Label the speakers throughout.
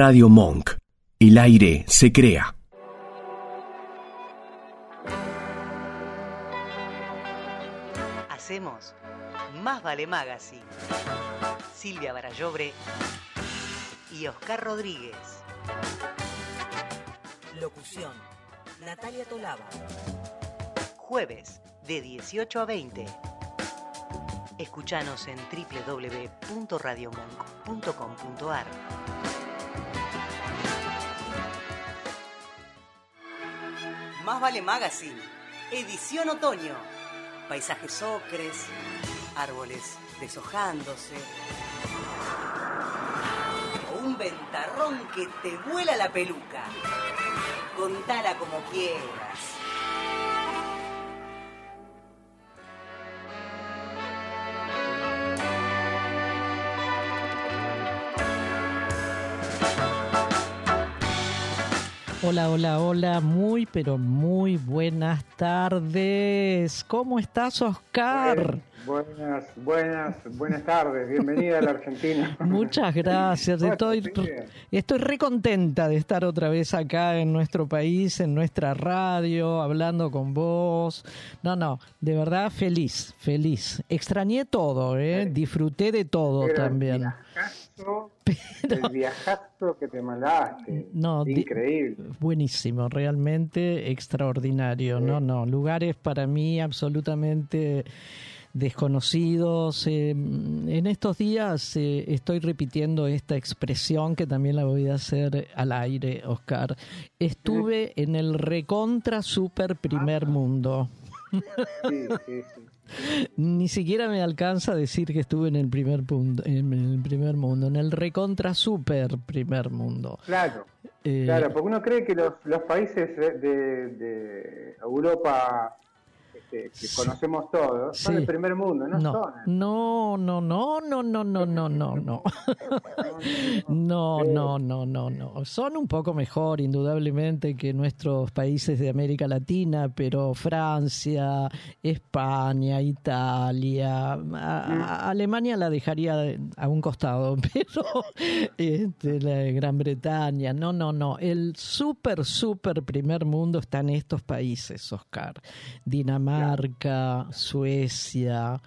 Speaker 1: Radio Monk. El aire se crea.
Speaker 2: Hacemos Más Vale Magazine. Silvia Barallobre y Oscar Rodríguez. Locución. Natalia Tolaba. Jueves de 18 a 20. Escuchanos en www.radiomonk.com.ar. Más vale Magazine, edición otoño. Paisajes ocres, árboles deshojándose. O un ventarrón que te vuela la peluca. Contala como quieras.
Speaker 3: Hola, hola, hola, muy, pero muy buenas tardes. ¿Cómo estás, Oscar?
Speaker 4: Buenas, buenas, buenas tardes. Bienvenida a la Argentina.
Speaker 3: Muchas gracias. Estoy, estoy re contenta de estar otra vez acá en nuestro país, en nuestra radio, hablando con vos. No, no, de verdad feliz, feliz. Extrañé todo, ¿eh? disfruté de todo también.
Speaker 4: El viajazo que te mandaste. No, increíble.
Speaker 3: Buenísimo, realmente extraordinario. No, no, lugares para mí absolutamente desconocidos. Eh, en estos días eh, estoy repitiendo esta expresión que también la voy a hacer al aire, Oscar. Estuve en el recontra super primer ah. mundo. Sí, sí, sí. Ni siquiera me alcanza a decir que estuve en el primer punto, en el primer mundo, en el recontra super primer mundo.
Speaker 4: Claro, eh, claro, porque uno cree que los, los países de, de Europa que, conocemos todos son el primer mundo, no, no son.
Speaker 3: No, no, no, no, no, no, no, no, no. No, no, no, no, no. Son un poco mejor, indudablemente, que nuestros países de América Latina, pero Francia, España, Italia, Alemania la dejaría a un costado, pero este, la Gran Bretaña, no, no, no. El súper, súper primer mundo está en estos países, Oscar. Dinamarca Dinamarca, Suecia,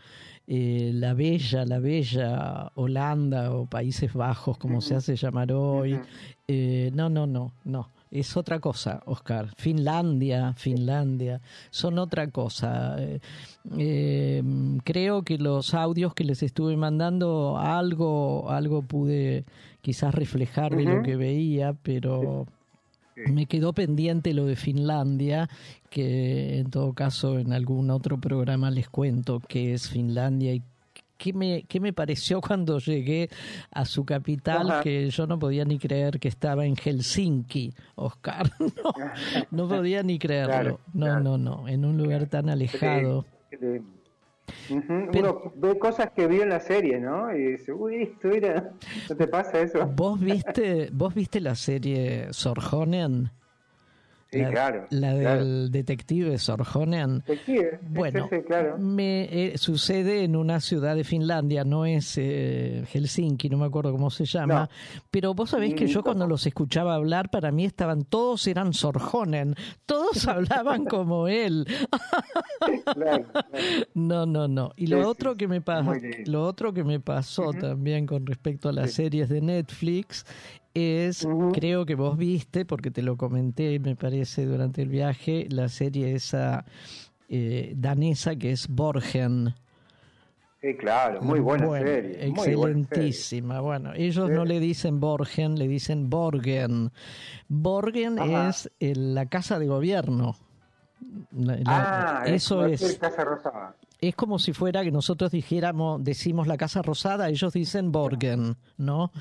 Speaker 3: eh, la bella, la bella Holanda o Países Bajos, como se hace llamar hoy. Eh, no, no, no, no. Es otra cosa, Oscar. Finlandia, Finlandia, son otra cosa. Eh, creo que los audios que les estuve mandando, algo, algo pude quizás reflejar de lo que veía, pero me quedó pendiente lo de Finlandia, que en todo caso en algún otro programa les cuento qué es Finlandia y qué me, qué me pareció cuando llegué a su capital, que yo no podía ni creer que estaba en Helsinki, Oscar. No, podía ni creerlo. no, no, no, en un lugar tan alejado.
Speaker 4: Uno ve cosas que vio en la serie, ¿no? Y dice, uy, esto era... ¿No te pasa eso?
Speaker 3: ¿Vos viste, ¿vos viste la serie Sorjonen?
Speaker 4: La, claro.
Speaker 3: La del detective Sorjonen. bueno, me eh, sucede en una ciudad de Finlandia, no es eh, Helsinki, no me acuerdo cómo se llama, pero vos sabés que yo cuando los escuchaba hablar, para mí estaban, todos eran Sorjonen, todos hablaban como él. no, no, no. Y lo otro que me pasó, lo otro que me pasó también con respecto a las series de Netflix es, creo que vos viste, porque te lo comenté, me parece, durante el viaje, la serie esa eh, danesa que es Borgen.
Speaker 4: Sí, claro, muy buena serie.
Speaker 3: Excelentísima. Bueno, ellos no le dicen Borgen, le dicen Borgen. Borgen es la casa de gobierno.
Speaker 4: ah, eso es. Casa Rosada
Speaker 3: es como si fuera que nosotros dijéramos, decimos la Casa Rosada, ellos dicen Borgen, ¿no?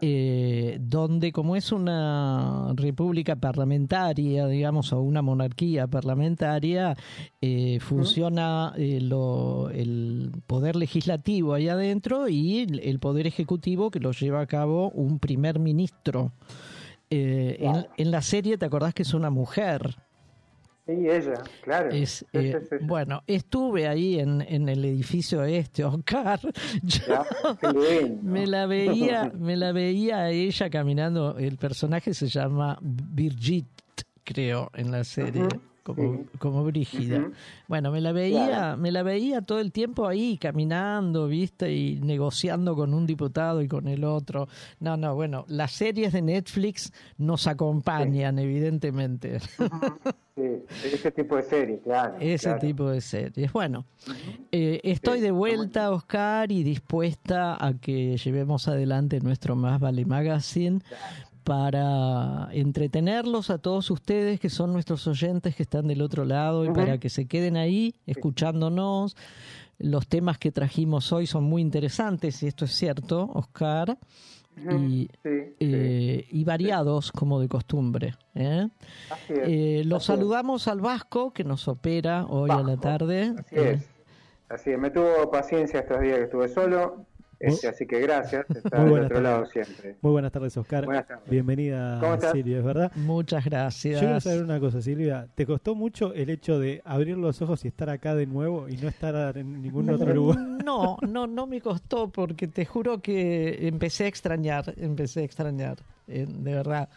Speaker 3: Eh, donde como es una república parlamentaria, digamos, o una monarquía parlamentaria, eh, funciona eh, el poder legislativo ahí adentro y el, poder ejecutivo que lo lleva a cabo un primer ministro. en, en la serie, ¿te acordás que es una mujer?
Speaker 4: Sí, ella, claro.
Speaker 3: Eh, bueno, estuve ahí en, en, el edificio este, Oscar. me la veía, me la veía ella caminando. El personaje se llama Birgit, creo, en la serie como, como Brígida. Bueno, me la veía, me la veía todo el tiempo ahí caminando, ¿viste? Y negociando con un diputado y con el otro. No, no, bueno, las series de Netflix nos acompañan, evidentemente.
Speaker 4: Sí, ese tipo de series, claro.
Speaker 3: Ese tipo de series. Bueno, eh, estoy de vuelta, Oscar, y dispuesta a que llevemos adelante nuestro Más Vale Magazine para entretenerlos a todos ustedes que son nuestros oyentes que están del otro lado y para que se queden ahí escuchándonos. Los temas que trajimos hoy son muy interesantes y esto es cierto, Oscar. Y, eh, y, variados como de costumbre. ¿eh? eh los saludamos al Vasco que nos opera hoy a la tarde.
Speaker 4: Así es. Eh, así es. Me tuvo paciencia estos días que estuve solo este, así que gracias, está del otro lado siempre.
Speaker 5: Muy buenas tardes, Oscar. Buenas tardes. Bienvenida, Silvia, ¿es verdad?
Speaker 3: Muchas gracias.
Speaker 5: Yo quiero saber una cosa, Silvia. ¿Te costó mucho el hecho de abrir los ojos y estar acá de nuevo y no estar en ningún otro lugar?
Speaker 3: No, no, no me costó porque te juro que empecé a extrañar, empecé a extrañar, eh, de verdad.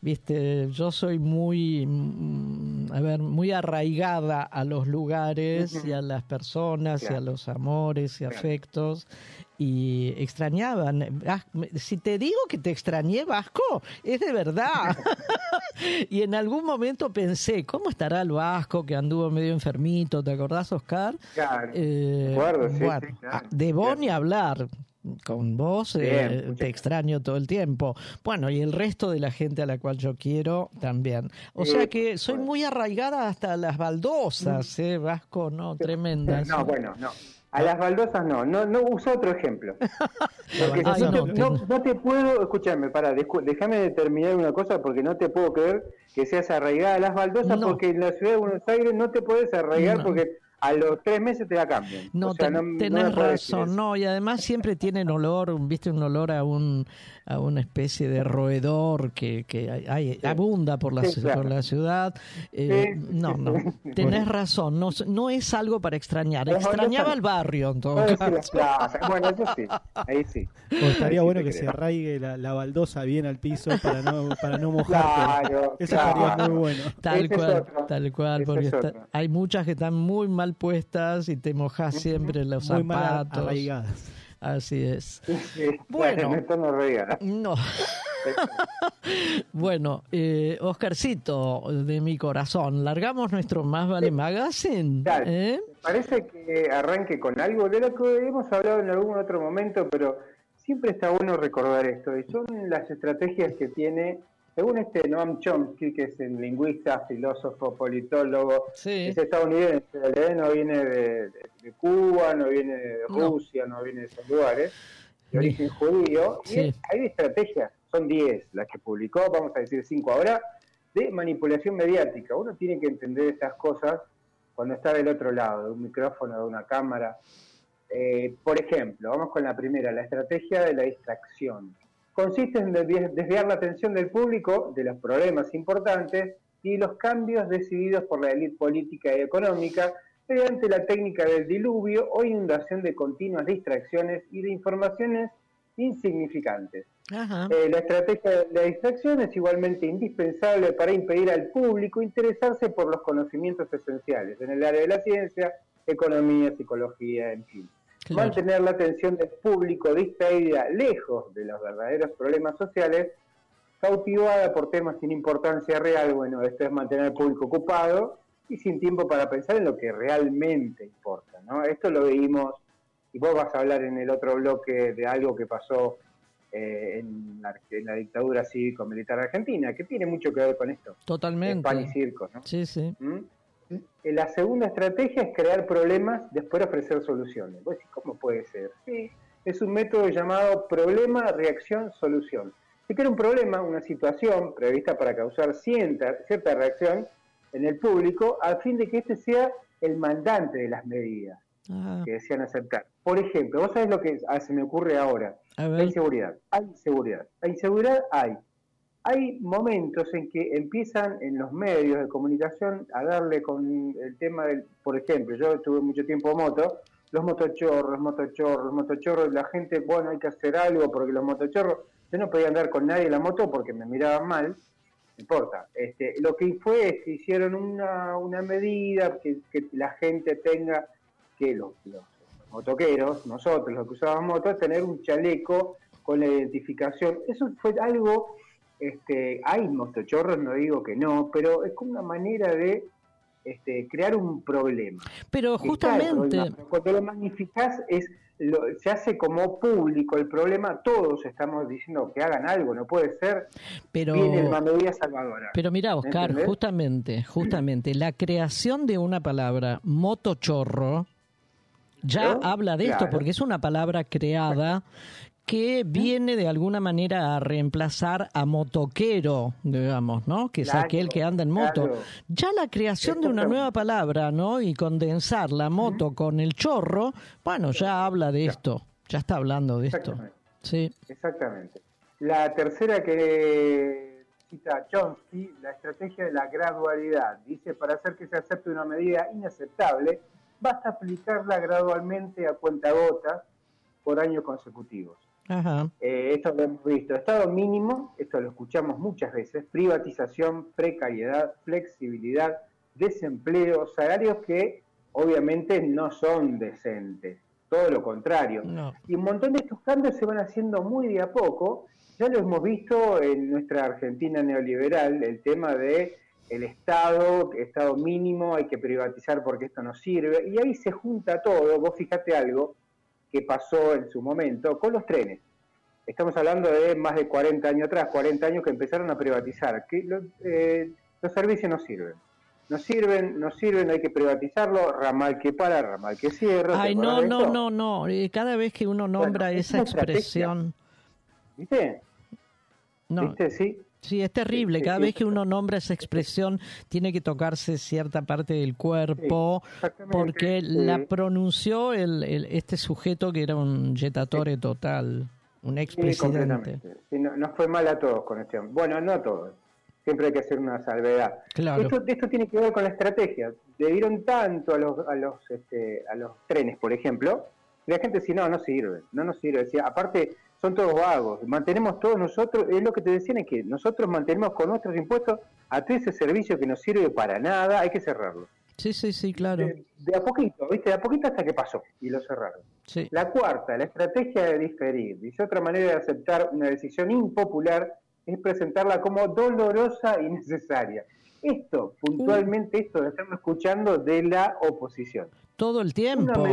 Speaker 3: Viste, yo soy muy, mm, a ver, muy arraigada a los lugares y a las personas y a los amores y afectos y extrañaban. Si te digo que te extrañé, Vasco, es de verdad. y en algún momento pensé, ¿cómo estará el Vasco que anduvo medio enfermito? ¿Te acordás, Oscar?
Speaker 4: Claro. Eh, sí,
Speaker 3: ah, De vos ni hablar. Con vos eh, te extraño todo el tiempo. Bueno, y el resto de la gente a la cual yo quiero también. O sea que soy muy arraigada hasta las baldosas, mm. ¿eh, Vasco? No, tremendas.
Speaker 4: No, bueno, no. A las baldosas no, no, no uso otro ejemplo. no, te puedo, escúchame, para, déjame terminar una cosa porque no te puedo creer que seas arraigada a las baldosas porque en la ciudad de Buenos Aires no te puedes arraigar porque a los tres meses te la cambian.
Speaker 3: No, tenés razón, no, y además siempre tienen olor, viste, un olor a un a una especie de roedor que, que hay, abunda por la, por la ciudad. Eh, no, no, tenés razón, no, no es algo para extrañar. Extrañaba el barrio en todo caso.
Speaker 4: Bueno, eso sí, ahí sí.
Speaker 5: estaría bueno que se arraigue la, baldosa bien al piso para no, para no mojarte. Claro, eso estaría muy bueno.
Speaker 3: Tal cual, tal cual, porque hay muchas que están muy mal puestas y te mojas siempre los zapatos. Muy mal arraigadas. Así es. bueno, no. bueno, eh, Oscarcito de mi corazón, largamos nuestro Más Vale Magazine.
Speaker 4: ¿eh? Parece que arranque con algo de lo que hemos hablado en algún otro momento, pero siempre está bueno recordar esto. Y son las estrategias que tiene según este Noam Chomsky, que es un lingüista, filósofo, politólogo, es estadounidense, ¿eh? no viene de, Cuba, no viene de Rusia, no, viene de esos lugares, de origen judío, y hay estrategias, son 10 las que publicó, vamos a decir 5 ahora, de manipulación mediática. Uno tiene que entender estas cosas cuando está del otro lado, de un micrófono, de una cámara. Eh, por ejemplo, vamos con la primera, la estrategia de la distracción consiste en desviar la atención del público de los problemas importantes y los cambios decididos por la élite política y económica mediante la técnica del diluvio o inundación de continuas distracciones y de informaciones insignificantes. Eh, la estrategia de la distracción es igualmente indispensable para impedir al público interesarse por los conocimientos esenciales en el área de la ciencia, economía, psicología, en fin. Mantener la atención del público distraída lejos de los verdaderos problemas sociales, cautivada por temas sin importancia real, bueno, esto es mantener al público ocupado y sin tiempo para pensar en lo que realmente importa, ¿no? Esto lo vimos, y vos vas a hablar en el otro bloque de algo que pasó eh, en, la, dictadura cívico-militar argentina, que tiene mucho que ver con esto.
Speaker 3: Totalmente.
Speaker 4: pan y circo, ¿no?
Speaker 3: Sí, sí. ¿Mm?
Speaker 4: La segunda estrategia es crear problemas, después ofrecer soluciones. ¿Cómo puede ser? Sí, es un método llamado problema, reacción, solución. Si crea un problema, una situación prevista para causar cierta, cierta reacción en el público, a fin de que éste sea el mandante de las medidas que desean aceptar. Por ejemplo, vos sabés lo que ah, se me ocurre ahora. La inseguridad. Hay inseguridad. La inseguridad hay. Hay momentos en que empiezan en los medios de comunicación a darle con el tema del, por ejemplo, yo tuve mucho tiempo moto, los motochorros, motochorros, motochorros, la gente, bueno, hay que hacer algo porque los motochorros, yo no podía andar con nadie en la moto porque me miraban mal, no importa. Este, lo que fue es que hicieron una, una medida que, la gente tenga, que los, los motoqueros, nosotros los que usábamos motos, tener un chaleco con la identificación. Eso fue algo este, hay motochorros, no digo que no, pero es como una manera de este, crear un problema.
Speaker 3: Pero justamente...
Speaker 4: cuando lo magnificás es se hace como público el problema, todos estamos diciendo que hagan algo, no puede ser.
Speaker 3: Pero,
Speaker 4: viene el salvadora.
Speaker 3: Pero mira, Oscar, justamente, justamente, la creación de una palabra motochorro ya habla de esto, porque es una palabra creada que viene de alguna manera a reemplazar a motoquero, digamos, ¿no? Que es aquel que anda en moto. Ya la creación de una nueva palabra, ¿no? Y condensar la moto con el chorro, bueno, ya habla de esto, ya está hablando de esto. Sí.
Speaker 4: Exactamente. La tercera que cita Chomsky, la estrategia de la gradualidad. Dice, para hacer que se acepte una medida inaceptable, basta aplicarla gradualmente a cuentagotas por años consecutivos. Eh, esto lo hemos visto. Estado mínimo, esto lo escuchamos muchas veces, privatización, precariedad, flexibilidad, desempleo, salarios que obviamente no son decentes, todo lo contrario. Y un montón de estos cambios se van haciendo muy de a poco. Ya lo hemos visto en nuestra Argentina neoliberal, el tema de el Estado, Estado mínimo, hay que privatizar porque esto no sirve, y ahí se junta todo, vos fíjate algo, que pasó en su momento con los trenes. Estamos hablando de más de 40 años atrás, 40 años que empezaron a privatizar. Que eh, los servicios no sirven. No sirven, no sirven, hay que privatizarlo, ramal que para, ramal que cierra.
Speaker 3: Ay, no, no, no, no, cada vez que uno nombra esa expresión...
Speaker 4: ¿Viste?
Speaker 3: No.
Speaker 4: ¿Viste? Sí.
Speaker 3: Sí, es terrible. Cada vez que uno nombra esa expresión, tiene que tocarse cierta parte del cuerpo, porque la pronunció el, este sujeto que era un jetatore total, un expresidente.
Speaker 4: Sí, no, nos fue mal a todos con este Bueno, no a todos. Siempre hay que hacer una salvedad.
Speaker 3: Claro.
Speaker 4: Esto, esto tiene que ver con la estrategia. Le dieron tanto a los, a los, este, a los trenes, por ejemplo, y la gente decía, no, no sirve, no nos sirve. Decía, aparte, son todos vagos. Mantenemos todos nosotros, es lo que te decían, es que nosotros mantenemos con nuestros impuestos a todo ese servicio que no sirve para nada, hay que cerrarlo.
Speaker 3: Sí, sí, sí, claro.
Speaker 4: De, a poquito, ¿viste? De a poquito hasta que pasó y lo cerraron.
Speaker 3: Sí.
Speaker 4: La cuarta, la estrategia de diferir. Dice otra manera de aceptar una decisión impopular es presentarla como dolorosa y necesaria. Esto, puntualmente, esto lo estamos escuchando de la oposición.
Speaker 3: Todo el tiempo.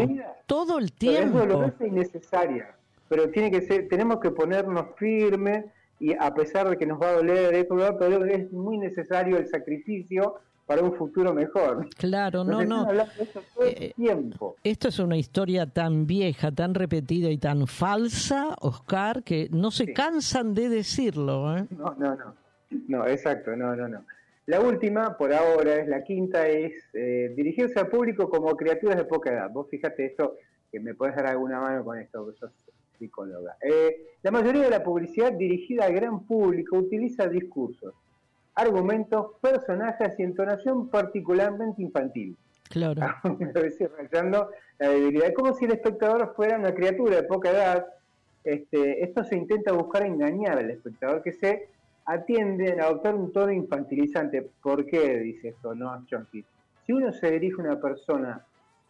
Speaker 3: todo el tiempo.
Speaker 4: Es dolorosa y necesaria pero tiene que ser, tenemos que ponernos firmes y a pesar de que nos va a doler pero es muy necesario el sacrificio para un futuro mejor.
Speaker 3: Claro, no, no.
Speaker 4: Esto, todo el eh, tiempo.
Speaker 3: esto es una historia tan vieja, tan repetida y tan falsa, Oscar, que no se cansan de decirlo. ¿eh?
Speaker 4: No, no, no. No, exacto, no, no, no. La última, por ahora, es la quinta, es eh, dirigirse al público como criaturas de poca edad. Vos fíjate esto, que me puedes dar alguna mano con esto, que sos psicóloga. Eh, la mayoría de la publicidad dirigida al gran público utiliza discursos, argumentos, personajes y entonación particularmente infantil.
Speaker 3: Claro.
Speaker 4: a veces rayando la debilidad. Es como si el espectador fuera una criatura de poca edad. Este, esto se intenta buscar engañar al espectador que se atiende a adoptar un tono infantilizante. ¿Por qué dice esto, no, Chomsky? Si uno se dirige a una persona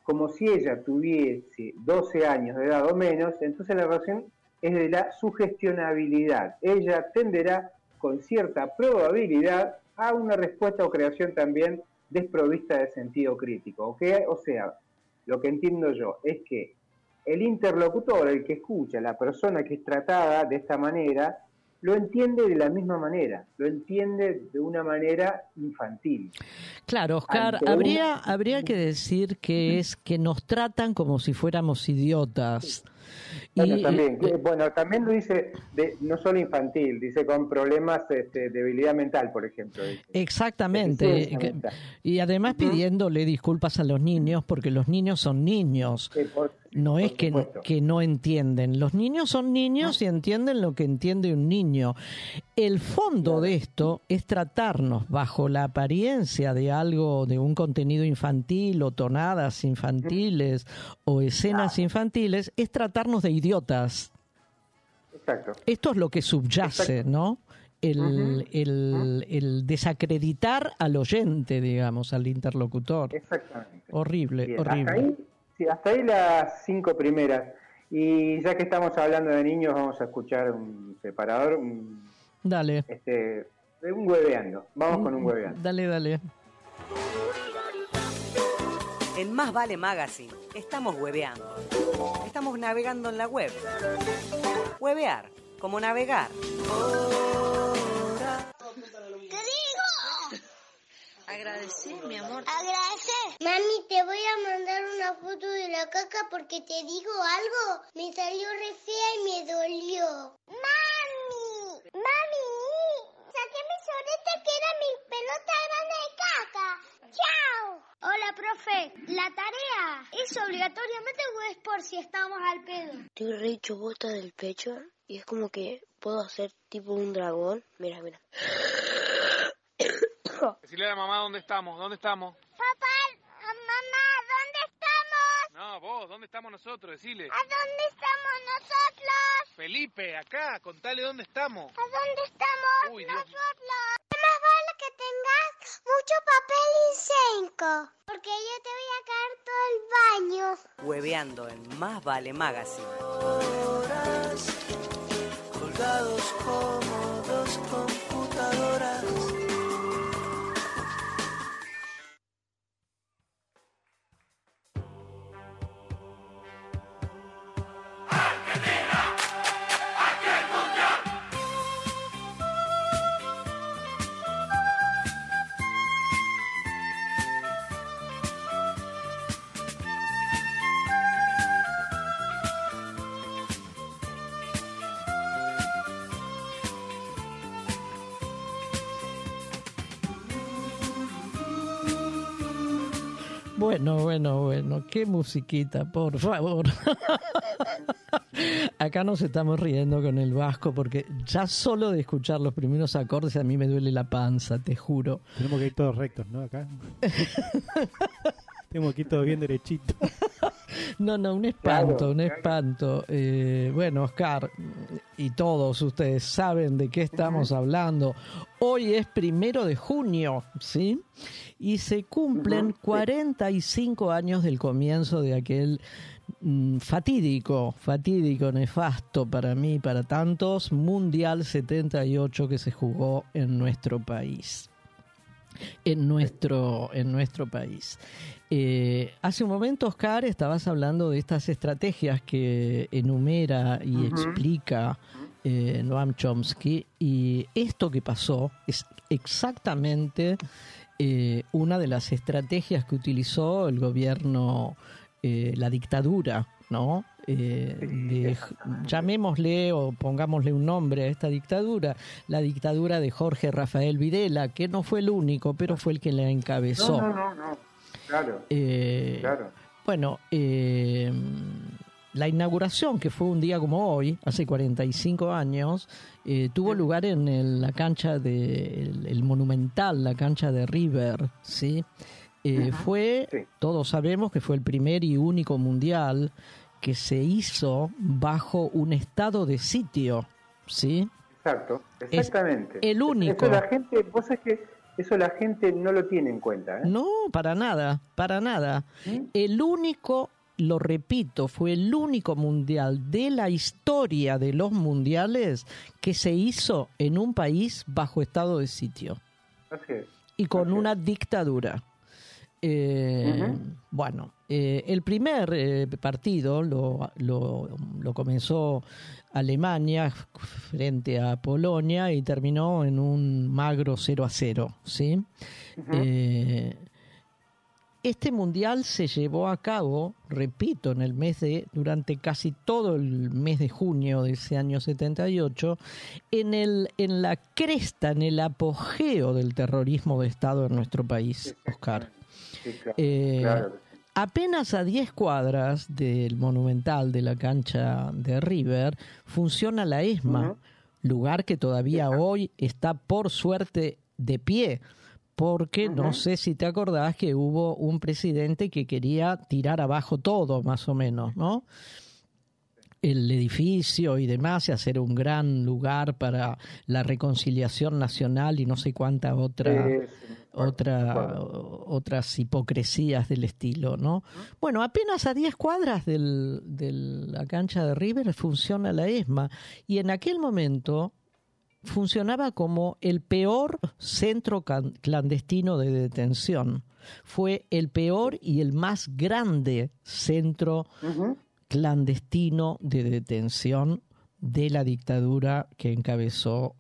Speaker 4: como si ella tuviese 12 años de edad o menos, entonces la razón es de la sugestionabilidad. Ella tenderá con cierta probabilidad a una respuesta o creación también desprovista de sentido crítico. O sea, lo que entiendo yo es que el interlocutor, el que escucha, la persona que es tratada de esta manera, lo entiende de la misma manera, lo entiende de una manera infantil.
Speaker 3: Claro, Oscar, habría, habría que decir que es que nos tratan como si fuéramos idiotas.
Speaker 4: Y, también, bueno, también lo dice de, no solo infantil, dice con problemas este, de debilidad mental, por ejemplo.
Speaker 3: Exactamente. y además pidiéndole disculpas a los niños porque los niños son niños. No es que, que, no entienden. Los niños son niños y entienden lo que entiende un niño. El fondo de esto es tratarnos bajo la apariencia de algo, de un contenido infantil o tonadas infantiles o escenas infantiles, es tratarnos de idiotas.
Speaker 4: Exacto.
Speaker 3: Esto es lo que subyace, ¿no? El, el, el, desacreditar al oyente, digamos, al interlocutor.
Speaker 4: Exactamente.
Speaker 3: Horrible, horrible.
Speaker 4: Sí, hasta ahí las cinco primeras. Y ya que estamos hablando de niños, vamos a escuchar un separador.
Speaker 3: dale.
Speaker 4: Este, un hueveando. Vamos con un hueveando.
Speaker 3: Dale, dale.
Speaker 2: En Más Vale Magazine estamos hueveando. Estamos navegando en la web. Huevear, como navegar.
Speaker 6: Agradecer, mi amor.
Speaker 7: Agradecer. Mami, te voy a mandar una foto de la caca porque te digo algo. Me salió re fea y me dolió. Mami, mami, saqué mi sorete que era mi pelota grande de caca. Chao. Hola, profe. La tarea es obligatoriamente o es por si estamos al pedo.
Speaker 6: Estoy re hecho bota del pecho y es como que puedo hacer tipo un dragón. Mira, mira.
Speaker 8: Decirle a la mamá dónde estamos, dónde estamos.
Speaker 7: Papá, mamá, ¿dónde estamos?
Speaker 8: No, vos, ¿dónde estamos nosotros? Decile.
Speaker 7: ¿A dónde estamos nosotros?
Speaker 8: Felipe, acá, contale dónde estamos.
Speaker 7: ¿A dónde estamos
Speaker 8: Uy,
Speaker 7: nosotros? Más vale que tengas mucho papel higiénico, porque yo te voy a caer todo el baño.
Speaker 2: Hueveando en Más Vale Magazine.
Speaker 9: colgados como dos computadoras.
Speaker 3: Bueno, bueno, bueno, qué musiquita, por favor. Acá nos estamos riendo con el vasco porque ya solo de escuchar los primeros acordes a mí me duele la panza, te juro.
Speaker 5: Tenemos que ir todos rectos, ¿no? Acá. Tenemos que ir todos bien derechitos.
Speaker 3: No, no, un espanto, un espanto. Eh, bueno, Oscar y todos ustedes saben de qué estamos hablando. Hoy es primero de junio, ¿sí? Y se cumplen 45 años del comienzo de aquel mm, fatídico, fatídico, nefasto para mí, para tantos, Mundial 78 que se jugó en nuestro país. En nuestro, en nuestro país. Eh, hace un momento, Oscar, estabas hablando de estas estrategias que enumera y explica eh, Noam Chomsky y esto que pasó es exactamente eh, una de las estrategias que utilizó el gobierno, la dictadura, ¿no? llamémosle o pongámosle un nombre a esta dictadura, la dictadura de Jorge Rafael Videla, que no fue el único, pero fue el que la encabezó.
Speaker 4: No, no, no, Claro.
Speaker 3: Eh, Bueno, eh, la inauguración, que fue un día como hoy, hace 45 años, eh, tuvo lugar en la cancha de el, Monumental, la cancha de River, ¿sí? Fue, todos sabemos que fue el primer y único mundial que se hizo bajo un estado de sitio, ¿sí?
Speaker 4: Exacto, exactamente.
Speaker 3: el único.
Speaker 4: la gente, vos es que eso la gente no lo tiene en cuenta. ¿eh?
Speaker 3: No, para nada, para nada. ¿Mm? El único, lo repito, fue el único mundial de la historia de los mundiales que se hizo en un país bajo estado de sitio.
Speaker 4: Así es.
Speaker 3: Y con una dictadura. Eh, bueno, eh, el primer partido lo, lo, lo, comenzó Alemania frente a Polonia y terminó en un magro 0 a 0. ¿sí? Eh, este mundial se llevó a cabo, repito, en el mes de, durante casi todo el mes de junio de ese año 78, en, el, en la cresta, en el apogeo del terrorismo de Estado en nuestro país, Oscar.
Speaker 4: Eh,
Speaker 3: Apenas a 10 cuadras del monumental de la cancha de River funciona la ESMA, lugar que todavía hoy está por suerte de pie, porque no sé si te acordás que hubo un presidente que quería tirar abajo todo, más o menos, ¿no? el edificio y demás y hacer un gran lugar para la reconciliación nacional y no sé cuánta otra otra otras hipocresías del estilo, ¿no? Bueno, apenas a 10 cuadras del, de la cancha de River funciona la ESMA y en aquel momento funcionaba como el peor centro clandestino de detención. Fue el peor y el más grande centro clandestino de detención de la dictadura que encabezó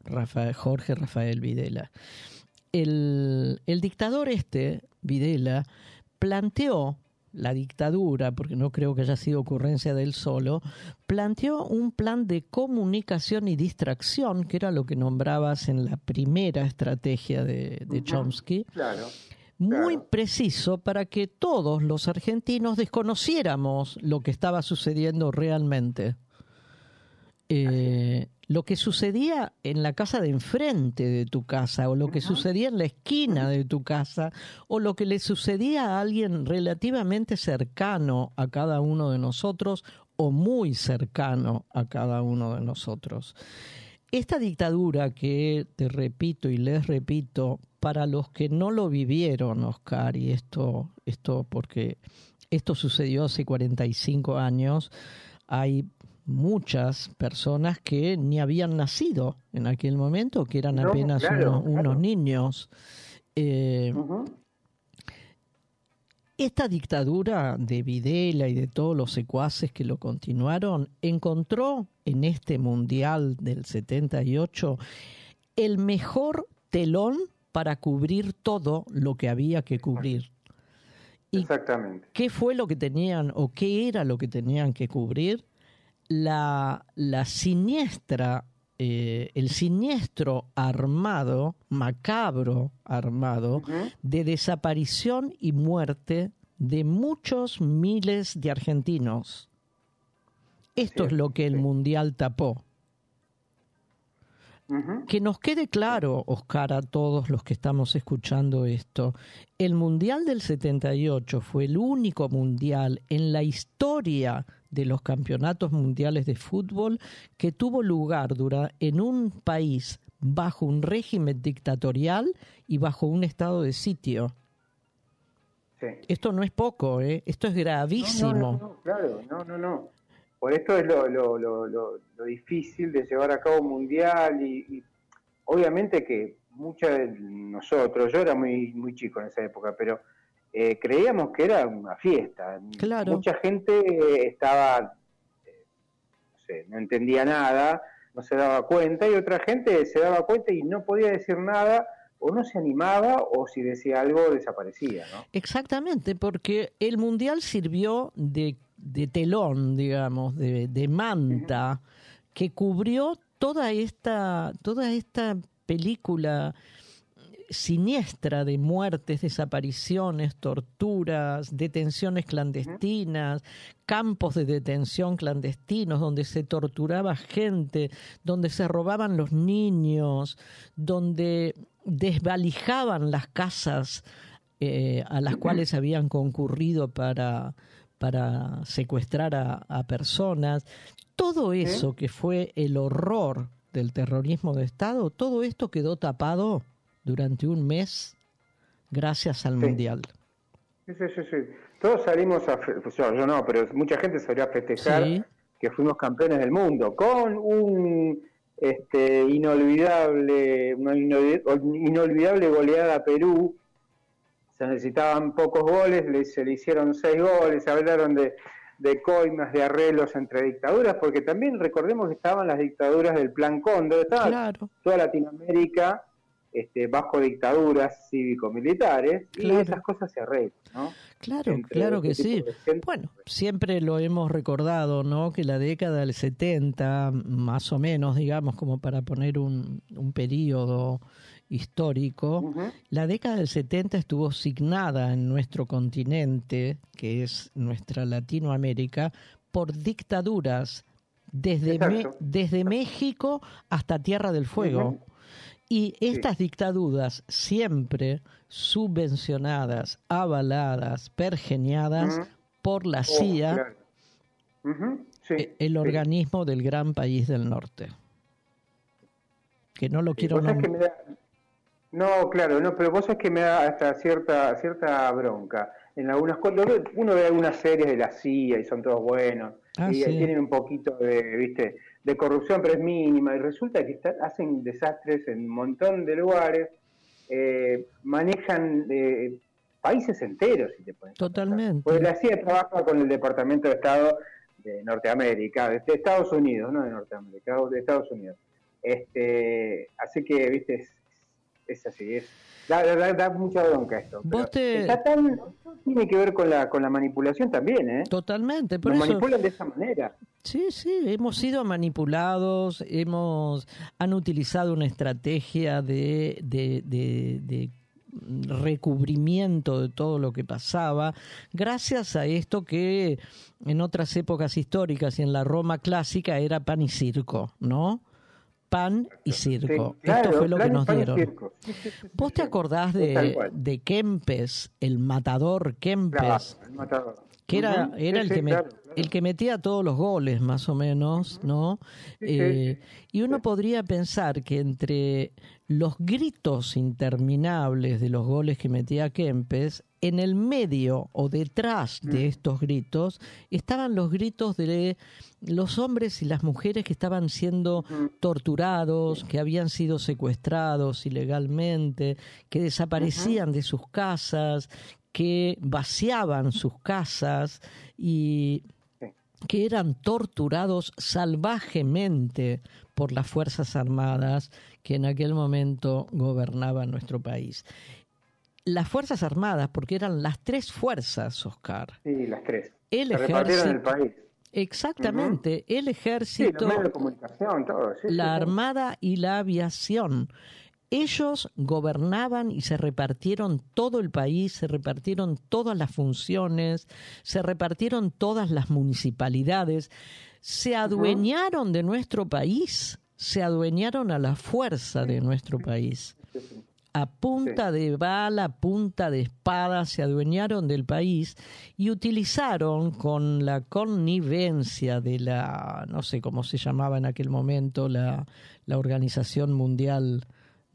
Speaker 3: Jorge Rafael Videla. El, el dictador este, Videla, planteó la dictadura, porque no creo que haya sido ocurrencia de él solo, planteó un plan de comunicación y distracción, que era lo que nombrabas en la primera estrategia de, Chomsky, muy preciso para que todos los argentinos desconociéramos lo que estaba sucediendo realmente. Eh, lo que sucedía en la casa de enfrente de tu casa, o lo que sucedía en la esquina de tu casa, o lo que le sucedía a alguien relativamente cercano a cada uno de nosotros, o muy cercano a cada uno de nosotros. Esta dictadura que te repito y les repito, para los que no lo vivieron, Oscar, y esto, esto porque esto sucedió hace 45 años, hay muchas personas que ni habían nacido en aquel momento, que eran apenas unos, niños. Eh, esta dictadura de Videla y de todos los secuaces que lo continuaron encontró en este Mundial del 78 el mejor telón para cubrir todo lo que había que cubrir.
Speaker 4: Exactamente.
Speaker 3: ¿Qué fue lo que tenían o qué era lo que tenían que cubrir? La, la siniestra, eh, el siniestro armado, macabro armado, de desaparición y muerte de muchos miles de argentinos. Esto es lo que el Mundial tapó. Que nos quede claro, Oscar, a todos los que estamos escuchando esto, el Mundial del 78 fue el único mundial en la historia de los campeonatos mundiales de fútbol que tuvo lugar en un país bajo un régimen dictatorial y bajo un estado de sitio. Esto no es poco, ¿eh? esto es gravísimo.
Speaker 4: no, claro, no, no, no. Por esto es lo, lo, lo, lo, difícil de llevar a cabo un mundial y, obviamente que muchos de nosotros, yo era muy, muy chico en esa época, pero eh, creíamos que era una fiesta. Mucha gente estaba, eh, no sé, no entendía nada, no se daba cuenta y otra gente se daba cuenta y no podía decir nada o no se animaba o si decía algo desaparecía, ¿no?
Speaker 3: Exactamente, porque el mundial sirvió de de telón, digamos, de, de manta, que cubrió toda esta, toda esta película siniestra de muertes, desapariciones, torturas, detenciones clandestinas, campos de detención clandestinos donde se torturaba gente, donde se robaban los niños, donde desvalijaban las casas eh, a las cuales habían concurrido para para secuestrar a, personas, todo eso que fue el horror del terrorismo de Estado, todo esto quedó tapado durante un mes gracias al Mundial.
Speaker 4: Sí, sí, sí, Todos salimos a, pues yo, no, pero mucha gente salió a festejar que fuimos campeones del mundo con un este inolvidable una inolvidable goleada a Perú se necesitaban pocos goles, se le hicieron seis goles, hablaron de, de coimas, de arreglos entre dictaduras, porque también recordemos que estaban las dictaduras del Plan Cóndor, estaba toda Latinoamérica este, bajo dictaduras cívico-militares y esas cosas se arreglan, ¿no?
Speaker 3: Claro, claro que sí. Bueno, siempre lo hemos recordado, ¿no? Que la década del 70, más o menos, digamos, como para poner un, un periodo histórico, la década del 70 estuvo signada en nuestro continente, que es nuestra Latinoamérica, por dictaduras desde, desde México hasta Tierra del Fuego. Y estas dictaduras siempre subvencionadas, avaladas, pergeniadas por la oh, CIA, e, el organismo del gran país del norte. Que no lo quiero nombrar.
Speaker 4: No, claro, no, pero vos es que me da hasta cierta cierta bronca. En algunas uno ve algunas series de la CIA y son todos buenos ah, y tienen un poquito de, viste, de corrupción, pero es mínima y resulta que hacen desastres en un montón de lugares, eh, manejan eh, países enteros, si te pueden.
Speaker 3: Totalmente.
Speaker 4: Pues la CIA trabaja con el Departamento de Estado de Norteamérica, de Estados Unidos, no de Norteamérica, de Estados Unidos. Este, así que, viste, es, así, es Da, mucha bronca esto. tiene que ver con la, con la manipulación también, ¿eh?
Speaker 3: Totalmente.
Speaker 4: Por manipulan de esa manera.
Speaker 3: Sí, sí, hemos sido manipulados, hemos han utilizado una estrategia de, de, de recubrimiento de todo lo que pasaba, gracias a esto que en otras épocas históricas y en la Roma clásica era pan y circo, ¿no? Pan y circo. Esto fue lo que nos dieron. ¿Vos te acordás de, de Kempes, el matador Kempes? Que era, era el, que el que metía todos los goles, más o menos, ¿no? Eh, y uno podría pensar que entre los gritos interminables de los goles que metía Kempes, en el medio o detrás de mm. estos gritos estaban los gritos de los hombres y las mujeres que estaban siendo torturados, que habían sido secuestrados ilegalmente, que desaparecían de sus casas, que vaciaban sus casas y que eran torturados salvajemente por las Fuerzas Armadas que en aquel momento gobernaban nuestro país. Las Fuerzas Armadas, porque eran las tres fuerzas, Oscar.
Speaker 4: Sí, las tres.
Speaker 3: El ejército. El país. Exactamente, el ejército, la armada y la aviación. Ellos gobernaban y se repartieron todo el país, se repartieron todas las funciones, se repartieron todas las municipalidades, se adueñaron de nuestro país, se adueñaron a la fuerza de nuestro país. A punta de bala, a punta de espada, se adueñaron del país y utilizaron con la connivencia de la, no sé cómo se llamaba en aquel momento, la, la Organización Mundial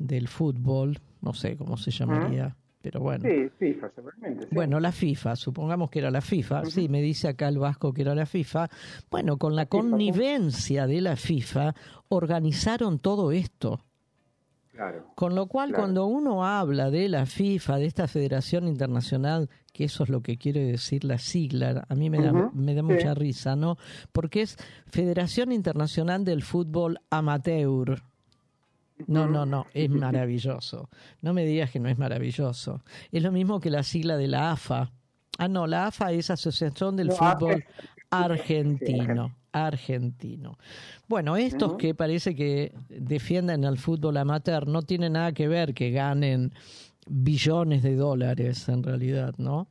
Speaker 3: del fútbol, no sé cómo se llamaría, pero bueno.
Speaker 4: Sí, FIFA, seguramente.
Speaker 3: Bueno, la FIFA, supongamos que era la FIFA, sí, me dice acá el Vasco que era la FIFA. Bueno, con la, connivencia de la FIFA organizaron todo esto.
Speaker 4: Claro,
Speaker 3: con lo cual, cuando uno habla de la FIFA, de esta Federación Internacional, que eso es lo que quiere decir la sigla, a mí me da, me da mucha risa, ¿no? Porque es Federación Internacional del Fútbol Amateur. No, no, no, es maravilloso. No me digas que no es maravilloso. Es lo mismo que la sigla de la AFA. Ah, no, la AFA es Asociación del Fútbol Argentino. Argentino. Bueno, estos que parece que defienden al fútbol amateur no tienen nada que ver que ganen billones de dólares en realidad, ¿no?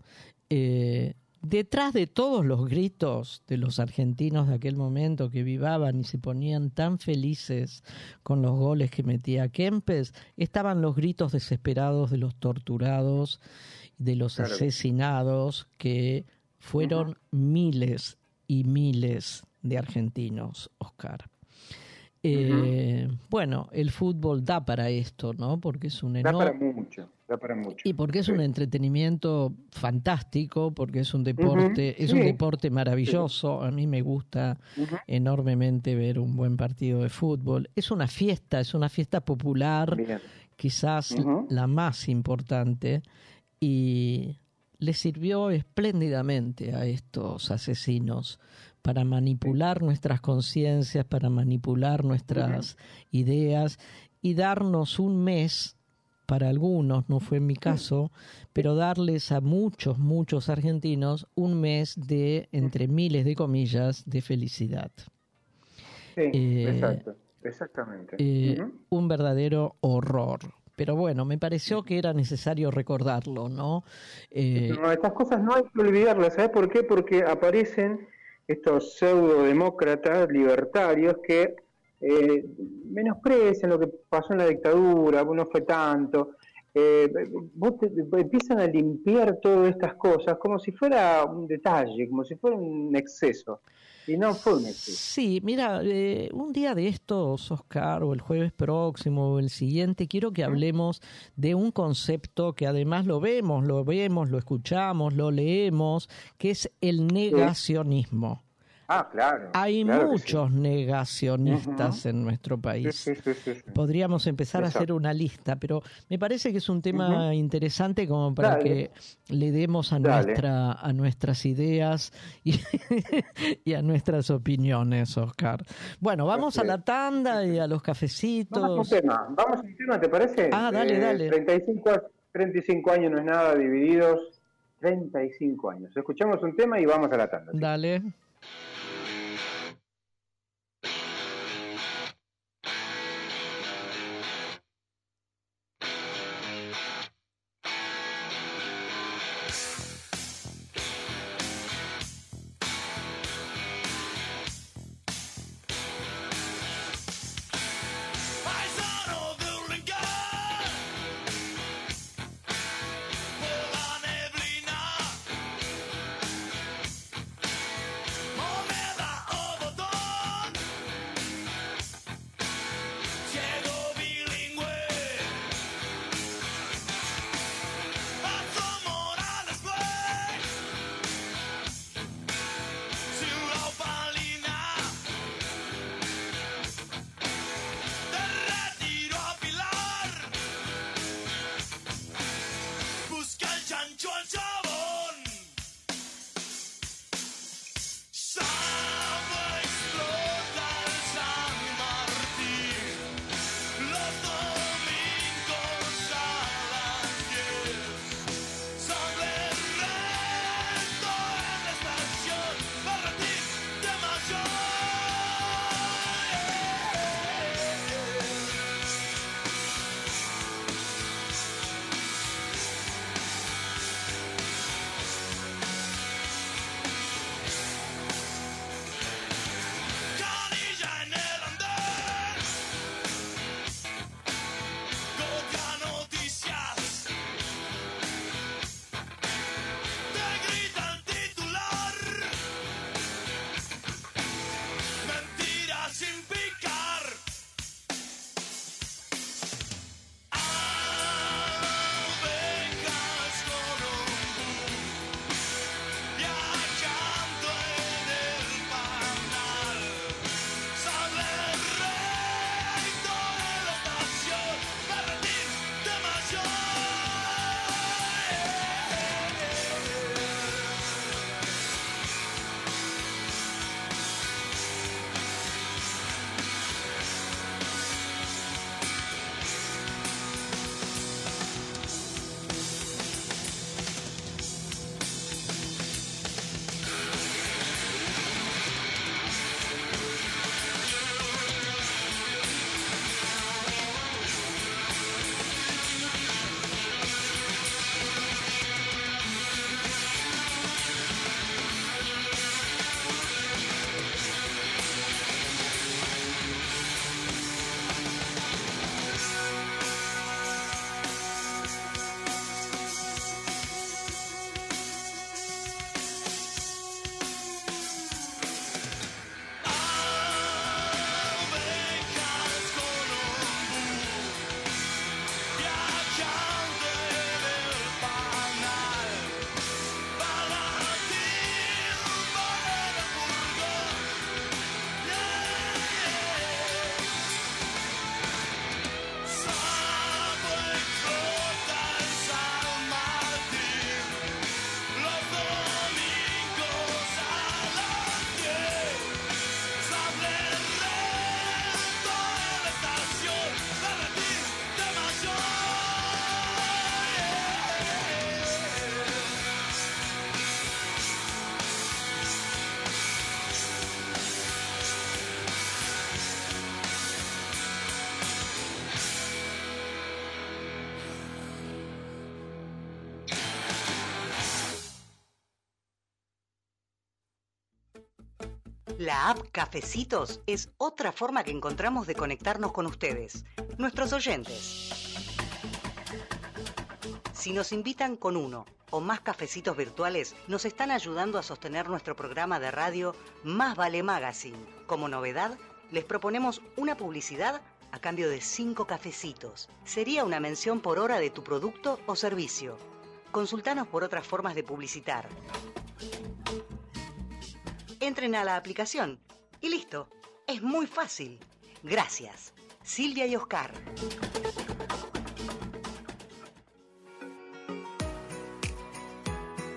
Speaker 3: Eh, Detrás de todos los gritos de los argentinos de aquel momento que vivaban y se ponían tan felices con los goles que metía Kempes, estaban los gritos desesperados de los torturados, de los asesinados, que fueron miles y miles de argentinos, Oscar. Eh, bueno, el fútbol da para esto, ¿no? Porque es un
Speaker 4: enorme... Da para mucho, da para mucho.
Speaker 3: Y porque es un entretenimiento fantástico, porque es un deporte, es un deporte maravilloso. A mí me gusta enormemente ver un buen partido de fútbol. Es una fiesta, es una fiesta popular, quizás la más importante, y le sirvió espléndidamente a estos asesinos para manipular nuestras conciencias, para manipular nuestras ideas y darnos un mes, para algunos, no fue en mi caso, pero darles a muchos, muchos argentinos un mes de, entre miles de comillas, de felicidad.
Speaker 4: Sí, eh, exacto, exactamente.
Speaker 3: Eh, un verdadero horror pero bueno, me pareció que era necesario recordarlo, ¿no?
Speaker 4: Eh, estas cosas no hay que olvidarlas, ¿sabes por qué? Porque aparecen estos pseudo-demócratas libertarios que eh, menosprecian lo que pasó en la dictadura, no fue tanto. Eh, empiezan a limpiar todas estas cosas como si fuera un detalle, como si fuera un exceso. Y no fue un exceso.
Speaker 3: Sí, mira, eh, un día de estos, Oscar, o el jueves próximo, o el siguiente, quiero que hablemos de un concepto que además lo vemos, lo vemos, lo escuchamos, lo leemos, que es el negacionismo.
Speaker 4: Ah, claro.
Speaker 3: Hay muchos negacionistas en nuestro país. Podríamos empezar a hacer una lista, pero me parece que es un tema interesante como para que le demos a nuestra a nuestras ideas y, a nuestras opiniones, Oscar. Bueno, vamos a la tanda y a los cafecitos.
Speaker 4: Vamos a un tema, vamos a un tema, ¿te parece?
Speaker 3: Ah, dale, eh, dale.
Speaker 4: 35, 35 años no es nada divididos. 35 años. Escuchamos un tema y vamos a la tanda.
Speaker 3: Dale.
Speaker 2: La app Cafecitos es otra forma que encontramos de conectarnos con ustedes, nuestros oyentes. Si nos invitan con uno o más cafecitos virtuales, nos están ayudando a sostener nuestro programa de radio Más Vale Magazine. Como novedad, les proponemos una publicidad a cambio de cinco cafecitos. Sería una mención por hora de tu producto o servicio. Consultanos por otras formas de publicitar. Entren a la aplicación y listo. Es muy fácil. Gracias. Silvia y Oscar.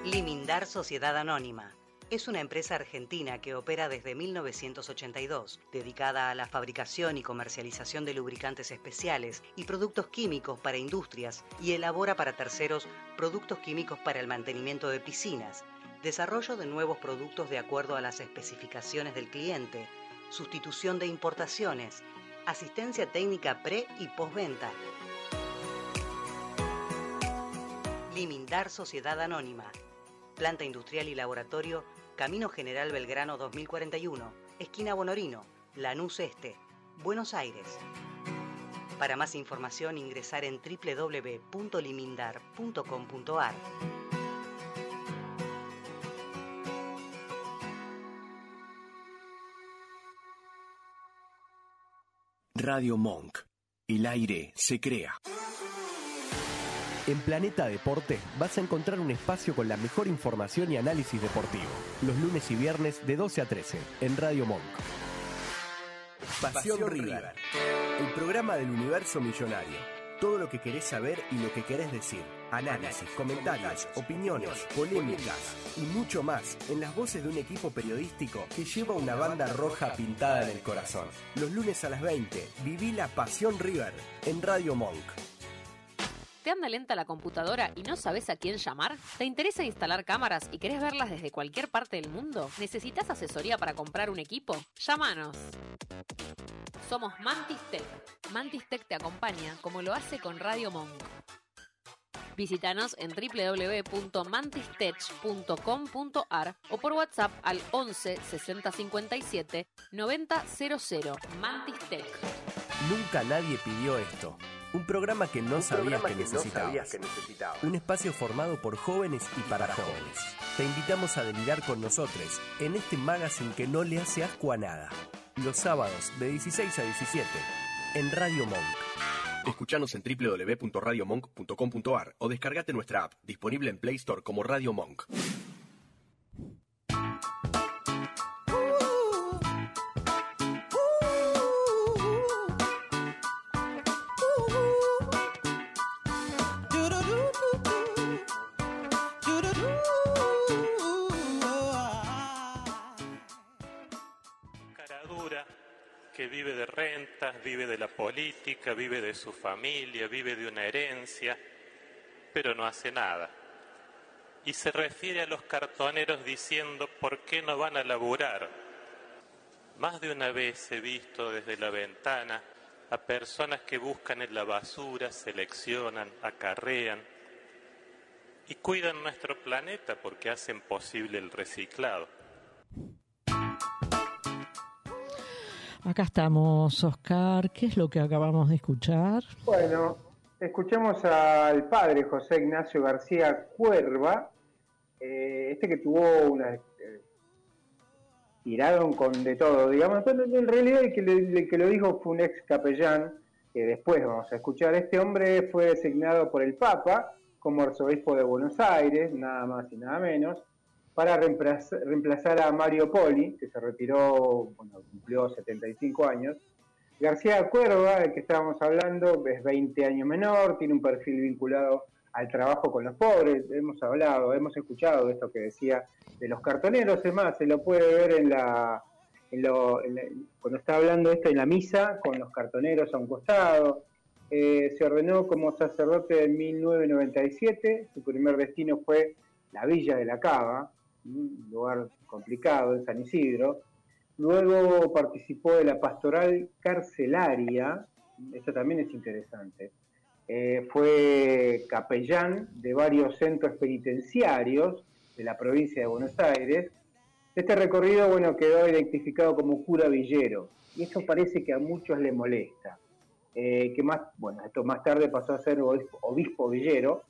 Speaker 2: Limindar Sociedad Anónima. Es una empresa argentina que opera desde 1982, dedicada a la fabricación y comercialización de lubricantes especiales y productos químicos para industrias y elabora para terceros productos químicos para el mantenimiento de piscinas, desarrollo de nuevos productos de acuerdo a las especificaciones del cliente, sustitución de importaciones, asistencia técnica pre y postventa. Limindar Sociedad Anónima. Planta industrial y laboratorio Camino General Belgrano 2041, esquina Bonorino, Lanús Este, Buenos Aires. Para más información ingresar en www.limindar.com.ar.
Speaker 1: Radio Monk. El aire se crea.
Speaker 10: En Planeta Deporte vas a encontrar un espacio con la mejor información y análisis deportivo. Los lunes y viernes de 12 a 13 en Radio Monk.
Speaker 1: Pasión, River. El programa del universo millonario. Todo lo que querés saber y lo que querés decir. Análisis, comentarios, opiniones, polémicas y mucho más en las voces de un equipo periodístico que lleva una banda roja pintada en el corazón. Los lunes a las 20, viví la Pasión River en Radio Monk.
Speaker 11: ¿Te anda lenta la computadora y no sabes a quién llamar? ¿Te interesa instalar cámaras y querés verlas desde cualquier parte del mundo? ¿Necesitas asesoría para comprar un equipo? Llámanos. Somos Mantis Tech. Mantis Tech te acompaña como lo hace con Radio Monk. Visítanos en www.mantistech.com.ar o por WhatsApp al 11 60 57 90 00. Mantis Tech.
Speaker 10: Nunca nadie pidió esto. Un programa que no, sabías, que necesitabas. Un espacio formado por jóvenes y para, jóvenes. Te invitamos a delirar con nosotros en este magazine que no le hace asco a nada. Los sábados de 16 a 17 en Radio Monk.
Speaker 1: Escuchanos en www.radiomonk.com.ar o descargate nuestra app, disponible en Play Store como Radio Monk.
Speaker 12: Rentas, vive de la política, vive de su familia, vive de una herencia, pero no hace nada. Y se refiere a los cartoneros diciendo, ¿por qué no van a laburar? Más de una vez he visto desde la ventana a personas que buscan en la basura, seleccionan, acarrean y cuidan nuestro planeta porque hacen posible el reciclado.
Speaker 3: Acá estamos, Oscar. ¿Qué es lo que acabamos de escuchar?
Speaker 4: Bueno, escuchamos al padre José Ignacio García Cuerva, eh, este que tuvo una... Eh, tiraron con de todo, digamos. En realidad que, el que lo dijo fue un ex capellán, que después vamos a escuchar. Este hombre fue designado por el Papa como arzobispo de Buenos Aires, nada más y nada menos para reemplazar, a Mario Poli, que se retiró, bueno, cumplió 75 años. García Cuerva, del que estábamos hablando, es 20 años menor, tiene un perfil vinculado al trabajo con los pobres. Hemos hablado, hemos escuchado esto que decía de los cartoneros, es más, se lo puede ver en la, cuando está hablando esto en la misa, con los cartoneros a un costado. Eh, se ordenó como sacerdote en 1997, su primer destino fue la Villa de la Cava, un lugar complicado en San Isidro. Luego participó de la pastoral carcelaria, esto también es interesante. Eh, fue capellán de varios centros penitenciarios de la provincia de Buenos Aires Este recorrido, bueno, quedó identificado como cura villero, y esto parece que a muchos le molesta. Eh, que más, bueno, esto más tarde pasó a ser obispo, villero,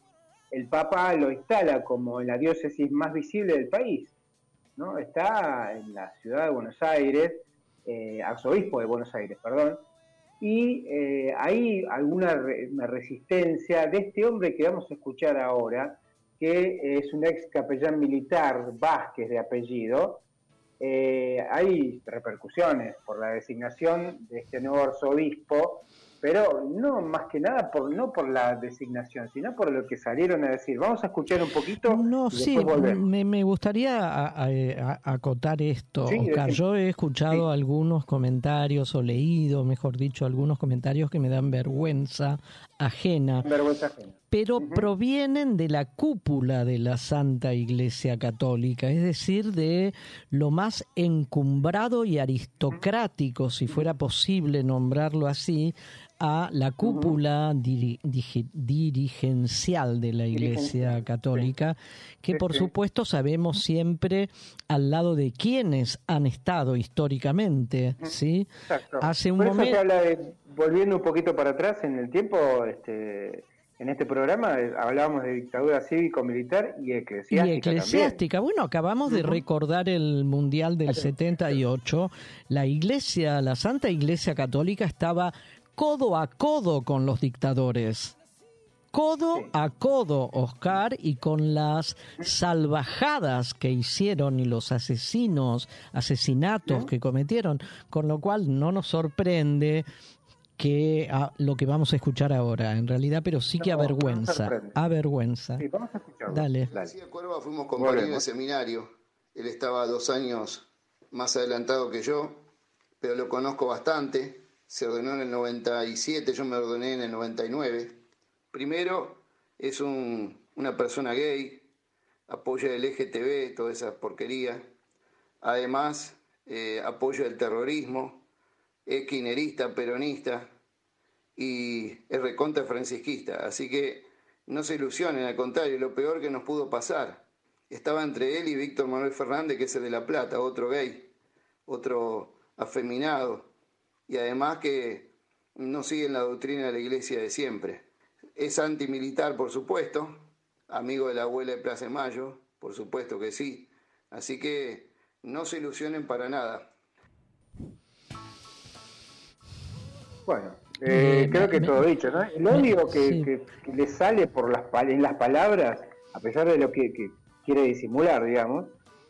Speaker 4: el Papa lo instala como la diócesis más visible del país. ¿no? Está en la ciudad de Buenos Aires, eh, arzobispo de Buenos Aires, perdón, y eh, hay alguna resistencia de este hombre que vamos a escuchar ahora, que es un ex capellán militar Vázquez de apellido. Eh, hay repercusiones por la designación de este nuevo arzobispo pero no más que nada por no por la designación, sino por lo que salieron a decir. Vamos a escuchar un poquito.
Speaker 3: No, sí, me, me, gustaría acotar esto, Oscar. Yo he escuchado algunos comentarios o leído, mejor dicho, algunos comentarios que me dan vergüenza ajena.
Speaker 4: Vergüenza ajena.
Speaker 3: Pero provienen de la cúpula de la Santa Iglesia Católica, es decir, de lo más encumbrado y aristocrático, si fuera posible nombrarlo así, a la cúpula dirigencial de la Iglesia Católica, que por supuesto sabemos siempre al lado de quienes han estado históricamente, ¿sí?
Speaker 4: Hace un momento... volviendo un poquito para atrás en el tiempo, este, en este programa hablábamos de dictadura cívico-militar y eclesiástica.
Speaker 3: Y eclesiástica. Bueno, acabamos de recordar el Mundial del 78. La Iglesia, la Santa Iglesia Católica estaba codo a codo con los dictadores. Codo a codo, Oscar, y con las salvajadas que hicieron y los asesinos, asesinatos que cometieron, con lo cual no nos sorprende que ah, lo que vamos a escuchar ahora, en realidad, pero sí que avergüenza, avergüenza.
Speaker 4: Sí, vamos a escucharlo.
Speaker 3: Dale.
Speaker 13: Dale. Cuerva fuimos compañeros de seminario, él estaba dos años más adelantado que yo, pero lo conozco bastante, se ordenó en el 97, yo me ordené en el 99. Primero, es una persona gay, apoya el LGTB, toda esa porquería. Además, eh, apoya el terrorismo, es quinerista, peronista y es recontra francisquista. Así que no se ilusionen, al contrario, lo peor que nos pudo pasar. Estaba entre él y Víctor Manuel Fernández, que es el de La Plata, otro gay, otro afeminado y además que no siguen la doctrina de la iglesia de siempre. Es antimilitar, por supuesto, amigo de la abuela de Plaza de Mayo, por supuesto que sí. Así que no se ilusionen para nada.
Speaker 4: Bueno, eh, creo que todo dicho, ¿no? El odio que, le sale por las, en las palabras, a pesar de lo que, quiere disimular, digamos,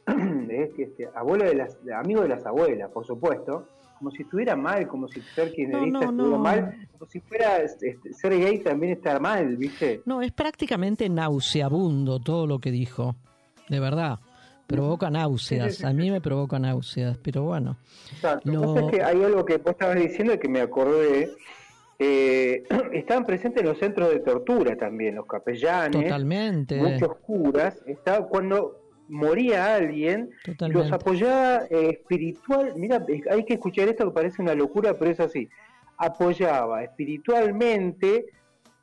Speaker 4: es que este, abuelo de las, amigo de las abuelas, por supuesto, como si estuviera mal, como si ser kirchnerista estuviera mal, como si fuera este, ser gay también estar mal, ¿viste?
Speaker 3: No, es prácticamente nauseabundo todo lo que dijo, de verdad. Provoca náuseas, a mí me provoca náuseas, pero bueno.
Speaker 4: Exacto. Lo... que es que hay algo que vos estabas diciendo que me acordé. Eh, estaban presentes en los centros de tortura también, los capellanes,
Speaker 3: Totalmente.
Speaker 4: muchos curas. Estaba, cuando moría alguien, los apoyaba eh, espiritual, mira, hay que escuchar esto que parece una locura, pero es así, apoyaba espiritualmente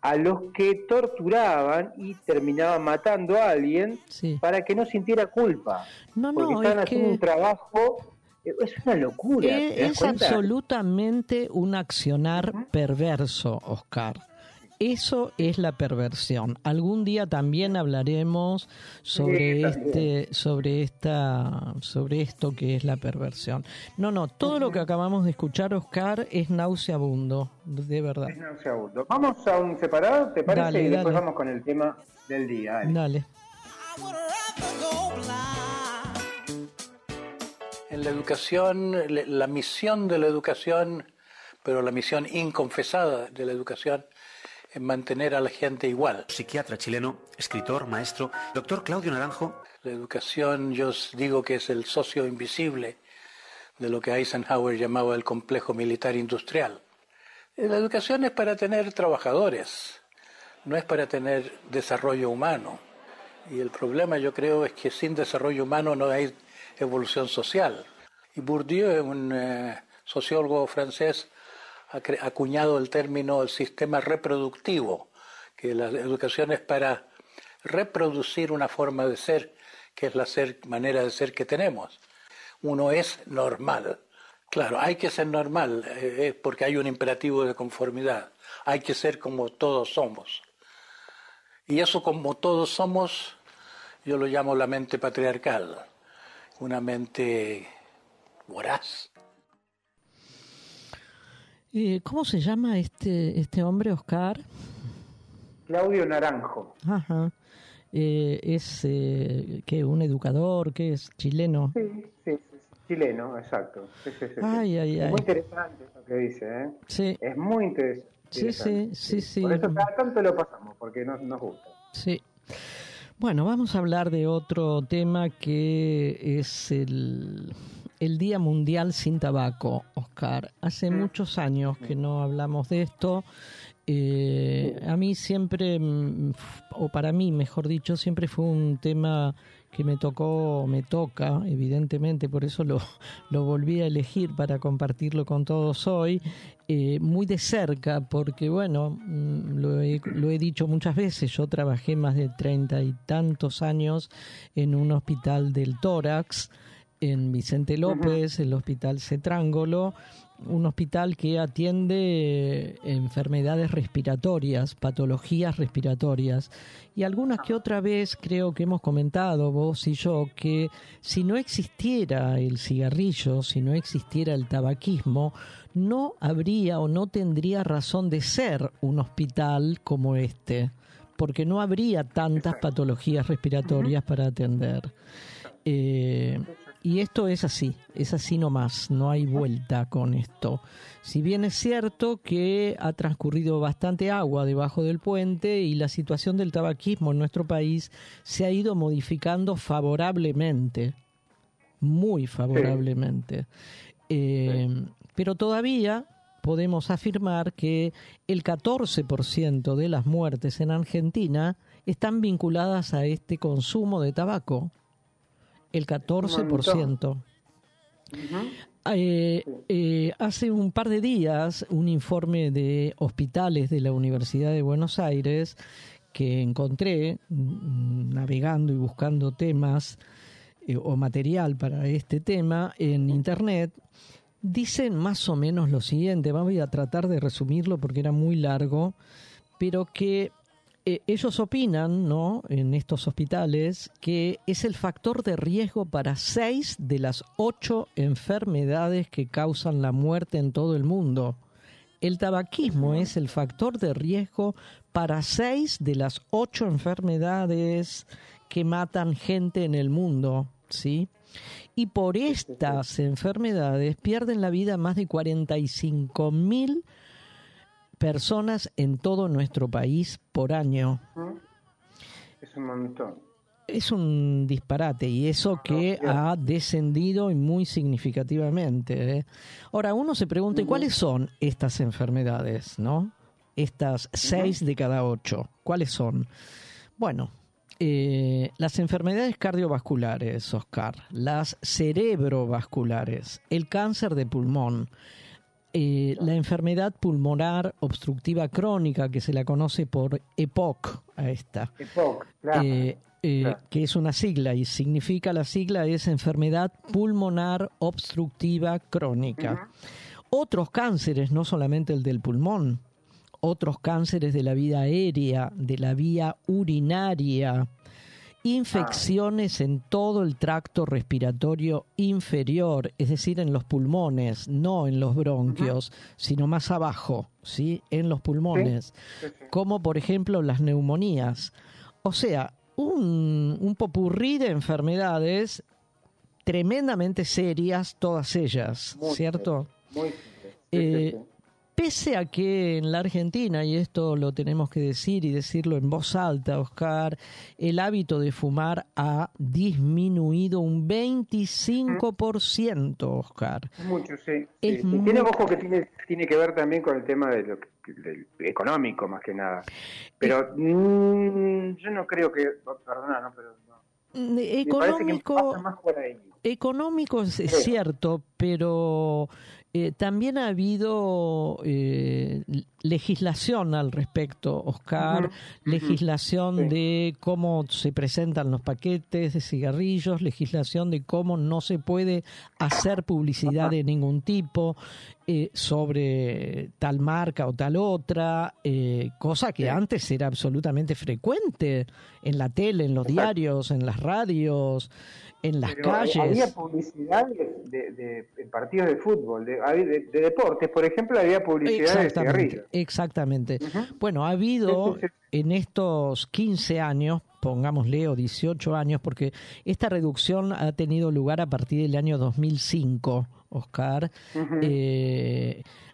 Speaker 4: a los que torturaban y terminaban matando a alguien para que no sintiera culpa. No, porque estaban haciendo un trabajo es una locura.
Speaker 3: Es, absolutamente un accionar perverso, Oscar. Eso es la perversión. Algún día también hablaremos sobre este, sobre esta, sobre esto que es la perversión. No, no, todo lo que acabamos de escuchar, Oscar, es nauseabundo, de verdad.
Speaker 4: Es nauseabundo. Vamos a un separado, ¿te parece? y después vamos con el tema del día.
Speaker 3: Dale.
Speaker 14: En la educación, la misión de la educación, pero la misión inconfesada de la educación en mantener a la gente igual.
Speaker 15: Psiquiatra chileno, escritor, maestro, doctor Claudio Naranjo.
Speaker 14: La educación yo digo que es el socio invisible de lo que Eisenhower llamaba el complejo militar industrial. La educación es para tener trabajadores, no es para tener desarrollo humano. Y el problema yo creo es que sin desarrollo humano no hay evolución social. Y Bourdieu, un eh, sociólogo francés, ha acuñado el término el sistema reproductivo, que la educación es para reproducir una forma de ser, que es la manera de ser que tenemos. uno es normal. Claro, hay que ser normal, eh, porque hay un imperativo de conformidad. Hay que ser como todos somos. Y eso como todos somos, yo lo llamo la mente patriarcal, una mente voraz.
Speaker 3: Eh, ¿Cómo se llama este, este hombre, Oscar?
Speaker 4: Claudio Naranjo.
Speaker 3: Ajá. Eh, ¿Es eh, que un educador? que es? ¿Chileno?
Speaker 4: Sí, sí, chileno, exacto.
Speaker 3: ay, ay,
Speaker 4: es muy interesante lo que dice, ¿eh?
Speaker 3: Sí.
Speaker 4: Es muy interesante.
Speaker 3: Sí, sí, sí, sí.
Speaker 4: Por eso cada tanto lo pasamos, porque nos, nos gusta.
Speaker 3: Sí. Bueno, vamos a hablar de otro tema que es el, el Día Mundial sin Tabaco, Oscar. Hace mm. muchos años que no hablamos de esto. Eh, a mí siempre, mm, o para mí, mejor dicho, siempre fue un tema que me tocó, me toca, evidentemente, por eso lo, lo volví a elegir para compartirlo con todos hoy, eh, muy de cerca, porque bueno, mm, lo he, lo he dicho muchas veces, yo trabajé más de treinta y tantos años en un hospital del tórax, en Vicente López, el Hospital Cetrángolo, un hospital que atiende enfermedades respiratorias, patologías respiratorias. Y algunas que otra vez creo que hemos comentado vos y yo que si no existiera el cigarrillo, si no existiera el tabaquismo, no habría o no tendría razón de ser un hospital como este, porque no habría tantas patologías respiratorias para atender. Eh, y esto es así, es así nomás, no hay vuelta con esto. Si bien es cierto que ha transcurrido bastante agua debajo del puente y la situación del tabaquismo en nuestro país se ha ido modificando favorablemente, muy favorablemente. Eh, pero todavía podemos afirmar que el 14% de las muertes en Argentina están vinculadas a este consumo de tabaco. El 14%. Eh, eh, hace un par de días un informe de hospitales de la Universidad de Buenos Aires que encontré mm, navegando y buscando temas eh, o material para este tema en internet dicen más o menos lo siguiente, voy a tratar de resumirlo porque era muy largo, pero que eh, ellos opinan, ¿no? En estos hospitales, que es el factor de riesgo para seis de las ocho enfermedades que causan la muerte en todo el mundo. El tabaquismo es el factor de riesgo para seis de las ocho enfermedades que matan gente en el mundo, ¿sí? Y por estas enfermedades pierden la vida más de 45 mil personas en todo nuestro país por año.
Speaker 4: Es un montón.
Speaker 3: Es un disparate y eso que ha descendido muy significativamente. ¿eh? Ahora, uno se pregunta, ¿cuáles son estas enfermedades? ¿No? Estas seis de cada ocho. ¿Cuáles son? Bueno, eh, las enfermedades cardiovasculares, Oscar, las cerebrovasculares, el cáncer de pulmón, eh, la enfermedad pulmonar obstructiva crónica, que se la conoce por EPOC a esta,
Speaker 4: eh,
Speaker 3: eh, que es una sigla y significa la sigla es enfermedad pulmonar obstructiva crónica. Otros cánceres, no solamente el del pulmón, otros cánceres de la vía aérea, de la vía urinaria, infecciones en todo el tracto respiratorio inferior, es decir, en los pulmones, no en los bronquios, sino más abajo, ¿sí? En los pulmones, como por ejemplo las neumonías. O sea, un, un popurrí de enfermedades tremendamente serias, todas ellas, ¿cierto?
Speaker 4: Muy
Speaker 3: eh, pese a que en la Argentina, y esto lo tenemos que decir y decirlo en voz alta, Oscar, el hábito de fumar ha disminuido un 25%, Oscar.
Speaker 4: Mucho, sí. Y tiene, ojo, que tiene, tiene que ver también con el tema de lo, del económico, más que nada. Pero mm, yo no creo que, perdona, no, pero
Speaker 3: económico, económico es cierto, pero Eh, también ha habido eh, legislación al respecto, Oscar, legislación de cómo se presentan los paquetes de cigarrillos, legislación de cómo no se puede hacer publicidad de ningún tipo eh, sobre tal marca o tal otra, cosa que antes era absolutamente frecuente en la tele, en los diarios, en las radios en las calles.
Speaker 4: Había publicidad de, partidos de fútbol, de, deportes, por ejemplo, había publicidad de cigarrillos.
Speaker 3: Exactamente. Bueno, ha habido en estos 15 años, pongámosle, o 18 años, porque esta reducción ha tenido lugar a partir del año 2005, Oscar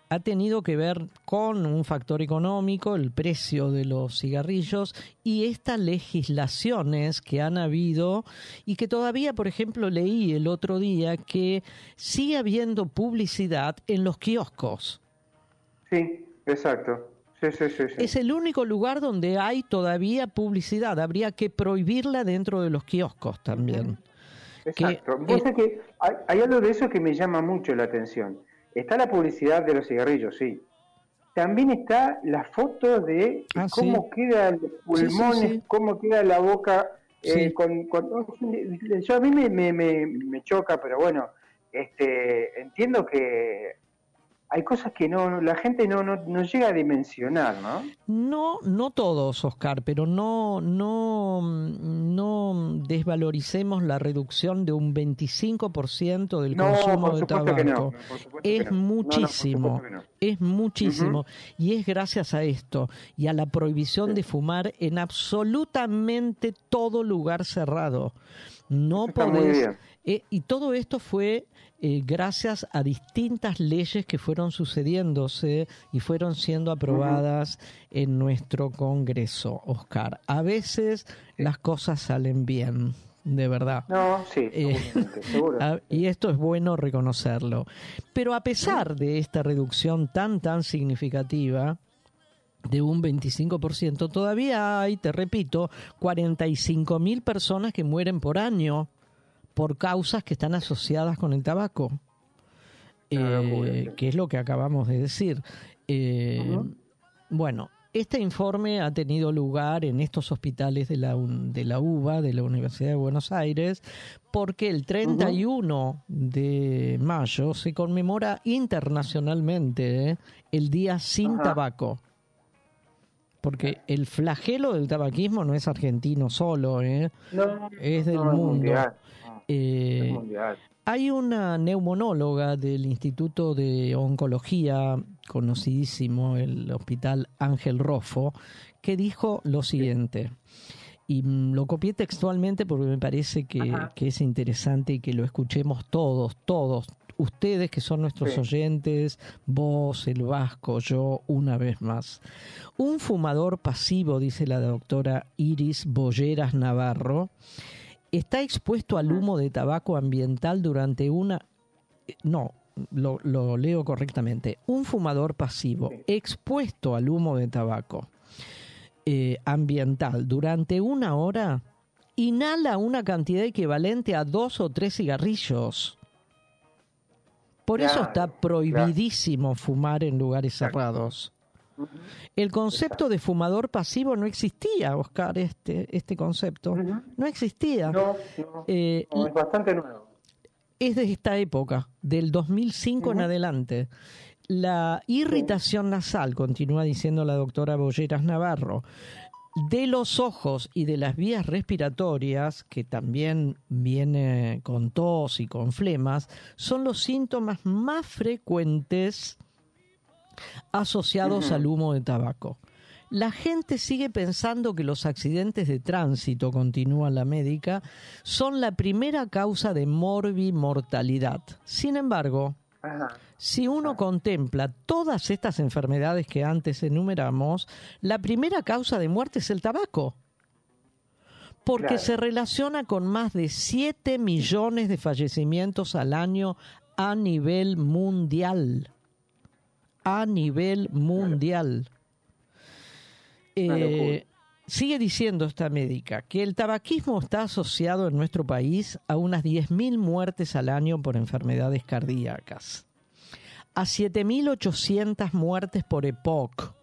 Speaker 3: ha tenido que ver con un factor económico, el precio de los cigarrillos y estas legislaciones que han habido y que todavía, por ejemplo, leí el otro día que sigue habiendo publicidad en los kioscos.
Speaker 4: Sí, exacto. Sí, sí, sí,
Speaker 3: es el único lugar donde hay todavía publicidad. Habría que prohibirla dentro de los kioscos también.
Speaker 4: Exacto. Que, hay algo de eso que me llama mucho la atención Está la publicidad de los cigarrillos, sí. También está la foto de ah, cómo quedan los pulmones, cómo queda la boca. Eh, con, yo a mí me, me, me, choca, pero bueno, este, entiendo que hay cosas que no la gente no, no, no, llega a dimensionar, ¿no?
Speaker 3: No, no todos, Oscar, pero no, no, no desvaloricemos la reducción de un 25% del consumo de tabaco. es muchísimo, es muchísimo. Y es gracias a esto y a la prohibición de fumar en absolutamente todo lugar cerrado. No podés. Eh, y todo esto fue eh, gracias a distintas leyes que fueron sucediéndose y fueron siendo aprobadas en nuestro Congreso, Oscar. A veces las cosas salen bien, de verdad.
Speaker 4: No, sí, eh, seguro.
Speaker 3: y esto es bueno reconocerlo. Pero a pesar de esta reducción tan, tan significativa, de un 25%, todavía hay, te repito, 45 mil personas que mueren por año por causas que están asociadas con el tabaco, eh, que es lo que acabamos de decir. Eh, bueno, este informe ha tenido lugar en estos hospitales de la, de la UBA, de la Universidad de Buenos Aires, porque el 31 de mayo se conmemora internacionalmente eh, el Día sin Tabaco. Porque el flagelo del tabaquismo no es argentino solo, ¿eh? es del mundo. Eh, hay una neumonóloga del Instituto de Oncología, conocidísimo, el Hospital Ángel Rofo, que dijo lo siguiente. Y lo copié textualmente porque me parece que, es interesante y que lo escuchemos todos, todos, ustedes que son nuestros oyentes, vos, el vasco, yo, una vez más. Un fumador pasivo, dice la doctora Iris Bolleras Navarro, está expuesto al humo de tabaco ambiental durante una... No, lo, leo correctamente. Un fumador pasivo expuesto al humo de tabaco eh, ambiental durante una hora inhala una cantidad equivalente a dos o tres cigarrillos. Por eso está prohibidísimo fumar en lugares cerrados. El concepto de fumador pasivo no existía, Oscar, este, este concepto. No existía.
Speaker 4: Eh, es bastante nuevo.
Speaker 3: Es de esta época, del 2005 en adelante. La irritación nasal, continúa diciendo la doctora Bolleras Navarro, de los ojos y de las vías respiratorias, que también viene con tos y con flemas, son los síntomas más frecuentes asociados al humo de tabaco. La gente sigue pensando que los accidentes de tránsito, continúa la médica, son la primera causa de morbimortalidad. Sin embargo, si uno contempla todas estas enfermedades que antes enumeramos, la primera causa de muerte es el tabaco. Porque se relaciona con más de 7 millones de fallecimientos al año a nivel mundial a nivel mundial. Eh, sigue diciendo esta médica que el tabaquismo está asociado en nuestro país a unas 10.000 muertes al año por enfermedades cardíacas. a 7.800 muertes por EPOC,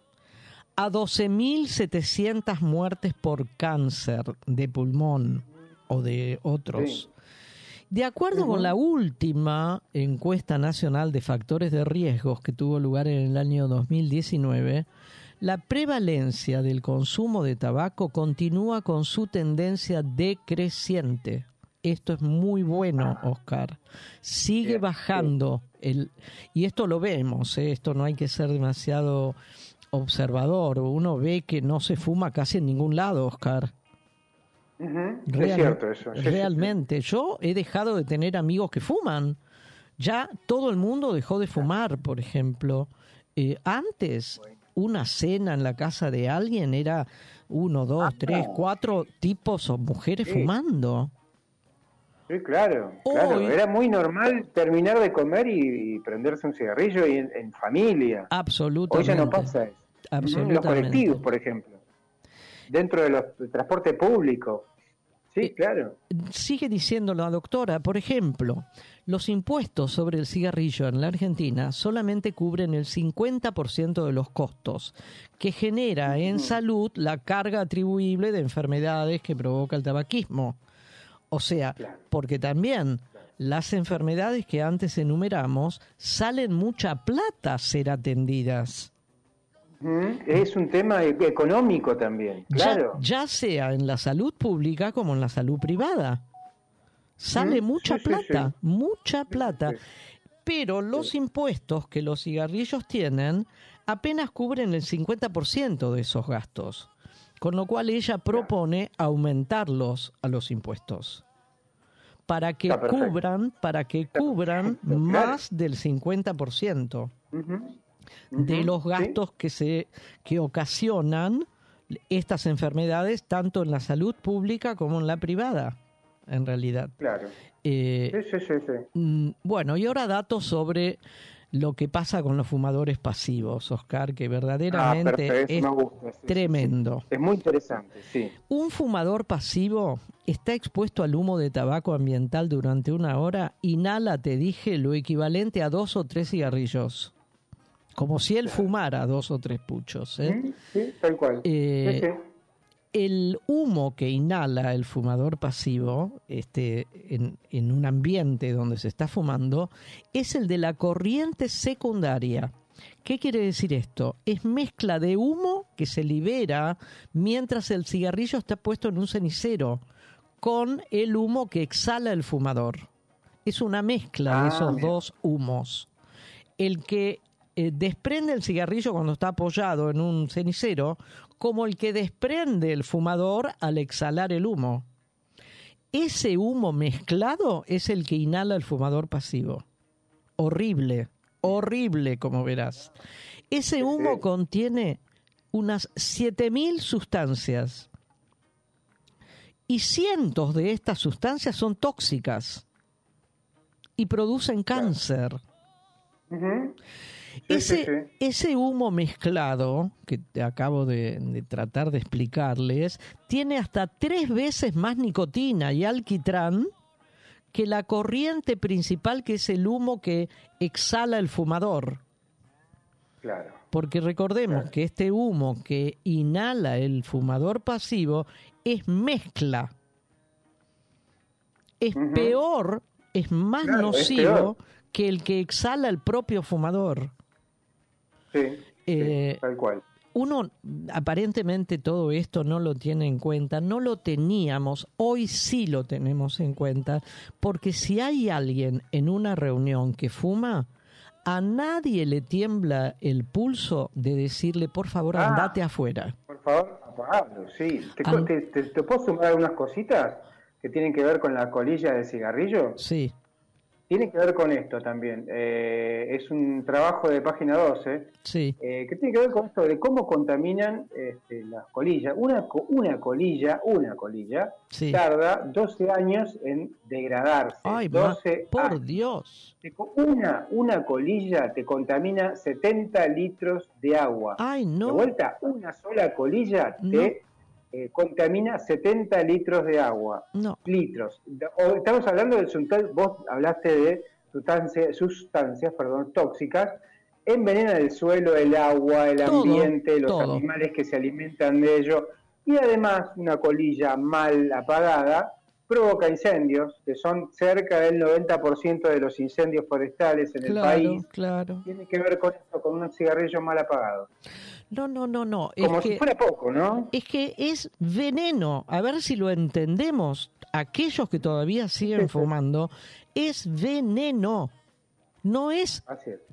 Speaker 3: a 12.700 muertes por cáncer de pulmón o de otros. De acuerdo con la última encuesta nacional de factores de riesgos que tuvo lugar en el año 2019, la prevalencia del consumo de tabaco continúa con su tendencia decreciente. Esto es muy bueno, Oscar. Sigue bajando el y esto lo vemos, ¿eh? esto no hay que ser demasiado observador. Uno ve que no se fuma casi en ningún lado, Oscar
Speaker 4: es cierto eso.
Speaker 3: realmente, yo he dejado de tener amigos que fuman. Ya todo el mundo dejó de fumar, por ejemplo. Eh, antes, una cena en la casa de alguien era uno, dos, ah, tres, cuatro tipos o mujeres fumando.
Speaker 4: Sí, claro, claro. Era muy normal terminar de comer y, prenderse un cigarrillo y en, familia.
Speaker 3: Absolutamente.
Speaker 4: Hoy ya no pasa eso. Absolutamente. Los colectivos, por ejemplo. Dentro de los transporte público. Sí, eh, claro.
Speaker 3: Sigue diciendo la doctora, por ejemplo, los impuestos sobre el cigarrillo en la Argentina solamente cubren el 50% de los costos que genera en salud la carga atribuible de enfermedades que provoca el tabaquismo. O sea, porque también las enfermedades que antes enumeramos salen mucha plata ser atendidas.
Speaker 4: Es un tema e-, económico también, claro.
Speaker 3: Ya, sea en la salud pública como en la salud privada. Sale mucha plata, mucha plata. Pero los impuestos que los cigarrillos tienen apenas cubren el 50% de esos gastos. Con lo cual ella propone aumentarlos a los impuestos. Para que cubran, para que cubran más del 50% de los gastos que se que ocasionan estas enfermedades tanto en la salud pública como en la privada, en realidad.
Speaker 4: Claro.
Speaker 3: Eh,
Speaker 4: sí, sí, sí,
Speaker 3: mm, bueno, y ahora datos sobre lo que pasa con los fumadores pasivos, Oscar, que verdaderamente ah, es tremendo.
Speaker 4: Es muy interesante, sí.
Speaker 3: Un fumador pasivo está expuesto al humo de tabaco ambiental durante una hora, inhala, te dije, lo equivalente a dos o tres cigarrillos como si él fumara dos o tres puchos. ¿eh?
Speaker 4: Sí, tal cual.
Speaker 3: Eh, el humo que inhala el fumador pasivo este, en, en, un ambiente donde se está fumando es el de la corriente secundaria. ¿Qué quiere decir esto? Es mezcla de humo que se libera mientras el cigarrillo está puesto en un cenicero con el humo que exhala el fumador. Es una mezcla de ah, esos dos humos. El que eh, desprende el cigarrillo cuando está apoyado en un cenicero, como el que desprende el fumador al exhalar el humo. Ese humo mezclado es el que inhala el fumador pasivo. Horrible, horrible, como verás. Ese humo contiene unas 7.000 sustancias y cientos de estas sustancias son tóxicas y producen cáncer. Ese, ese humo mezclado, que te acabo de, tratar de explicarles, tiene hasta tres veces más nicotina y alquitrán que la corriente principal, que es el humo que exhala el fumador.
Speaker 4: Claro.
Speaker 3: Porque recordemos que este humo que inhala el fumador pasivo es mezcla. Es peor, es más nocivo que el que exhala el propio fumador.
Speaker 4: Sí, eh, tal cual.
Speaker 3: Uno aparentemente todo esto no lo tiene en cuenta, no lo teníamos, hoy sí lo tenemos en cuenta, porque si hay alguien en una reunión que fuma, a nadie le tiembla el pulso de decirle, por favor, ah. andate afuera.
Speaker 4: Por favor, apagalo, sí. ¿Te, te, puedo sumar algunas cositas que tienen que ver con la colilla de cigarrillo?
Speaker 3: Sí.
Speaker 4: Tiene que ver con esto también. Eh, es un trabajo de página 12
Speaker 3: sí.
Speaker 4: Eh, que tiene que ver con esto de cómo contaminan este, las colillas. Una, una colilla, una colilla, tarda 12 años en degradarse.
Speaker 3: Ay, 12 por Dios.
Speaker 4: Una, una colilla te contamina 70 litros de agua.
Speaker 3: Ay, no.
Speaker 4: De vuelta, una sola colilla te eh, contamina 70 litros de agua.
Speaker 3: No.
Speaker 4: Litros. estamos hablando suntal, vos hablaste de sustancias, sustancias perdón, tóxicas envenenan el suelo, el agua, el ambiente, los animales que se alimentan de ello. Y además, una colilla mal apagada provoca incendios, que son cerca del 90% de los incendios forestales en el país.
Speaker 3: Claro.
Speaker 4: Tiene que ver con esto, con un cigarrillo mal apagado.
Speaker 3: No, no, no, no.
Speaker 4: Como si fuera poco, ¿no?
Speaker 3: Es que es veneno. A ver si lo entendemos. Aquellos que todavía siguen fumando, es veneno. No es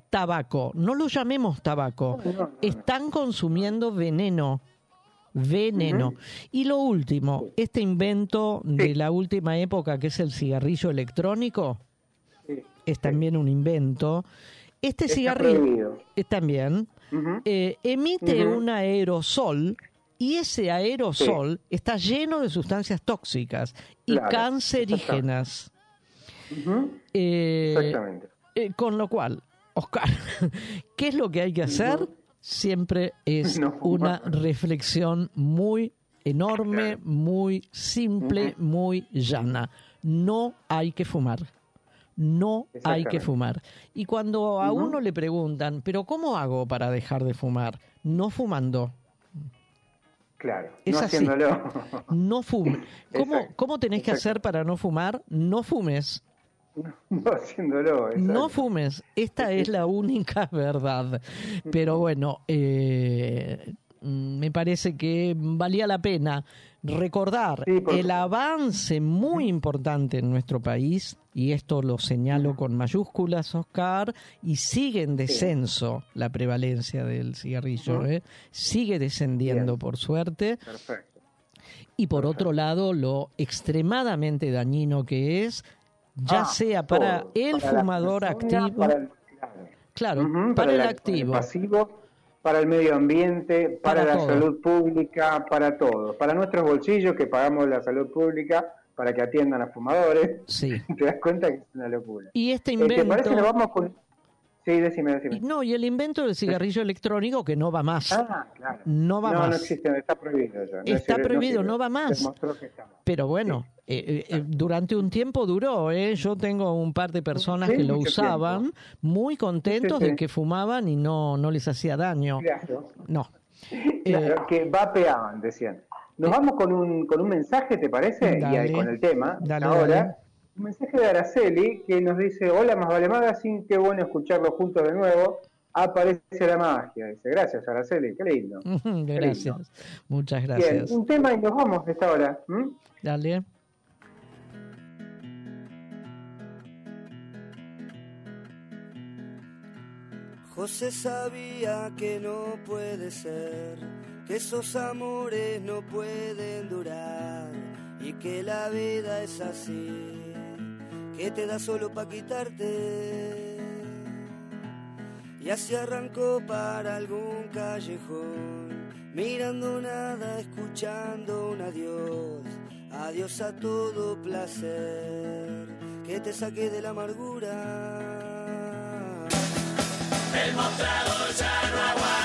Speaker 3: tabaco. No lo llamemos tabaco. Están consumiendo veneno veneno. Y lo último, este invento de la última época, que es el cigarrillo electrónico, es también un invento. Este cigarrillo es también eh, emite un aerosol y ese aerosol está lleno de sustancias tóxicas y cancerígenas.
Speaker 4: Eh, Exactamente.
Speaker 3: Eh, con lo cual, Oscar, ¿qué es lo que hay que hacer? siempre es una reflexión muy enorme, muy simple, muy llana. No hay que fumar. No hay que fumar. Y cuando a uno le preguntan, ¿pero cómo hago para dejar de fumar? No fumando.
Speaker 4: Claro, no haciéndolo.
Speaker 3: No fumes. ¿Cómo, ¿Cómo tenés que hacer para no fumar? No fumes.
Speaker 4: No haciéndolo.
Speaker 3: No fumes, esta es la única verdad. Pero bueno, eh, me parece que valía la pena recordar el avance muy importante en nuestro país, y esto lo señalo con mayúsculas, Oscar, y sigue en descenso la prevalencia del cigarrillo, ¿eh? sigue descendiendo por suerte. Y por otro lado, lo extremadamente dañino que es ya ah, sea para el fumador activo, claro, para, el activo,
Speaker 4: pasivo, para el medio ambiente, para, la salud pública, para todo, para nuestros bolsillos que pagamos la salud pública para que atiendan a fumadores.
Speaker 3: Sí.
Speaker 4: Te das cuenta que es una locura.
Speaker 3: Y este invento.
Speaker 4: parece que vamos con Sí, decime, decime.
Speaker 3: No, y el invento del cigarrillo electrónico que no va más.
Speaker 4: Ah, claro.
Speaker 3: No va más.
Speaker 4: No, existe, está prohibido ya.
Speaker 3: está prohibido, no, va más. Pero bueno, eh, eh, durante un tiempo duró, ¿eh? Yo tengo un par de personas que lo usaban, muy contentos de que fumaban y no, no les hacía daño.
Speaker 4: Claro.
Speaker 3: No.
Speaker 4: Claro, eh, que vapeaban, decían. Nos vamos con un, con un mensaje, ¿te parece? y con el tema. ahora. Un mensaje de Araceli que nos dice, hola más vale Magazine, qué bueno escucharlo juntos de nuevo. Aparece la magia. Dice, gracias Araceli, qué lindo.
Speaker 3: gracias, muchas gracias.
Speaker 4: Bien, un tema y nos vamos de esta hora.
Speaker 3: Dale.
Speaker 9: José sabía que no puede ser, que esos amores no pueden durar y que la vida es así que te da solo pa' quitarte. Y así arrancó para algún callejón, mirando nada, escuchando un adiós, adiós a todo placer, que te saque de la amargura.
Speaker 16: El mostrador ya no aguantaba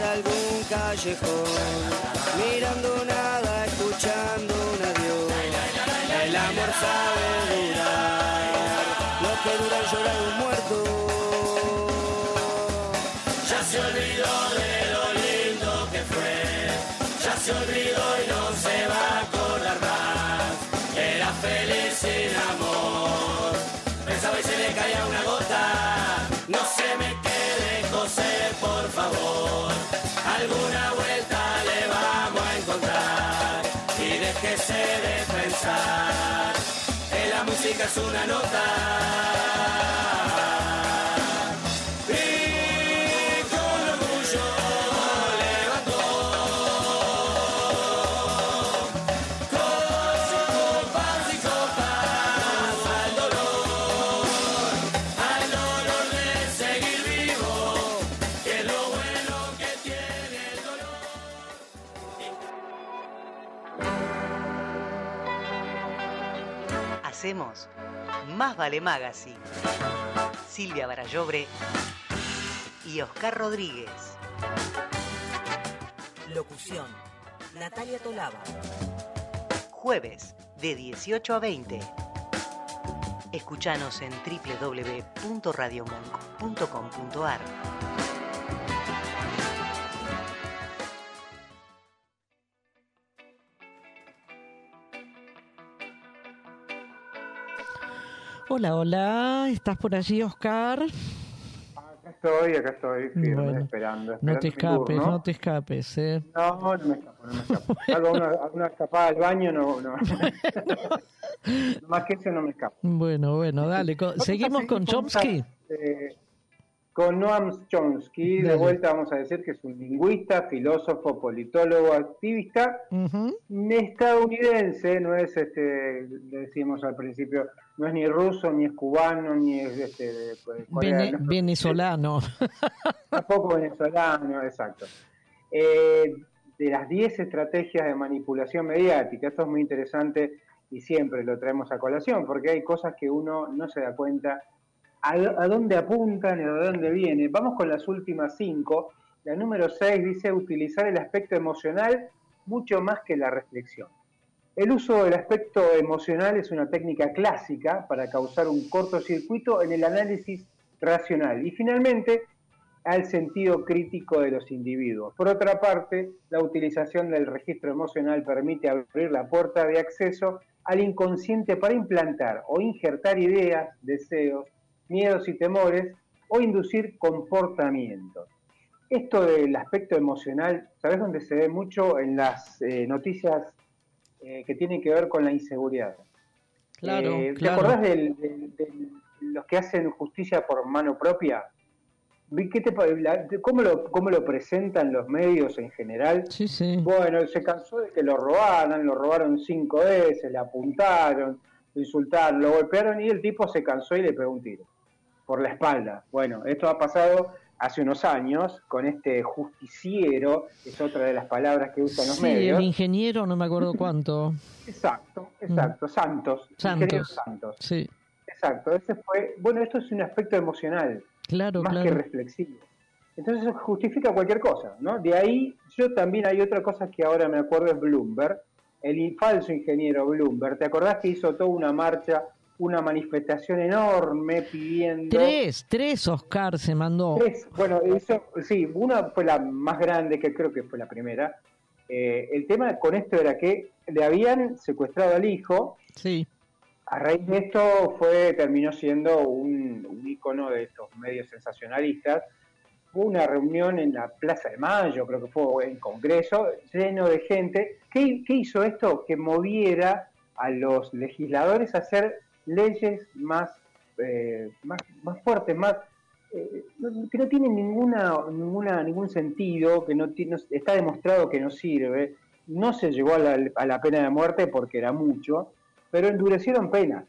Speaker 9: algún callejón, mirando nada, escuchando un adiós. El amor sabe durar, lo que dura llorar un muerto.
Speaker 16: se olvidó de lo lindo que fue, ya se olvidó y no se va a acordar más. Era feliz sin amor, pensaba y se le caía una gota. Favor, alguna vuelta le vamos a encontrar y déjese de pensar. Que la música es una nota.
Speaker 2: Hacemos Más Vale Magazine. Silvia Barallobre y Oscar Rodríguez.
Speaker 17: Locución. Natalia Tolaba.
Speaker 2: Jueves de 18 a 20. Escuchanos en www.radiomonk.com.ar.
Speaker 3: Hola, hola, ¿estás por allí, Oscar?
Speaker 4: Acá estoy, acá estoy, firme,
Speaker 3: Bueno,
Speaker 4: esperando,
Speaker 3: No te escapes, no te escapes, ¿eh?
Speaker 4: No, no me escapo, no me escapo. Hago una, una escapada al baño, no, no. Más que eso no me escapo.
Speaker 3: Bueno, bueno, dale. ¿Seguimos con Chomsky?
Speaker 4: eh, con Noam Chomsky, de vuelta vamos a decir que es un lingüista, filósofo, politólogo, activista estadounidense, no es este, le decimos al principio, no es ni ruso, ni es cubano, ni es este,
Speaker 3: Vene-
Speaker 4: no,
Speaker 3: venezolano.
Speaker 4: tampoco venezolano, exacto. Eh, de las 10 estrategias de manipulación mediática, esto es muy interesante y siempre lo traemos a colación, porque hay cosas que uno no se da cuenta a, a dónde apuntan y a dónde viene. Vamos con las últimas cinco. La número 6 dice utilizar el aspecto emocional mucho más que la reflexión. El uso del aspecto emocional es una técnica clásica para causar un cortocircuito en el análisis racional y finalmente al sentido crítico de los individuos. Por otra parte, la utilización del registro emocional permite abrir la puerta de acceso al inconsciente para implantar o injertar ideas, deseos, miedos y temores o inducir comportamientos. Esto del aspecto emocional, ¿sabes dónde se ve mucho? En las eh, noticias eh, que tienen que ver con la inseguridad.
Speaker 3: Claro,
Speaker 4: Eh, ¿Te
Speaker 3: claro.
Speaker 4: acordás del- del- de los que hacen justicia por mano propia? ¿Qué te pa- la- cómo, lo, ¿Cómo lo presentan los medios en general?
Speaker 3: Sí, sí.
Speaker 4: Bueno, se cansó de que lo robaran, lo robaron cinco veces, le apuntaron, lo insultaron, lo golpearon y el tipo se cansó y le pegó un tiro por la espalda. Bueno, esto ha pasado hace unos años con este justiciero, es otra de las palabras que usan los
Speaker 3: Sí,
Speaker 4: medios.
Speaker 3: el ingeniero, no me acuerdo cuánto.
Speaker 4: Exacto, exacto, Santos.
Speaker 3: Santos.
Speaker 4: ingeniero Santos.
Speaker 3: Sí,
Speaker 4: Exacto, ese fue, bueno, esto es un aspecto emocional,
Speaker 3: claro,
Speaker 4: más que
Speaker 3: claro.
Speaker 4: reflexivo. Entonces justifica cualquier cosa, ¿no? De ahí, yo también hay otra cosa que ahora me acuerdo es Bloomberg, el falso ingeniero Bloomberg. ¿Te acordás que hizo toda una marcha, una manifestación enorme pidiendo...
Speaker 3: Tres, tres Oscar se mandó.
Speaker 4: Tres, bueno, eso, sí, una fue la más grande, que creo que fue la primera. Eh, el tema con esto era que le habían secuestrado al hijo.
Speaker 3: Sí.
Speaker 4: A raíz de esto fue, terminó siendo un, un ícono de estos medios sensacionalistas. Hubo una reunión en la Plaza de Mayo, creo que fue en Congreso, lleno de gente. ¿Qué, qué hizo esto? Que moviera a los legisladores a hacer leyes más, eh, más, más fuertes, más eh, que no tienen ninguna, ninguna, ningún sentido, que no, no- está demostrado que no sirve. No se llegó a la, a la pena de muerte porque era mucho, pero endurecieron penas.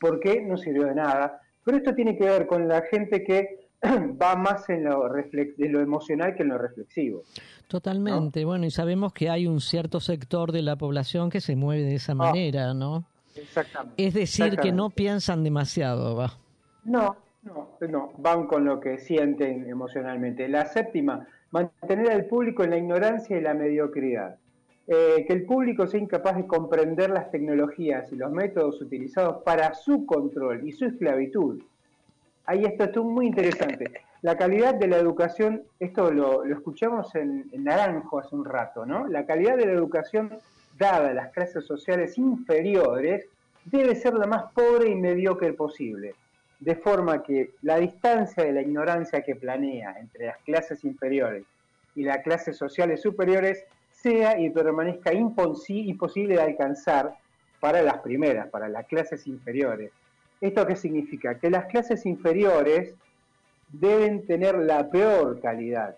Speaker 4: ¿Por qué? No sirvió de nada. Pero esto tiene que ver con la gente que va más en lo, en lo emocional que en lo reflexivo.
Speaker 3: Totalmente. Bueno, y sabemos que hay un cierto sector de la población que se mueve de esa manera, ¿no?
Speaker 4: Exactamente.
Speaker 3: Es decir, que no piensan demasiado, va.
Speaker 4: No, no, no, van con lo que sienten emocionalmente. La séptima, mantener al público en la ignorancia y la mediocridad. Eh, que el público sea incapaz de comprender las tecnologías y los métodos utilizados para su control y su esclavitud. Ahí esto es muy interesante. La calidad de la educación, esto lo, escuchamos en, en, Naranjo hace un rato, ¿no? La calidad de la educación dada las clases sociales inferiores debe ser la más pobre y mediocre posible, de forma que la distancia de la ignorancia que planea entre las clases inferiores y las clases sociales superiores sea y permanezca imposible de alcanzar para las primeras, para las clases inferiores. ¿Esto qué significa? Que las clases inferiores deben tener la peor calidad,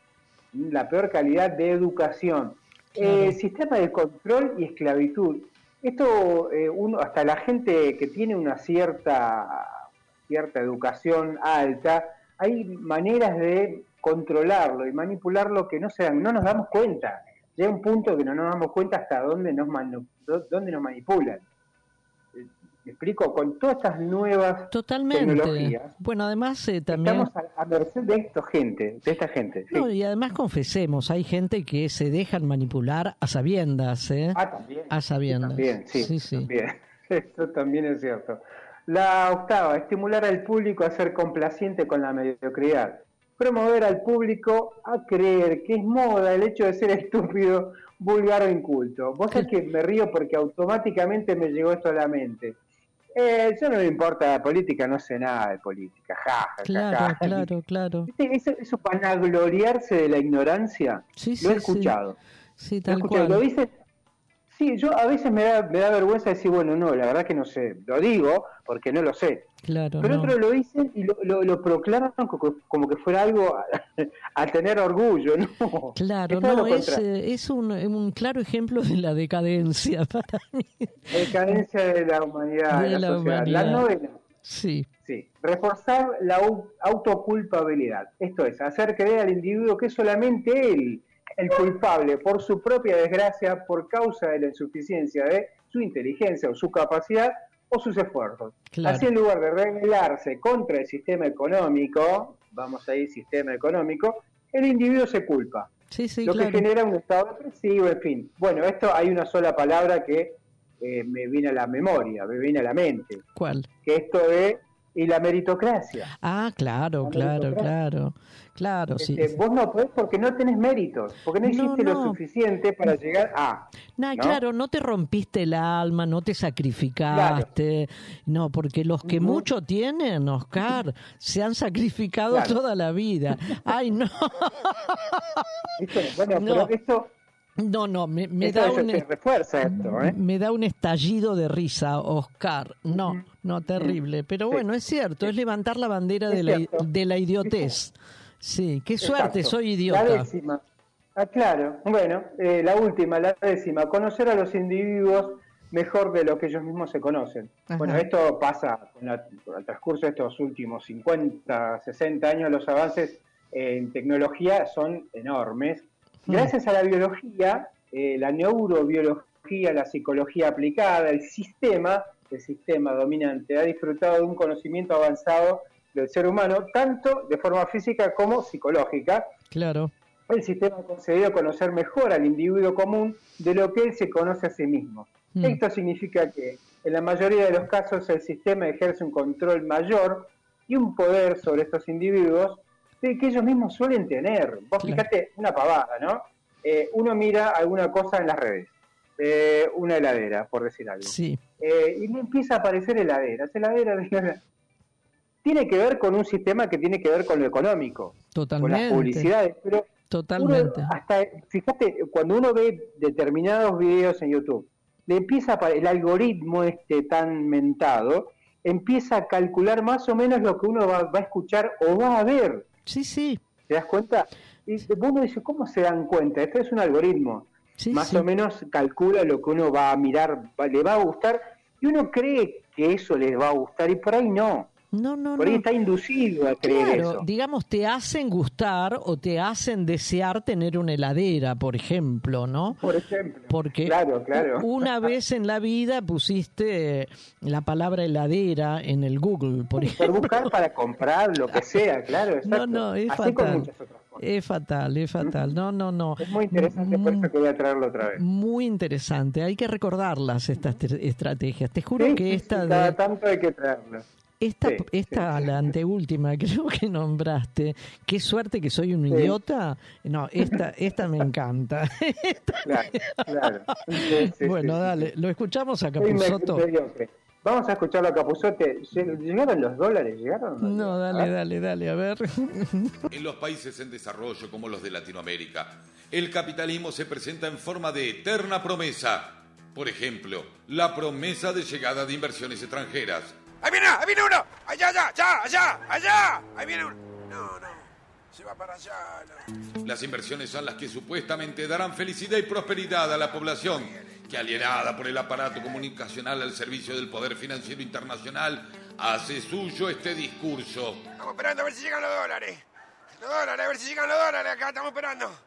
Speaker 4: la peor calidad de educación. Eh, sistema de control y esclavitud. Esto, eh, uno, hasta la gente que tiene una cierta, cierta educación alta, hay maneras de controlarlo y manipularlo que no, se no nos damos cuenta. Llega un punto que no nos damos cuenta hasta dónde nos, dónde nos manipulan. ¿Me explico? Con todas estas nuevas tecnologías.
Speaker 3: Bueno, además eh, también...
Speaker 4: Estamos a, merced de esta gente, de esta gente.
Speaker 3: No, y además confesemos, hay gente que se dejan manipular a sabiendas, ¿eh?
Speaker 4: Ah, también.
Speaker 3: A sabiendas.
Speaker 4: También, sí, sí, También. Esto también es cierto. La octava, estimular al público a ser complaciente con la mediocridad. Promover al público a creer que es moda el hecho de ser estúpido, vulgar o inculto. Vos sabés que me río porque automáticamente me llegó esto a la mente. Eh, yo no me importa la política, no sé nada de política. Ja,
Speaker 3: claro, claro, claro.
Speaker 4: Eso, eso para gloriarse de la ignorancia, lo he escuchado.
Speaker 3: Sí, tal cual.
Speaker 4: Lo dicen Sí, yo a veces me da, me da vergüenza decir, bueno, no, la verdad que no sé, lo digo porque no lo sé.
Speaker 3: Claro,
Speaker 4: Pero otros lo dicen y lo, lo, proclaman como, que fuera algo a, tener orgullo, ¿no?
Speaker 3: Claro, no, es, eh, es un, un, claro ejemplo de la decadencia para mí.
Speaker 4: Decadencia de la humanidad, de la, sociedad. La novena.
Speaker 3: Sí.
Speaker 4: Sí, reforzar la autoculpabilidad. Esto es, hacer creer al individuo que es solamente él el culpable por su propia desgracia por causa de la insuficiencia de su inteligencia o su capacidad o sus esfuerzos. Así en lugar de rebelarse contra el sistema económico, vamos a ir sistema económico, el individuo se culpa. lo que genera un estado depresivo, en fin. Bueno, esto hay una sola palabra que eh, me viene a la memoria, me viene a la mente.
Speaker 3: ¿Cuál?
Speaker 4: Que esto es y la meritocracia.
Speaker 3: Ah, claro, claro, claro. Claro, sí.
Speaker 4: Este, vos no podés porque no tenés méritos, porque no hiciste lo suficiente para llegar a.
Speaker 3: ¿no? Claro, no te rompiste el alma, no te sacrificaste. No, porque los que mucho tienen, Oscar, se han sacrificado toda la vida. Ay, no.
Speaker 4: Bueno, pero esto
Speaker 3: no, no, me, da un
Speaker 4: ¿eh?
Speaker 3: me da un estallido de risa, Oscar. No, no terrible, pero bueno, es cierto, es levantar la bandera de la, de la idiotez. Sí, qué suerte, soy idiota.
Speaker 4: La décima. Ah, claro. Bueno, eh, la última, la décima, conocer a los individuos mejor de lo que ellos mismos se conocen. Bueno, esto pasa con, el transcurso de estos últimos 50, 60 años, los avances en tecnología son enormes Gracias a la biología, eh, la neurobiología, la psicología aplicada, el sistema, el sistema dominante, ha disfrutado de un conocimiento avanzado del ser humano, tanto de forma física como psicológica.
Speaker 3: Claro.
Speaker 4: El sistema ha conseguido conocer mejor al individuo común de lo que él se conoce a sí mismo. Mm. Esto significa que en la mayoría de los casos el sistema ejerce un control mayor y un poder sobre estos individuos que ellos mismos suelen tener. Vos fíjate, una pavada, ¿no? Eh, uno mira alguna cosa en las redes, eh, una heladera, por decir algo.
Speaker 3: Sí.
Speaker 4: Eh, y le empieza a aparecer heladeras, heladeras, Tiene que ver con un sistema que tiene que ver con lo económico.
Speaker 3: Totalmente.
Speaker 4: Con las publicidades, pero...
Speaker 3: Totalmente.
Speaker 4: hasta, fíjate, cuando uno ve determinados videos en YouTube, le empieza a, el algoritmo este tan mentado, empieza a calcular más o menos lo que uno va a escuchar o va a ver.
Speaker 3: Sí, sí.
Speaker 4: ¿Te das cuenta? Y uno dice, ¿cómo se dan cuenta? Esto es un algoritmo. Más o menos calcula lo que uno va a mirar, le va a gustar, y uno cree que eso les va a gustar, y por ahí no.
Speaker 3: No, no,
Speaker 4: Por ahí está inducido a creer
Speaker 3: claro, digamos, te hacen gustar o te hacen desear tener una heladera, por ejemplo, ¿no?
Speaker 4: Por ejemplo.
Speaker 3: Porque
Speaker 4: claro, claro.
Speaker 3: una vez en la vida pusiste la palabra heladera en el Google, por ejemplo.
Speaker 4: Por buscar para comprar lo que sea, claro, exacto.
Speaker 3: No, no, es fatal. Es fatal, es fatal. No, no, no.
Speaker 4: Es muy interesante, por eso quería traerlo otra vez.
Speaker 3: Muy interesante. Hay que recordarlas, estas estrategias. Te juro que esta.
Speaker 4: cada tanto hay que traerlas
Speaker 3: esta,
Speaker 4: Sí,
Speaker 3: esta la anteúltima, creo que nombraste. Qué suerte que soy un idiota. No, esta, esta me encanta.
Speaker 4: Claro, claro. Sí, sí,
Speaker 3: bueno, dale,
Speaker 4: sí.
Speaker 3: lo escuchamos a
Speaker 4: mediocre. Vamos a escucharlo a Capuzote. ¿Llegaron los dólares? ¿Llegaron?
Speaker 3: No, dale, dale, dale, a ver.
Speaker 18: En los países en desarrollo como los de Latinoamérica, el capitalismo se presenta en forma de eterna promesa. Por ejemplo, la promesa de llegada de inversiones extranjeras.
Speaker 19: ¡Ahí viene, ahí viene uno! ¡Allá, allá, allá, allá, allá! ¡Ahí viene uno! No, no, se va para allá. no.
Speaker 18: Las inversiones son las que supuestamente darán felicidad y prosperidad a la población, que alienada por el aparato comunicacional al servicio del poder financiero internacional, hace suyo este discurso.
Speaker 19: Estamos esperando a ver si llegan los dólares. Los dólares, a ver si llegan los dólares. Acá estamos esperando.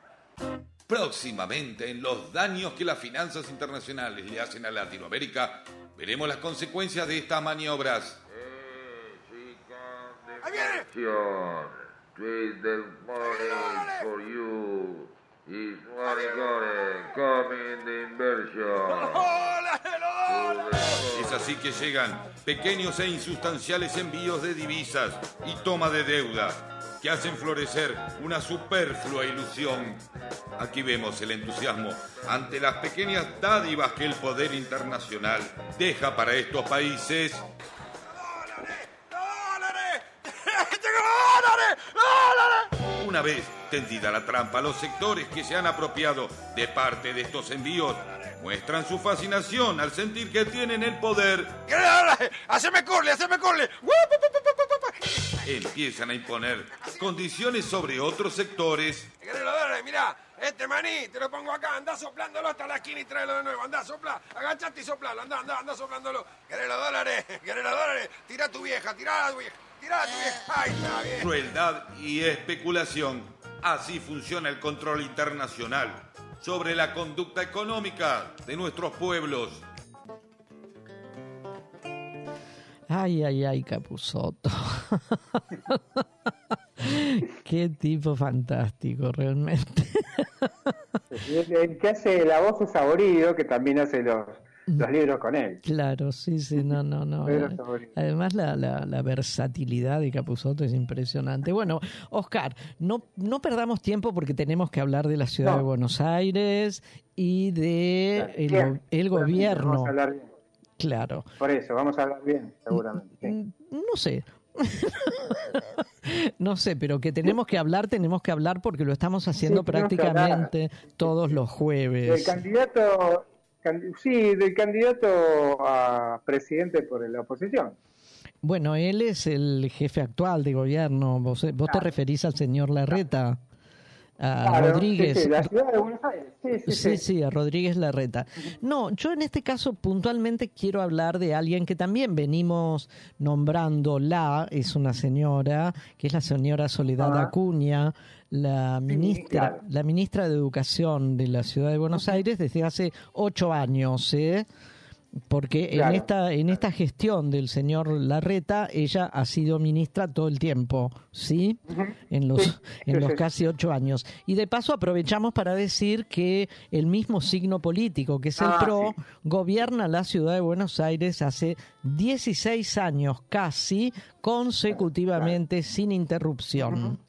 Speaker 18: Próximamente, en los daños que las finanzas internacionales le hacen a Latinoamérica, veremos las consecuencias de estas maniobras. Es así que llegan pequeños e insustanciales envíos de divisas y toma de deuda que hacen florecer una superflua ilusión. Aquí vemos el entusiasmo ante las pequeñas dádivas que el poder internacional deja para estos países.
Speaker 19: ¡Dólares! ¡Dólares!
Speaker 18: Una vez tendida la trampa, los sectores que se han apropiado de parte de estos envíos muestran su fascinación al sentir que tienen el poder.
Speaker 19: ¿Querés dólares? ¡Haceme curly, haceme pup!
Speaker 18: Empiezan a imponer condiciones sobre otros sectores
Speaker 19: ¿Querés los dólares? Mirá, este maní, te lo pongo acá, andá soplándolo hasta la esquina y tráelo de nuevo. Andá, sopla, agachate y soplalo, andá, andá, andá soplándolo. ¿Querés los dólares? ¿Querés los dólares? Tira a tu vieja, tirá a tu vieja, tirá a tu vieja. ¡Ahí está bien!
Speaker 18: crueldad y especulación. Así funciona el control internacional sobre la conducta económica de nuestros pueblos.
Speaker 3: Ay, ay, ay, Capuzotto. Qué tipo fantástico, realmente.
Speaker 4: El, que hace la voz es Saborido, que también hace los, los libros con él.
Speaker 3: Claro, sí, sí, no, no, no. Además, la, la, la versatilidad de Capuzotto es impresionante. Bueno, Oscar, no, no perdamos tiempo porque tenemos que hablar de la ciudad
Speaker 4: No.
Speaker 3: de Buenos Aires y de el, gobierno. Claro.
Speaker 4: Por eso, vamos a hablar bien, seguramente. sí.
Speaker 3: No sé. no sé, pero que tenemos que hablar, tenemos que hablar porque lo estamos haciendo
Speaker 4: hablar.
Speaker 3: prácticamente todos los
Speaker 4: Del
Speaker 3: jueves.
Speaker 4: candidato, candi- sí, del candidato a presidente por la oposición.
Speaker 3: Bueno, él es el jefe actual de gobierno. Vos, vos te referís al señor Larreta, a
Speaker 4: Claro,
Speaker 3: Rodríguez.
Speaker 4: sí, sí, la ciudad de Buenos Aires. Sí, sí,
Speaker 3: a Rodríguez Larreta. No, yo en este caso puntualmente quiero hablar de alguien que también venimos nombrando la, es una señora, que es la señora Soledad
Speaker 4: Ah.
Speaker 3: Acuña, la ministra,
Speaker 4: claro.
Speaker 3: la ministra de Educación de la Ciudad de Buenos Aires desde hace ocho años, ¿eh? Porque
Speaker 4: Claro.
Speaker 3: en esta en esta gestión del señor Larreta ella ha sido ministra todo el tiempo, ¿sí? En los
Speaker 4: Sí,
Speaker 3: en los casi ocho años. Y de paso aprovechamos para decir que el mismo signo político, que es el
Speaker 4: Ah,
Speaker 3: PRO,
Speaker 4: sí.
Speaker 3: gobierna la ciudad de Buenos Aires hace 16 años casi consecutivamente sin interrupción.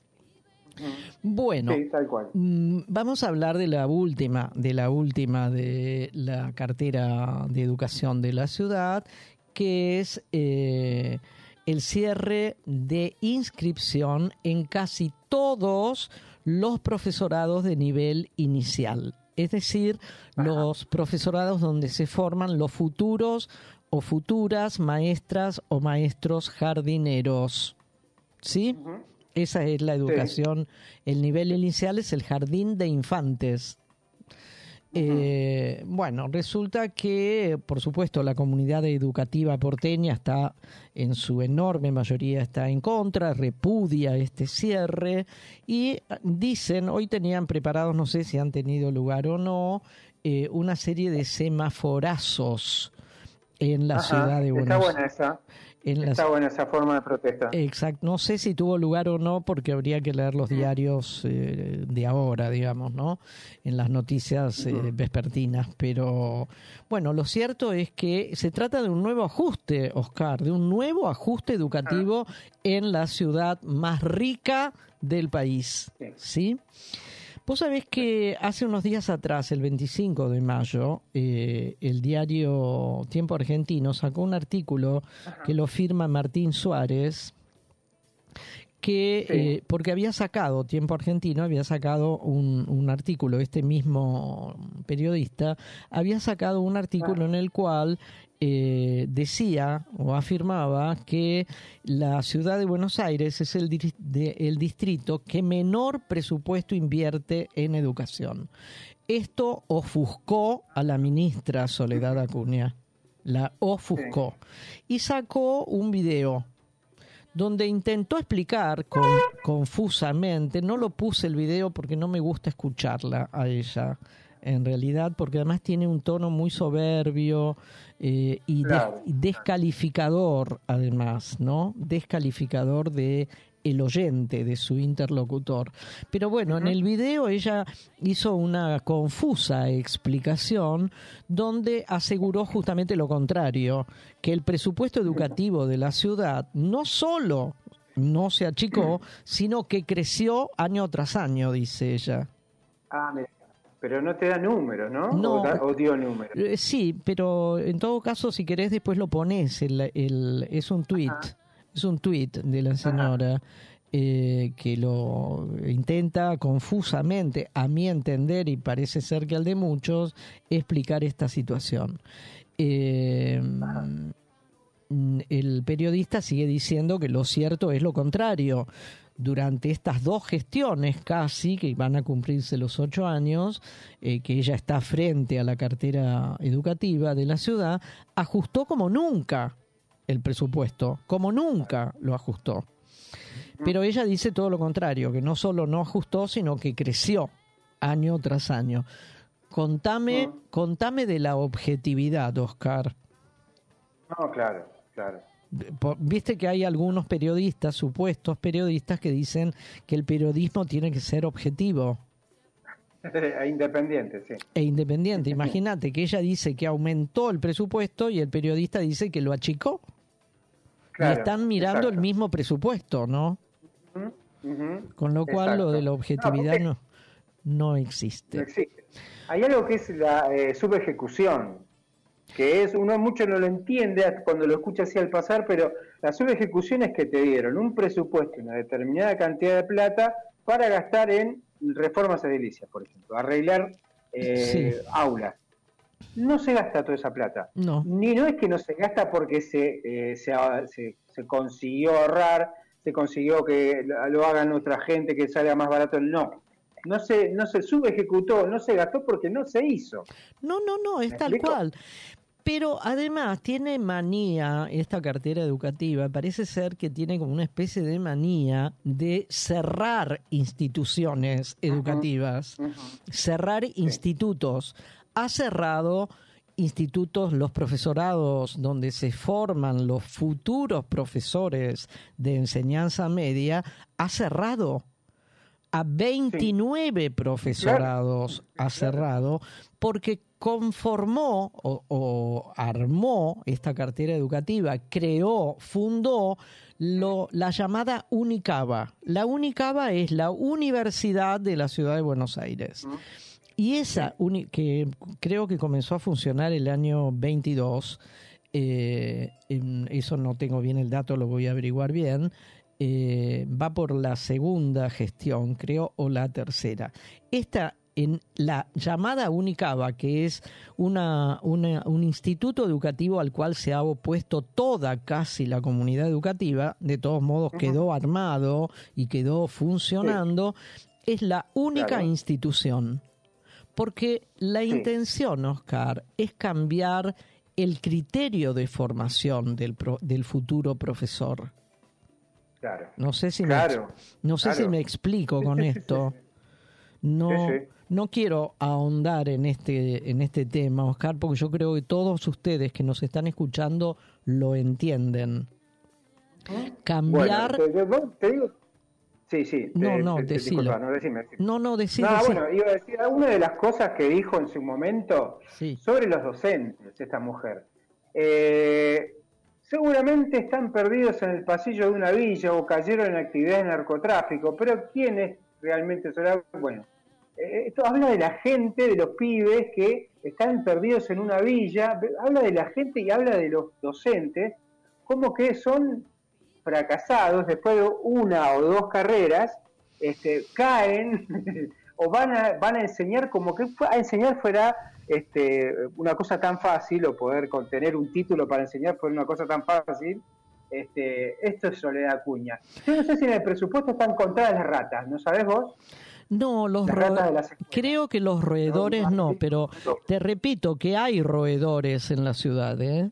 Speaker 3: Bueno,
Speaker 4: Sí, tal cual.
Speaker 3: Mm, Vamos a hablar de la última, de la última de la cartera de educación de la ciudad, que es eh, el cierre de inscripción en casi todos los profesorados de nivel inicial. Es decir, los profesorados donde se forman los futuros o futuras maestras o maestros jardineros. ¿Sí? Esa es la educación. El nivel inicial es el jardín de infantes. Eh, bueno, resulta que, por supuesto, la comunidad educativa porteña está, en su enorme mayoría, está en contra, repudia este cierre y dicen, hoy tenían preparados, no sé si han tenido lugar o no, eh, una serie de semaforazos en la
Speaker 4: Ajá,
Speaker 3: ciudad de Buenos
Speaker 4: Está buena esa.
Speaker 3: En la-
Speaker 4: Está buena esa forma de protesta.
Speaker 3: Exacto, no sé si tuvo lugar o no porque habría que leer los diarios eh, de ahora, digamos, ¿no? En las noticias eh, vespertinas, pero bueno, lo cierto es que se trata de un nuevo ajuste, Oscar, de un nuevo ajuste educativo en la ciudad más rica del país, ¿sí? Vos sabés que hace unos días atrás, el 25 de mayo, eh, el diario Tiempo Argentino sacó un artículo que lo firma Martín Suárez, que eh, porque había sacado Tiempo Argentino había sacado un, un artículo este mismo periodista había sacado un artículo en el cual eh, decía o afirmaba que la ciudad de Buenos Aires es el, diri- de- el distrito que menor presupuesto invierte en educación. Esto ofuscó a la ministra Soledad Acuña, la ofuscó, y sacó un video donde intentó explicar con- confusamente, no lo puse el video porque no me gusta escucharla a ella, en realidad, porque además tiene un tono muy soberbio eh, y des-
Speaker 4: Claro.
Speaker 3: y descalificador, además, ¿no? Descalificador de el oyente, de su interlocutor. Pero bueno, en el video ella hizo una confusa explicación donde aseguró justamente lo contrario, que el presupuesto educativo de la ciudad no solo no se achicó, sino que creció año tras año, dice ella.
Speaker 4: Ah, mira. Pero no te da números, ¿no?
Speaker 3: No.
Speaker 4: O, da- o dio números.
Speaker 3: Eh, Sí, pero en todo caso, si querés, después lo pones. El, el- es un tweet, es un tweet de la señora eh, que lo intenta confusamente, a mi entender, y parece ser que al de muchos, explicar esta situación. Eh, el periodista sigue diciendo que lo cierto es lo contrario. Durante estas dos gestiones casi, que van a cumplirse los ocho años, eh, que ella está frente a la cartera educativa de la ciudad, ajustó como nunca el presupuesto, como nunca lo ajustó. Pero ella dice todo lo contrario, que no solo no ajustó, sino que creció año tras año. Contame, contame de la objetividad, Oscar.
Speaker 4: No, claro, claro.
Speaker 3: Viste que hay algunos periodistas, supuestos periodistas, que dicen que el periodismo tiene que ser objetivo
Speaker 4: Independiente, sí.
Speaker 3: e independiente. Imagínate que ella dice que aumentó el presupuesto y el periodista dice que lo achicó.
Speaker 4: Claro,
Speaker 3: y están mirando
Speaker 4: exacto.
Speaker 3: el mismo presupuesto, ¿no? Con lo cual
Speaker 4: Exacto.
Speaker 3: lo de la objetividad no, no existe.
Speaker 4: no existe. Hay algo que es la eh, subejecución, que es, uno mucho no lo entiende cuando lo escucha así al pasar, pero la subejecución es que te dieron un presupuesto, una determinada cantidad de plata para gastar en reformas edilicias, por ejemplo, arreglar eh,
Speaker 3: Sí.
Speaker 4: aulas. No se gasta toda esa plata.
Speaker 3: No.
Speaker 4: Ni no es que no se gasta porque se, eh, se, se- se consiguió ahorrar, se consiguió que lo hagan otra gente, que salga más barato. No. No se, no se subejecutó, no se gastó porque no se hizo.
Speaker 3: No, no, no, es
Speaker 4: ¿Me
Speaker 3: tal
Speaker 4: explico?
Speaker 3: cual. Pero además tiene manía esta cartera educativa, parece ser que tiene como una especie de manía de cerrar instituciones educativas, cerrar institutos. Ha cerrado institutos, los profesorados donde se forman los futuros profesores de enseñanza media, ha cerrado. A 29 profesorados ha cerrado porque conformó o, o armó esta cartera educativa, creó, fundó lo, la llamada Unicaba. La Unicaba es la Universidad de la Ciudad de Buenos Aires. Y esa, que creo que comenzó a funcionar el año 22, eh, eso no tengo bien el dato, lo voy a averiguar bien, eh, va por la segunda gestión, creo, o la tercera. Esta, en la llamada Unicaba, que es una, una- un instituto educativo al cual se ha opuesto toda casi la comunidad educativa, de todos modos quedó armado y quedó funcionando, es la única
Speaker 4: Claro.
Speaker 3: institución. Porque la intención, Oscar, es cambiar el criterio de formación del, pro- del futuro profesor.
Speaker 4: Claro.
Speaker 3: No sé si
Speaker 4: Claro,
Speaker 3: me, no sé si me explico con esto. No,
Speaker 4: Sí, sí.
Speaker 3: No quiero ahondar en este, en este tema, Oscar, porque yo creo que todos ustedes que nos están escuchando lo entienden. Cambiar...
Speaker 4: Bueno, te, digo... Sí, sí.
Speaker 3: No, no,
Speaker 4: te,
Speaker 3: decilo.
Speaker 4: no, decime,
Speaker 3: no, no, decilo.
Speaker 4: No, bueno, iba a decir, una de las cosas que dijo en su momento sobre los docentes, esta mujer. Eh, seguramente están perdidos en el pasillo de una villa o cayeron en actividades de narcotráfico, pero ¿quién es realmente Bueno, eh, esto habla de la gente, de los pibes que están perdidos en una villa, habla de la gente y habla de los docentes, como que son fracasados después de una o dos carreras, este, caen o van a, van a enseñar como que a enseñar fuera este, una cosa tan fácil o poder contener un título para enseñar fuera una cosa tan fácil. Este, esto es Soledad Acuña. Yo no sé si en el presupuesto están contadas las ratas, ¿no sabes vos?
Speaker 3: No, los creo que los roedores no, pero te repito que hay roedores en la ciudad, ¿eh?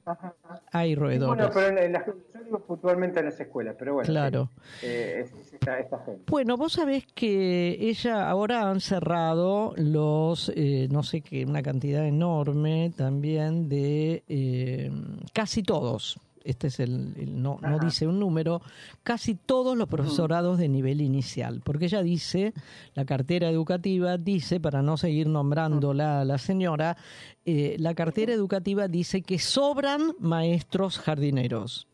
Speaker 3: Hay roedores.
Speaker 4: Bueno, pero en, las, yo digo puntualmente en las escuelas, pero bueno.
Speaker 3: Claro.
Speaker 4: Eh, esta, gente.
Speaker 3: Bueno, vos sabés que ella ahora han cerrado los, eh, no sé qué, una cantidad enorme también de eh, casi todos este es el, no, no, dice un número, casi todos los profesorados de nivel inicial, porque ella dice, la cartera educativa dice, para no seguir nombrándola a la señora, eh, la cartera educativa dice que sobran maestros jardineros.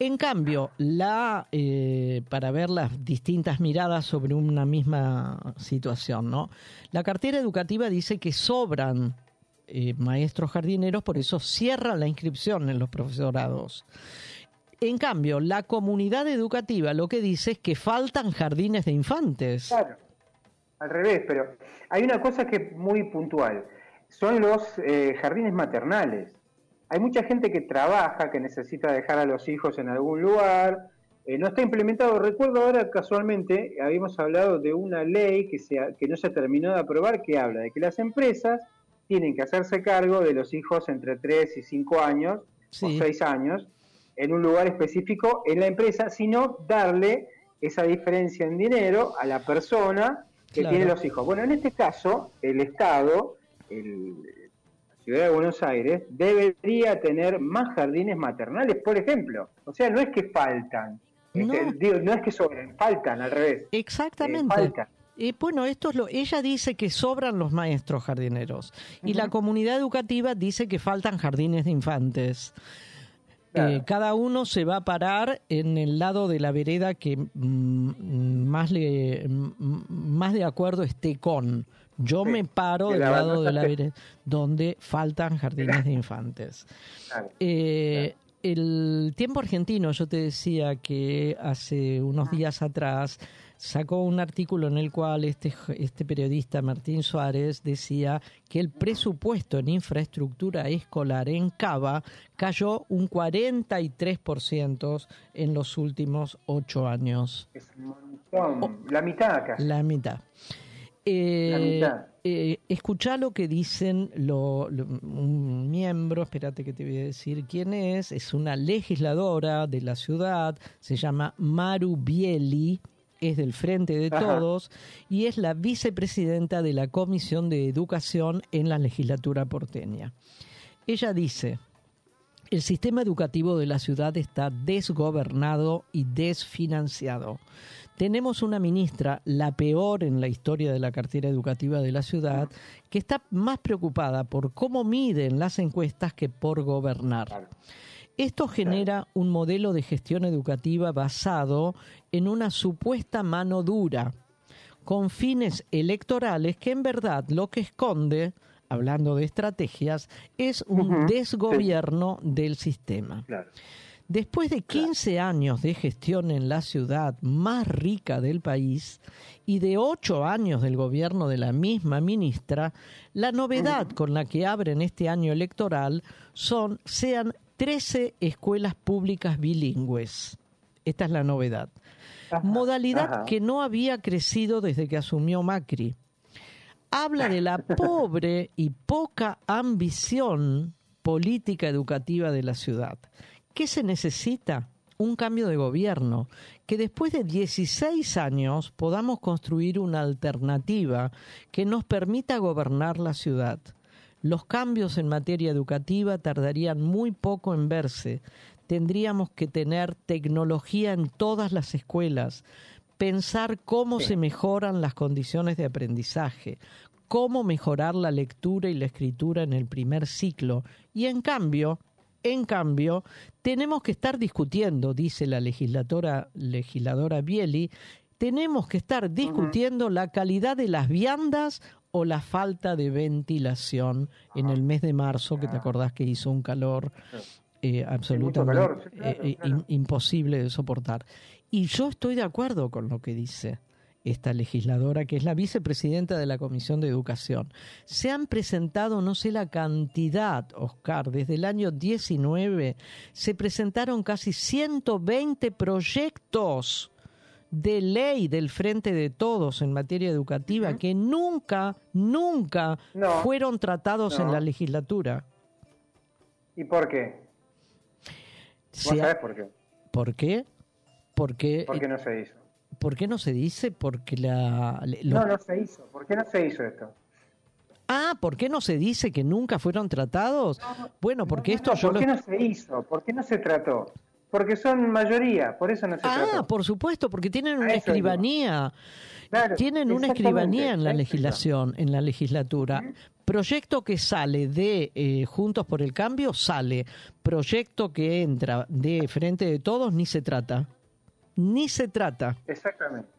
Speaker 3: En cambio, la, eh, para ver las distintas miradas sobre una misma situación, ¿no? La cartera educativa dice que sobran eh, maestros jardineros, por eso cierra la inscripción en los profesorados. En cambio, la comunidad educativa lo que dice es que faltan jardines de infantes.
Speaker 4: Claro, al revés, pero hay una cosa que es muy puntual, son los eh, jardines maternales. Hay mucha gente que trabaja, que necesita dejar a los hijos en algún lugar, eh, no está implementado. Recuerdo ahora casualmente, habíamos hablado de una ley que, que no se terminó de aprobar, que habla de que las empresas tienen que hacerse cargo de los hijos entre 3 y 5 años o 6 años en un lugar específico en la empresa, sino darle esa diferencia en dinero a la persona que tiene los hijos. Bueno, en este caso, el Estado, el, la Ciudad de Buenos Aires, debería tener más jardines maternales, por ejemplo. O sea, no es que faltan, no, este, no es que sobran, faltan al revés.
Speaker 3: Exactamente. Eh, faltan. Y bueno, esto es lo, ella dice que sobran los maestros jardineros. Y la comunidad educativa dice que faltan jardines de infantes. Eh, cada uno se va a parar en el lado de la vereda que mm, más, le, mm, más de acuerdo esté con. Yo me paro del lado de la vereda donde faltan jardines de infantes. Eh, el tiempo argentino, yo te decía que hace unos días atrás sacó un artículo en el cual este, este periodista Martín Suárez decía que el presupuesto en infraestructura escolar en Cava cayó un 43% en los últimos ocho años.
Speaker 4: Es un montón. la mitad casi.
Speaker 3: La mitad. Eh, eh, escucha lo que dicen un miembro, espérate que te voy a decir quién es, es una legisladora de la ciudad, se llama Maru Bieli, es del Frente de Todos y es la vicepresidenta de la Comisión de Educación en la legislatura porteña. Ella dice, el sistema educativo de la ciudad está desgobernado y desfinanciado. Tenemos una ministra, la peor en la historia de la cartera educativa de la ciudad, que está más preocupada por cómo miden las encuestas que por gobernar. Esto genera un modelo de gestión educativa basado en una supuesta mano dura, con fines electorales que en verdad lo que esconde, hablando de estrategias, es un desgobierno del sistema. Después de 15 años de gestión en la ciudad más rica del país y de 8 años del gobierno de la misma ministra, la novedad con la que abren este año electoral son sean 13 escuelas públicas bilingües. Esta es la novedad. Modalidad que no había crecido desde que asumió Macri. Habla de la pobre y poca ambición política educativa de la ciudad. ¿Qué se necesita? un cambio de gobierno, que después de 16 años podamos construir una alternativa que nos permita gobernar la ciudad. Los cambios en materia educativa tardarían muy poco en verse. Tendríamos que tener tecnología en todas las escuelas, pensar cómo se mejoran las condiciones de aprendizaje, cómo mejorar la lectura y la escritura en el primer ciclo. Y en cambio, en cambio, tenemos que estar discutiendo, dice la legisladora, legisladora Bieli, tenemos que estar discutiendo la calidad de las viandas o la falta de ventilación en el mes de marzo, que te acordás que hizo un calor eh, absolutamente eh, eh, imposible de soportar. Y yo estoy de acuerdo con lo que dice esta legisladora, que es la vicepresidenta de la Comisión de Educación. Se han presentado, no sé la cantidad, Oscar, desde el año 19 se presentaron casi 120 proyectos de ley del Frente de Todos en materia educativa que nunca, nunca fueron tratados en la legislatura.
Speaker 4: ¿Y por qué? ¿Vos sabés por qué?
Speaker 3: ¿Por qué? Porque,
Speaker 4: ¿Por qué no se hizo?
Speaker 3: ¿Por qué no se dice? Porque la...
Speaker 4: No, no se hizo. ¿Por qué no se hizo esto?
Speaker 3: Ah, ¿por qué no se dice que nunca fueron tratados? bueno, porque esto yo
Speaker 4: ¿Por qué no se hizo? ¿Por qué no se trató? Porque son mayoría, por eso no se
Speaker 3: Ah, por supuesto, porque tienen una escribanía. tienen una escribanía en la legislación, en la legislatura. Proyecto que sale de eh, Juntos por el Cambio, sale. Proyecto que entra de Frente de Todos, ni se trata. Ni se trata.
Speaker 4: Exactamente.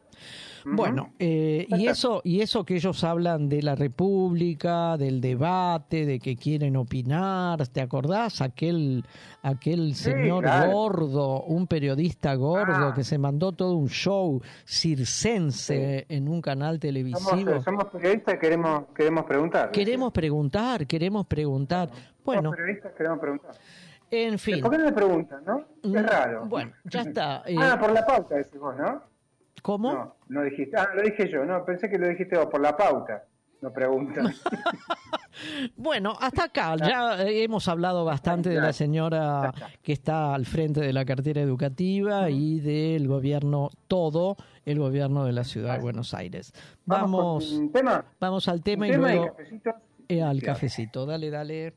Speaker 3: Bueno, eh, y eso y eso que ellos hablan de la República, del debate, de que quieren opinar, ¿te acordás aquel aquel señor gordo, un periodista gordo
Speaker 4: Ah.
Speaker 3: que se mandó todo un show circense en un canal televisivo?
Speaker 4: Somos, somos periodistas y queremos, queremos preguntar.
Speaker 3: Queremos preguntar, queremos preguntar. Bueno,
Speaker 4: periodistas queremos preguntar.
Speaker 3: en fin.
Speaker 4: ¿Por qué no me preguntan, no? Es raro.
Speaker 3: Bueno, ya está. eh,
Speaker 4: Ah, por la pauta decís vos, ¿no?
Speaker 3: ¿Cómo?
Speaker 4: No, no dijiste. Ah, lo dije yo. No, pensé que lo dijiste vos por la pauta. No preguntan.
Speaker 3: Bueno, hasta acá ya hemos hablado bastante de la señora que está al frente de la cartera educativa y del gobierno todo, el gobierno de la ciudad de Buenos Aires.
Speaker 4: Vamos
Speaker 3: Vamos,
Speaker 4: tema.
Speaker 3: al tema y luego
Speaker 4: cafecito.
Speaker 3: eh, al cafecito. Dale, dale.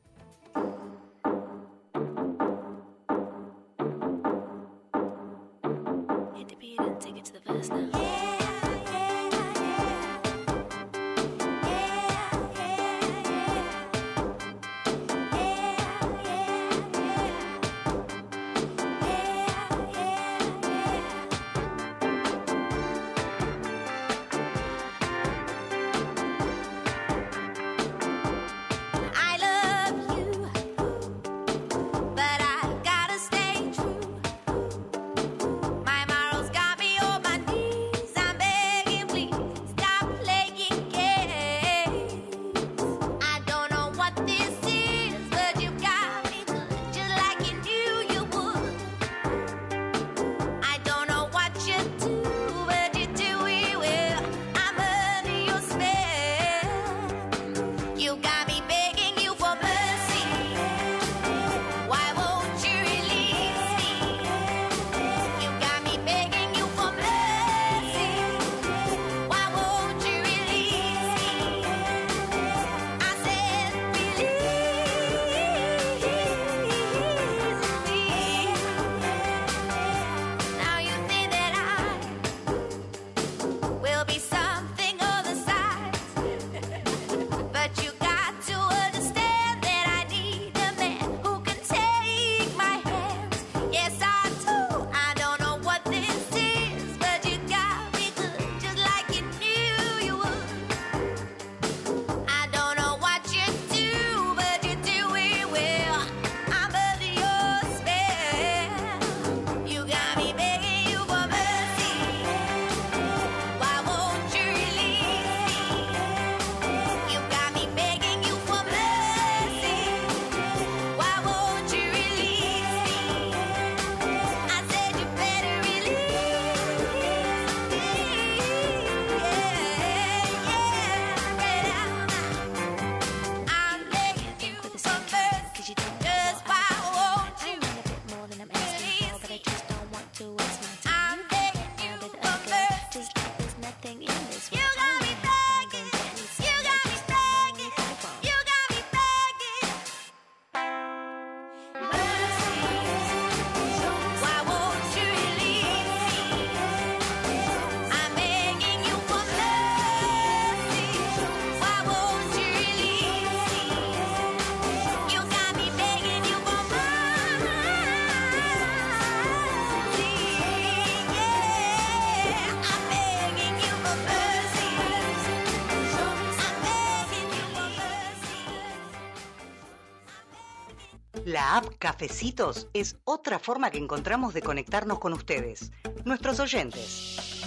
Speaker 2: La app Cafecitos es otra forma que encontramos de conectarnos con ustedes, nuestros oyentes.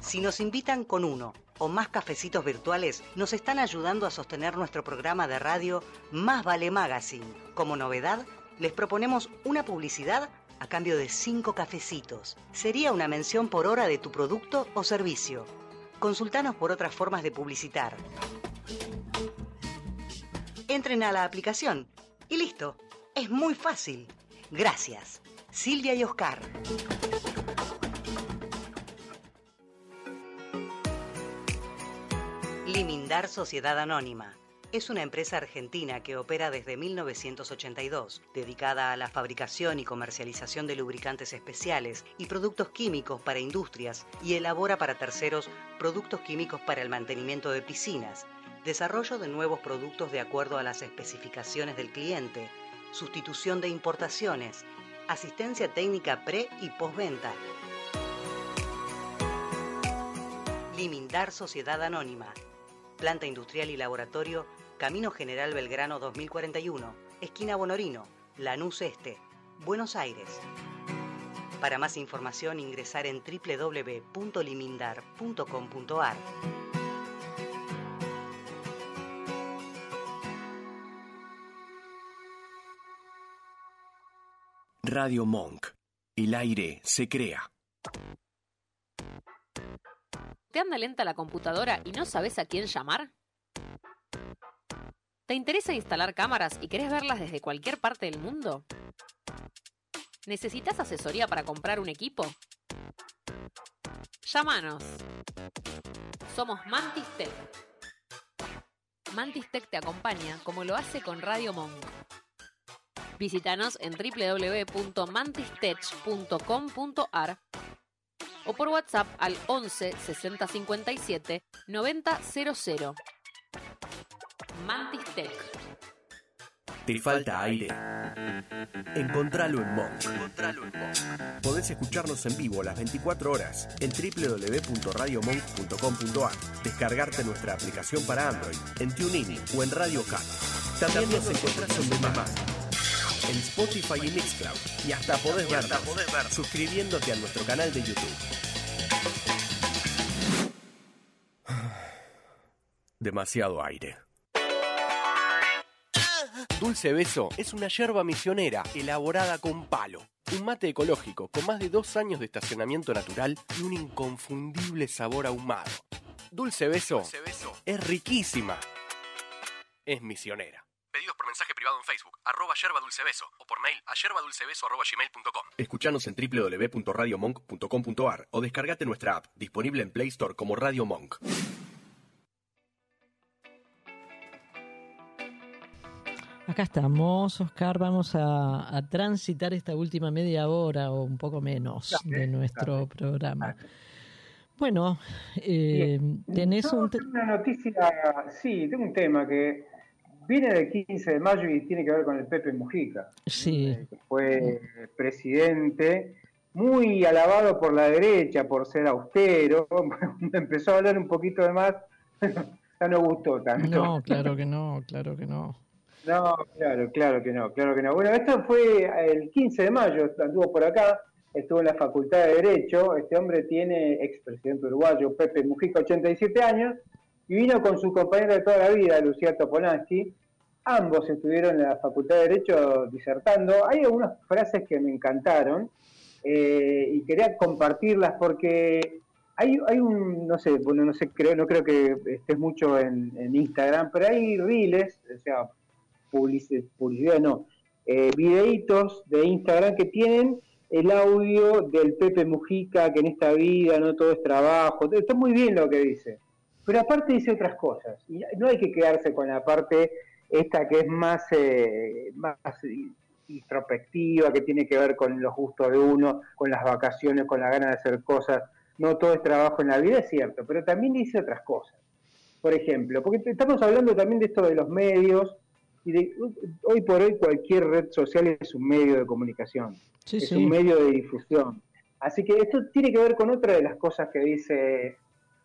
Speaker 2: Si nos invitan con uno o más cafecitos virtuales, nos están ayudando a sostener nuestro programa de radio Más Vale Magazine. Como novedad, les proponemos una publicidad a cambio de cinco cafecitos. Sería una mención por hora de tu producto o servicio. Consultanos por otras formas de publicitar. Entren a la aplicación y listo. Es muy fácil. Gracias. Silvia y Oscar. Limindar Sociedad Anónima. Es una empresa argentina que opera desde 1982, dedicada a la fabricación y comercialización de lubricantes especiales y productos químicos para industrias y elabora para terceros productos químicos para el mantenimiento de piscinas, desarrollo de nuevos productos de acuerdo a las especificaciones del cliente, sustitución de importaciones, asistencia técnica pre y postventa. Limindar Sociedad Anónima. Planta industrial y laboratorio, Camino General Belgrano 2041, esquina Bonorino, Lanús Este, Buenos Aires. Para más información ingresar en www.limindar.com.ar.
Speaker 10: Radio Monk. El aire se crea.
Speaker 11: ¿Te anda lenta la computadora y no sabes a quién llamar? ¿Te interesa instalar cámaras y querés verlas desde cualquier parte del mundo? ¿Necesitas asesoría para comprar un equipo? Llámanos. Somos Mantis Tech. Mantis Tech te acompaña como lo hace con Radio Monk. Visítanos en www.mantistech.com.ar o por WhatsApp al 11 60 57 90 00. Mantis Tech.
Speaker 10: ¿Te falta aire? Encontralo en Monk. Podés escucharnos en vivo las 24 horas en www.radiomonk.com.ar, descargarte nuestra aplicación para Android, en TuneIn o en Radio Cat. También nos encontrás en Mamá, en Spotify y Mixcloud, y hasta podés vernos suscribiéndote a nuestro canal de YouTube. Demasiado aire. Dulce Beso es una yerba misionera elaborada con palo. Un mate ecológico con más de dos años de estacionamiento natural y un inconfundible sabor ahumado. Dulce Beso, es riquísima. Es misionera.
Speaker 1: Pedidos por mensaje privado en Facebook, arroba yerba dulce beso, o por mail a yerbadulcebeso arroba gmail.com.
Speaker 10: Escuchanos en www.radiomonk.com.ar o descargate nuestra app, disponible en Play Store como Radio Monk.
Speaker 3: Acá estamos, Oscar. Vamos a, a transitar esta última media hora o un poco menos de nuestro programa. Bueno, eh, tenés
Speaker 4: Yo
Speaker 3: un...
Speaker 4: una noticia, sí, tengo un tema que viene del 15 de mayo y tiene que ver con el Pepe Mujica.
Speaker 3: Sí.
Speaker 4: que fue presidente, muy alabado por la derecha por ser austero. Empezó a hablar un poquito de más, ya no gustó tanto.
Speaker 3: No, claro que no, claro que no.
Speaker 4: No, claro, claro que no, claro que no. Bueno, esto fue el 15 de mayo, anduvo por acá, estuvo en la Facultad de Derecho. Este hombre tiene, expresidente uruguayo, Pepe Mujica, 87 años, y vino con su compañera de toda la vida, Lucía Topolansky. Ambos estuvieron en la Facultad de Derecho disertando. Hay algunas frases que me encantaron eh, y quería compartirlas porque hay, hay un, no sé, bueno, no sé, creo, no creo que estés mucho en, Instagram, pero hay reels, o sea, publici- publicidad, no, eh, videitos de Instagram que tienen el audio del Pepe Mujica, que en esta vida no todo es trabajo, está muy bien lo que dice, pero aparte dice otras cosas, y no hay que quedarse con la parte esta que es más, eh, más introspectiva, que tiene que ver con los gustos de uno, con las vacaciones, con la gana de hacer cosas, no todo es trabajo en la vida, es cierto, pero también dice otras cosas. Por ejemplo, porque estamos hablando también de esto de los medios, y de, hoy por hoy cualquier red social es un medio de comunicación,
Speaker 3: Sí,
Speaker 4: es
Speaker 3: sí.
Speaker 4: un medio de difusión. Así que esto tiene que ver con otra de las cosas que dice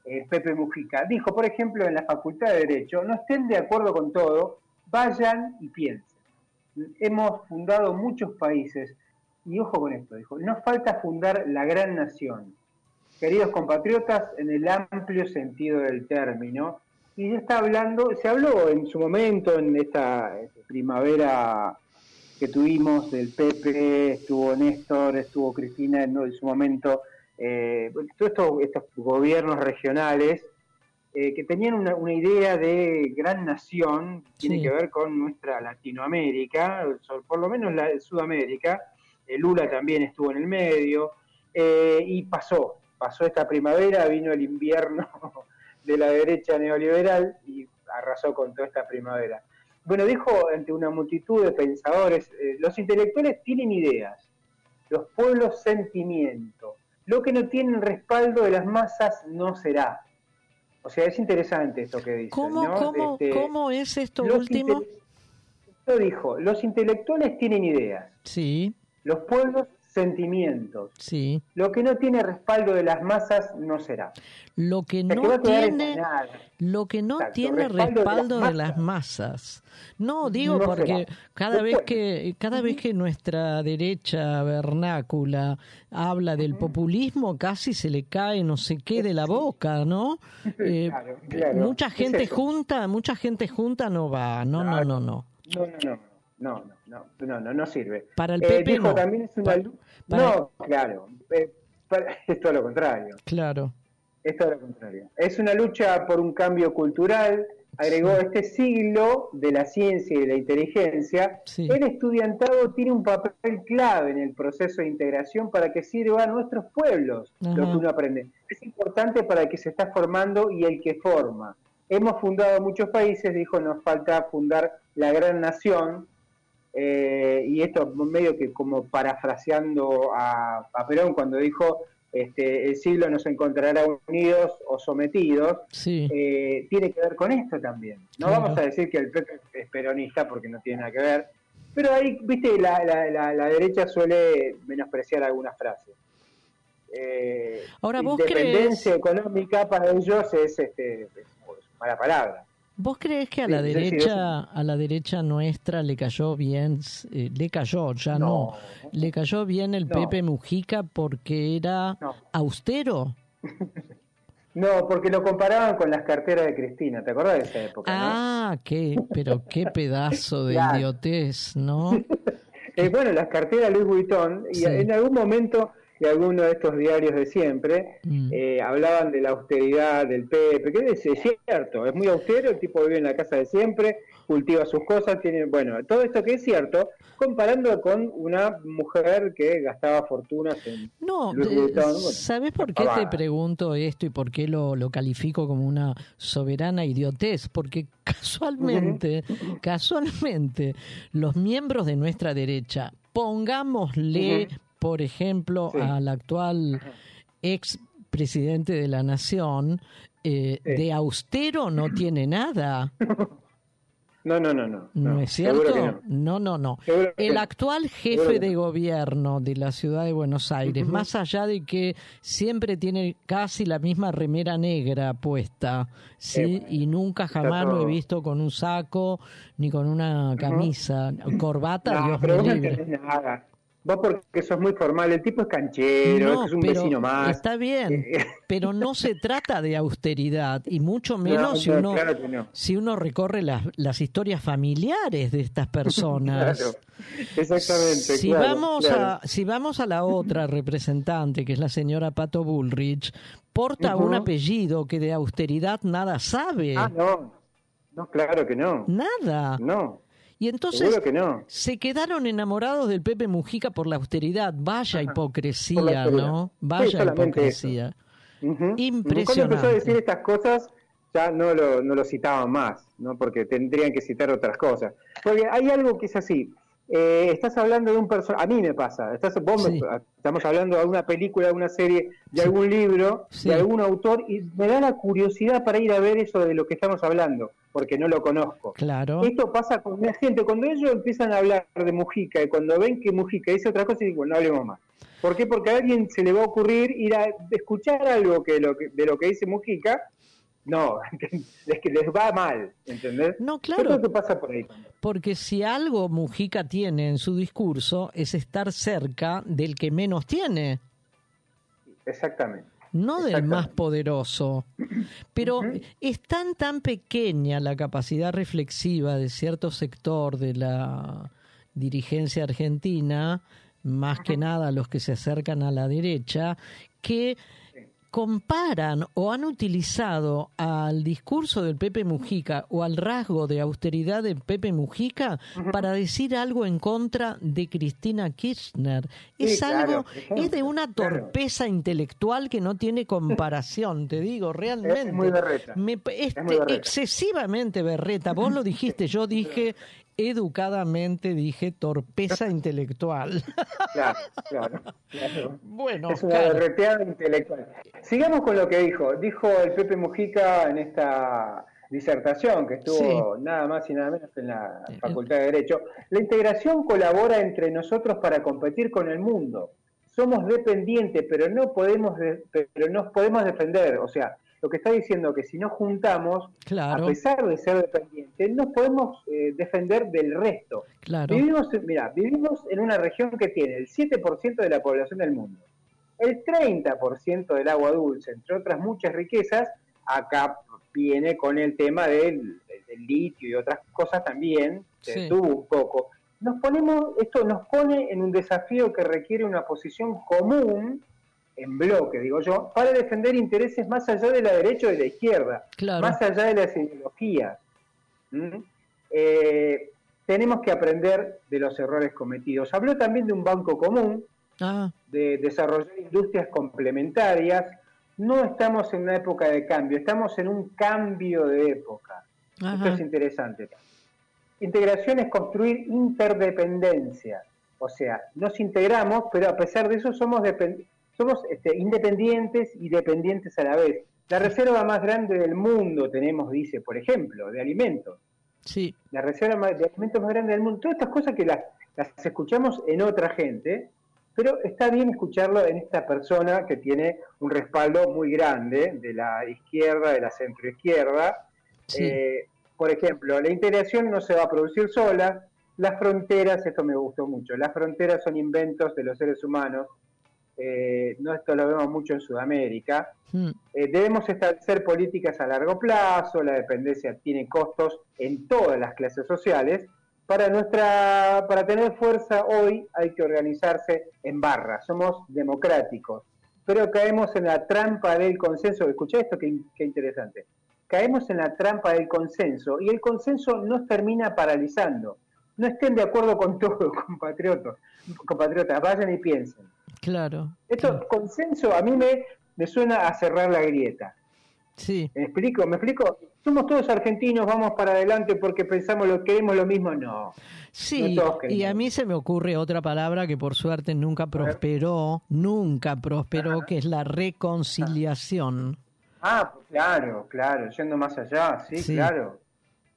Speaker 4: eh, Pepe Mujica. Dijo, por ejemplo, en la Facultad de Derecho, no estén de acuerdo con todo, vayan y piensen. hemos fundado muchos países. Y ojo con esto, dijo, nos falta fundar la gran nación. Queridos compatriotas, en el amplio sentido del término, y ya está hablando, se habló en su momento, en esta primavera que tuvimos del PP, estuvo Néstor, estuvo Cristina en su momento, eh, todos estos, estos gobiernos regionales eh, que tenían una, una, idea de gran nación, tiene
Speaker 3: Sí.
Speaker 4: que ver con nuestra Latinoamérica, por lo menos la Sudamérica, eh, Lula también estuvo en el medio, eh, y pasó, pasó esta primavera, vino el invierno de la derecha neoliberal y arrasó con toda esta primavera. Bueno, dijo ante una multitud de pensadores, eh, los intelectuales tienen ideas, los pueblos sentimiento, lo que no tienen respaldo de las masas no será. O sea, es interesante esto que dice.
Speaker 3: ¿Cómo,
Speaker 4: ¿no?
Speaker 3: cómo,
Speaker 4: Este,
Speaker 3: cómo es esto último?
Speaker 4: Esto dijo, los intelectuales tienen ideas,
Speaker 3: Sí,
Speaker 4: los pueblos sentimientos,
Speaker 3: sí.
Speaker 4: lo que no tiene respaldo de las masas no será.
Speaker 3: Lo que
Speaker 4: O sea, que va
Speaker 3: no tiene, lo que no
Speaker 4: Exacto,
Speaker 3: tiene
Speaker 4: respaldo
Speaker 3: respaldo
Speaker 4: de las
Speaker 3: de las masas. No, digo
Speaker 4: No
Speaker 3: porque
Speaker 4: será.
Speaker 3: cada vez que cada vez que nuestra derecha vernácula habla del populismo, casi se le cae no sé qué de la boca, ¿no? Eh,
Speaker 4: Claro, claro.
Speaker 3: mucha gente junta, mucha gente junta no va. No, no, no, no.
Speaker 4: No, no, no, no, no, no, no, no, no sirve.
Speaker 3: Para el
Speaker 4: Eh,
Speaker 3: PP
Speaker 4: dijo
Speaker 3: no.
Speaker 4: también es una
Speaker 3: Pa-
Speaker 4: lu-
Speaker 3: para-
Speaker 4: No, claro. eh, para- es todo lo contrario.
Speaker 3: Claro.
Speaker 4: Es todo lo contrario. Es una lucha por un cambio cultural. Agregó este siglo de la ciencia y de la inteligencia. El estudiantado tiene un papel clave en el proceso de integración para que sirva a nuestros pueblos lo que uno aprende. Es importante para el que se está formando y el que forma. Hemos fundado muchos países, dijo, nos falta fundar la gran nación, eh, y esto medio que como parafraseando a, a Perón cuando dijo este, el siglo nos encontrará unidos o sometidos,
Speaker 3: Sí.
Speaker 4: eh, tiene que ver con esto también. No
Speaker 3: Claro.
Speaker 4: vamos a decir que el PP es peronista porque no tiene nada que ver, pero ahí, viste, la, la, la, la derecha suele menospreciar algunas frases. Eh,
Speaker 3: Ahora, ¿vos
Speaker 4: independencia económica para ellos es, este, es mala palabra.
Speaker 3: ¿Vos crees que a
Speaker 4: Sí,
Speaker 3: la
Speaker 4: sí, sí,
Speaker 3: derecha, a la derecha nuestra le cayó bien, eh, le cayó, ya no, le cayó bien el
Speaker 4: No.
Speaker 3: Pepe Mujica porque era austero?
Speaker 4: No, porque lo comparaban con las carteras de Cristina, ¿te acordás de esa época? no?
Speaker 3: Ah, qué, pero qué pedazo de
Speaker 4: Claro.
Speaker 3: idiotez, ¿no?
Speaker 4: Eh, bueno, las carteras Louis Vuitton, y en algún momento de alguno de estos diarios de siempre,
Speaker 3: Mm.
Speaker 4: eh, hablaban de la austeridad del Pepe, que es, es cierto, es muy austero, el tipo vive en la casa de siempre, cultiva sus cosas, tiene, bueno, todo esto que es cierto, comparando con una mujer que gastaba fortunas en
Speaker 3: No,
Speaker 4: bueno,
Speaker 3: ¿sabes por qué te
Speaker 4: pavada.
Speaker 3: pregunto esto y por qué lo, lo califico como una soberana idiotez? Porque casualmente, casualmente, los miembros de nuestra derecha, pongámosle, por ejemplo, al actual ex presidente de la nación, eh, de austero no tiene nada.
Speaker 4: No, no, no, no.
Speaker 3: ¿No, es cierto?
Speaker 4: no.
Speaker 3: no, no, no. El
Speaker 4: no.
Speaker 3: actual jefe de
Speaker 4: no.
Speaker 3: gobierno de la ciudad de Buenos Aires, más allá de que siempre tiene casi la misma remera negra puesta, ¿sí? y nunca jamás lo he visto con un saco ni con una camisa, corbata,
Speaker 4: No,
Speaker 3: Dios
Speaker 4: pero
Speaker 3: me
Speaker 4: no
Speaker 3: libre.
Speaker 4: entendés nada. Vos porque sos muy formal, el tipo es canchero,
Speaker 3: No,
Speaker 4: es un
Speaker 3: pero
Speaker 4: vecino más.
Speaker 3: Está bien, pero no se trata de austeridad y mucho
Speaker 4: No,
Speaker 3: menos si
Speaker 4: no,
Speaker 3: uno
Speaker 4: claro que no.
Speaker 3: si uno recorre las, las historias familiares de estas personas.
Speaker 4: Claro, exactamente.
Speaker 3: Si
Speaker 4: claro,
Speaker 3: vamos
Speaker 4: claro.
Speaker 3: a si vamos a la otra representante, que es la señora Pato Bullrich, porta un apellido que de austeridad nada sabe.
Speaker 4: Ah, no. No, claro que no.
Speaker 3: Nada.
Speaker 4: No.
Speaker 3: Y entonces
Speaker 4: Seguro que no.
Speaker 3: se quedaron enamorados del Pepe Mujica por la austeridad. Vaya hipocresía,
Speaker 4: austeridad.
Speaker 3: ¿no? Vaya hipocresía.
Speaker 4: Ujú. Cuando
Speaker 3: Impresionante.
Speaker 4: empezó a decir estas cosas, ya no lo, no lo citaban más, ¿no? Porque tendrían que citar otras cosas. Porque hay algo que es así. Eh, estás hablando de un personaje, a mí me pasa, estás, vos me- estamos hablando de alguna película, de una serie, de algún libro,
Speaker 3: Sí.
Speaker 4: de algún autor, y me da la curiosidad para ir a ver eso de lo que estamos hablando, porque no lo conozco.
Speaker 3: Claro.
Speaker 4: Esto pasa con la gente, cuando ellos empiezan a hablar de Mujica y cuando ven que Mujica dice otra cosa, digo, no hablemos más. ¿Por qué? Porque a alguien se le va a ocurrir ir a escuchar algo que, lo que- de lo que dice Mujica, No, es que les va mal, ¿entendés?
Speaker 3: No, claro.
Speaker 4: ¿Qué es lo que pasa por ahí?
Speaker 3: Porque si algo Mujica tiene en su discurso es estar cerca del que menos tiene.
Speaker 4: Exactamente.
Speaker 3: No del más poderoso. Pero es tan, tan pequeña la capacidad reflexiva de cierto sector de la dirigencia argentina, más que nada los que se acercan a la derecha, que comparan o han utilizado al discurso del Pepe Mujica o al rasgo de austeridad de Pepe Mujica para decir algo en contra de Cristina Kirchner. Es algo, es de una torpeza intelectual que no tiene comparación, te digo, realmente.
Speaker 4: Es muy berreta.
Speaker 3: Me, este, excesivamente berreta. Vos lo dijiste, yo dije educadamente dije torpeza intelectual.
Speaker 4: Claro, claro. claro.
Speaker 3: Bueno,
Speaker 4: es una intelectual. Sigamos con lo que dijo. Dijo el Pepe Mujica en esta disertación que estuvo nada más y nada menos que en la Facultad de Derecho. La integración colabora entre nosotros para competir con el mundo. Somos dependientes, pero no podemos, pero nos podemos defender. O sea, lo que está diciendo que si nos juntamos, a pesar de ser dependientes, nos podemos eh, defender del resto. Vivimos, mira, vivimos en una región que tiene el 7% de la población del mundo, el 30% del agua dulce, entre otras muchas riquezas, acá viene con el tema del, litio y otras cosas también, se detuvo un poco. Nos ponemos, esto nos pone en un desafío que requiere una posición común en bloque, digo yo, para defender intereses más allá de la derecha o de la izquierda, más allá de las ideologías. Eh, tenemos que aprender de los errores cometidos. Habló también de un banco común,
Speaker 3: ah.
Speaker 4: de desarrollar industrias complementarias. No estamos en una época de cambio, estamos en un cambio de época. Esto es interesante. Integración es construir interdependencia. O sea, nos integramos, pero a pesar de eso somos dependientes somos este, independientes y dependientes a la vez. La reserva más grande del mundo tenemos, dice, por ejemplo, de alimentos.
Speaker 3: Sí.
Speaker 4: La reserva de alimentos más grande del mundo. Todas estas cosas que las, escuchamos en otra gente, pero está bien escucharlo en esta persona que tiene un respaldo muy grande de la izquierda, de la centroizquierda. Eh, por ejemplo, la integración no se va a producir sola. Las fronteras, esto me gustó mucho, las fronteras son inventos de los seres humanos eh, no esto lo vemos mucho en Sudamérica,
Speaker 3: hmm.
Speaker 4: eh, debemos establecer políticas a largo plazo, la dependencia tiene costos en todas las clases sociales. Para, nuestra, para tener fuerza hoy hay que organizarse en barra, somos democráticos, pero caemos en la trampa del consenso. Escucha esto, qué, qué interesante. Caemos en la trampa del consenso y el consenso nos termina paralizando. No estén de acuerdo con todo, compatriotas, compatriotas, vayan y piensen
Speaker 3: Claro.
Speaker 4: Esto, consenso, a mí me, me suena a cerrar la grieta.
Speaker 3: Sí.
Speaker 4: ¿Me explico? ¿Me explico? Somos todos argentinos, vamos para adelante porque pensamos lo queremos lo mismo, no.
Speaker 3: Sí, y a mí se me ocurre otra palabra que por suerte nunca prosperó, nunca prosperó, que es la reconciliación.
Speaker 4: Ah, claro, claro, yendo más allá, sí, claro.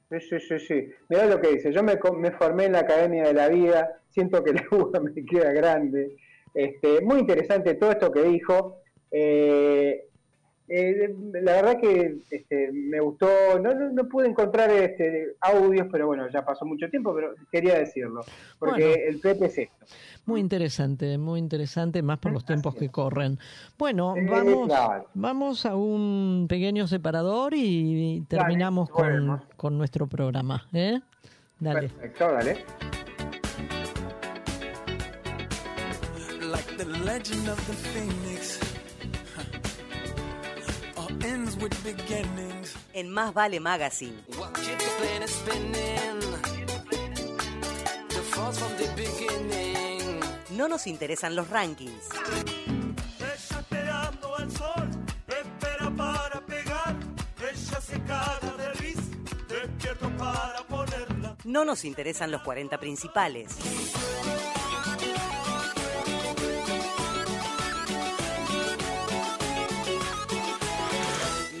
Speaker 4: Sí, sí, sí, sí. Mirá lo que dice, yo me, me formé en la Academia de la Vida, siento que la uva me queda grande. Este, muy interesante todo esto que dijo. Eh, eh, la verdad que este, me gustó, no, no, pude encontrar este, audios, pero bueno, ya pasó mucho tiempo, pero quería decirlo, porque el Pepe es esto.
Speaker 3: Muy interesante, muy interesante, más por los tiempos que corren. Bueno, vamos, vamos a un pequeño separador y terminamos con, con, nuestro programa. ¿eh? Dale.
Speaker 4: Perfecto, dale.
Speaker 16: The legend of the phoenix huh. all ends with beginnings.
Speaker 2: En Más Vale Magazine.
Speaker 16: Keep the planet spinning. The falls from the beginning.
Speaker 2: No nos interesan los rankings.
Speaker 16: Ella esperando al sol, espera para pegar. Ella se caga de risa, despierto para ponerla.
Speaker 2: No nos interesan los 40 principales.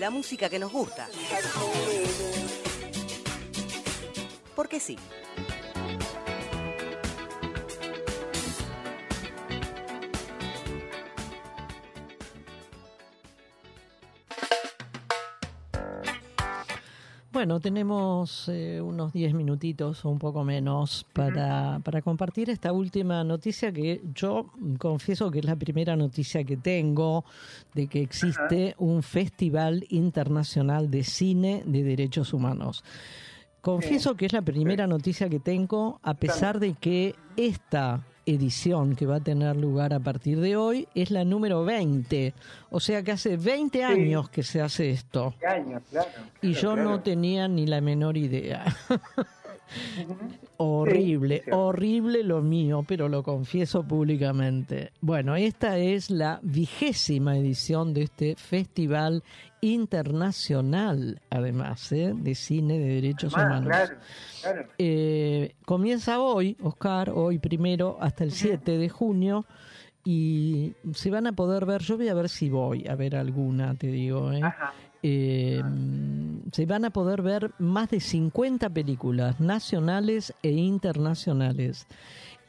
Speaker 2: La música que nos gusta. Porque sí.
Speaker 3: Bueno, tenemos eh, unos 10 minutitos o un poco menos para, para compartir esta última noticia que yo confieso que es la primera noticia que tengo de que existe un Festival Internacional de Cine de Derechos Humanos. Confieso que es la primera noticia que tengo, a pesar de que esta edición que va a tener lugar a partir de hoy es la número 20. O sea que hace 20 años que se hace esto.
Speaker 4: años, claro.
Speaker 3: y yo no tenía ni la menor idea. horrible, horrible lo mío, pero lo confieso públicamente. Bueno, esta es la vigésima edición de este festival internacional, además, ¿eh? de cine de derechos humanos. Eh, comienza hoy, Oscar, hoy primero hasta el 7 de junio y se van a poder ver, yo voy a ver si voy a ver alguna, te digo, ¿eh? Se van a poder ver más de 50 películas nacionales e internacionales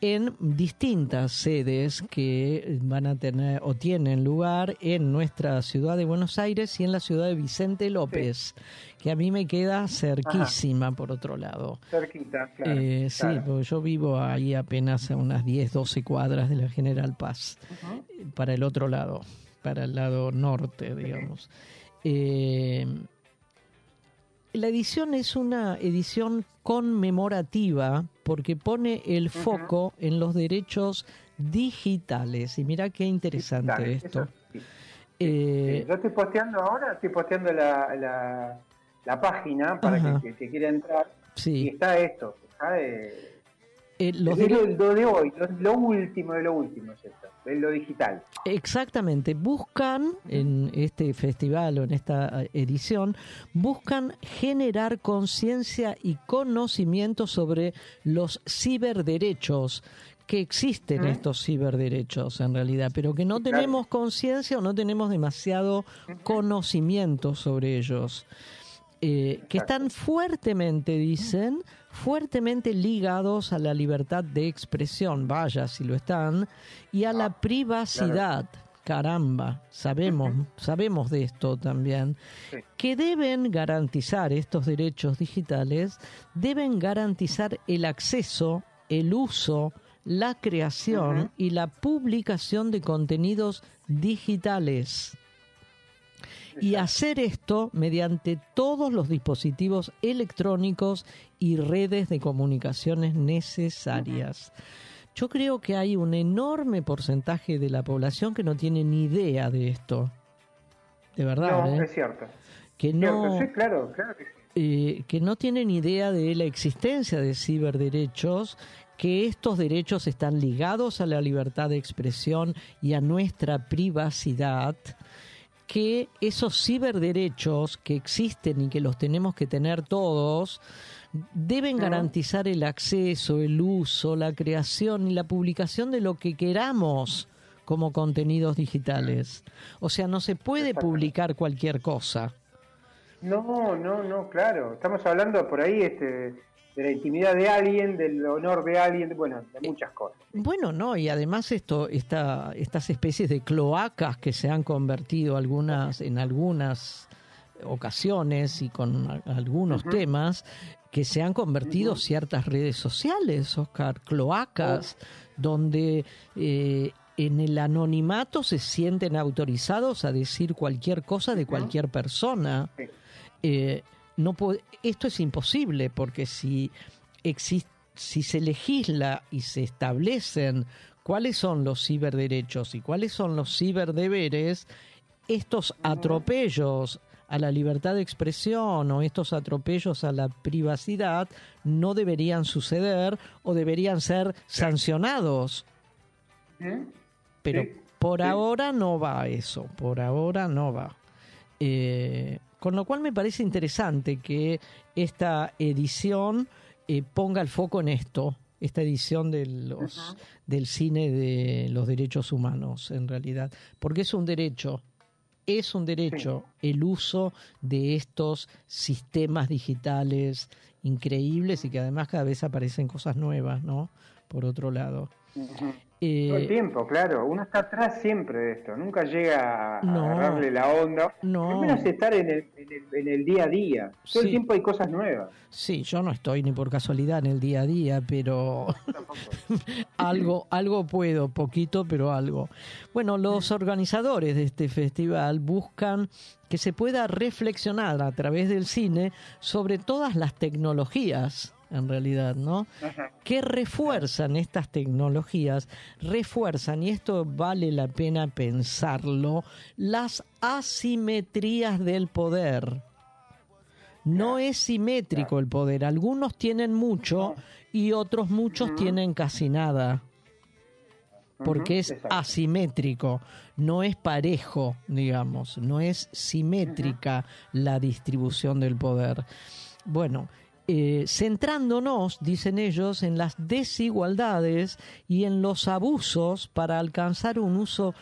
Speaker 3: en distintas sedes que van a tener o tienen lugar en nuestra ciudad de Buenos Aires y en la ciudad de Vicente López, que a mí me queda cerquísima por otro lado.
Speaker 4: Cerquita, claro.
Speaker 3: Eh, sí, porque yo vivo ahí apenas a unas 10, 12 cuadras de la General Paz, para el otro lado, para el lado norte, digamos. Eh, la edición es una edición conmemorativa porque pone el foco en los derechos digitales. Y mira qué interesante esto.
Speaker 4: Eh, Yo estoy posteando ahora, estoy posteando la, la, página para que, que, quiera entrar. Y está esto. Está
Speaker 3: eh,
Speaker 4: lo, de hoy, lo, último de lo último es esto, es lo digital.
Speaker 3: Exactamente, buscan en este festival o en esta eh, edición, buscan generar conciencia y conocimiento sobre los ciberderechos que existen estos ciberderechos en realidad, pero que no tenemos conciencia o no tenemos demasiado conocimiento sobre ellos. Eh, que están fuertemente, dicen, fuertemente ligados a la libertad de expresión, vaya si lo están, y a la ah, privacidad. Caramba, sabemos, sabemos de esto también, que deben garantizar estos derechos digitales, deben garantizar el acceso, el uso, la creación y la publicación de contenidos digitales y hacer esto mediante todos los dispositivos electrónicos y redes de comunicaciones necesarias. Yo creo que hay un enorme porcentaje de la población que no tiene ni idea de esto. De verdad.
Speaker 4: No,
Speaker 3: ¿eh?
Speaker 4: es cierto.
Speaker 3: Que no,
Speaker 4: sí, claro, claro que sí.
Speaker 3: Eh, que no tienen idea de la existencia de ciberderechos, que estos derechos están ligados a la libertad de expresión y a nuestra privacidad que esos ciberderechos que existen y que los tenemos que tener todos, deben garantizar el acceso, el uso, la creación y la publicación de lo que queramos como contenidos digitales. O sea, no se puede publicar cualquier cosa.
Speaker 4: No, no, no, claro. Estamos hablando por ahí este, de la intimidad de alguien, del honor de alguien, bueno, de muchas cosas.
Speaker 3: Bueno, no, y además esto, esta, estas especies de cloacas que se han convertido algunas, en algunas ocasiones y con algunos temas, que se han convertido ciertas redes sociales, Oscar, cloacas, donde eh, en el anonimato se sienten autorizados a decir cualquier cosa de cualquier persona. Eh, no esto es imposible porque si si se legisla y se establecen cuáles son los ciberderechos y cuáles son los ciberdeberes, estos atropellos a la libertad de expresión o estos atropellos a la privacidad no deberían suceder o deberían ser sancionados. Pero por ahora no va eso, por ahora no va. Eh, con lo cual me parece interesante que esta edición eh, ponga el foco en esto, esta edición de los, del cine de los derechos humanos, en realidad, porque es un derecho, es un derecho el uso de estos sistemas digitales increíbles y que además cada vez aparecen cosas nuevas, ¿no? por otro lado.
Speaker 4: Eh, Todo el tiempo, claro. Uno está atrás siempre de esto. Nunca llega a, agarrarle la onda.
Speaker 3: No.
Speaker 4: Al menos estar en el, en el, día a día. Todo el tiempo hay cosas nuevas.
Speaker 3: Sí, yo no estoy ni por casualidad en el día a día, pero algo, algo puedo, poquito, pero algo. Bueno, los organizadores de este festival buscan que se pueda reflexionar a través del cine sobre todas las tecnologías en realidad, ¿no? Que refuerzan estas tecnologías, refuerzan, y esto vale la pena pensarlo, las asimetrías del poder. No es simétrico el poder, algunos tienen mucho y otros muchos tienen casi nada. Porque es asimétrico, no es parejo, digamos, no es simétrica la distribución del poder. Bueno, eh, centrándonos, dicen ellos, en las desigualdades y en los abusos para alcanzar un uso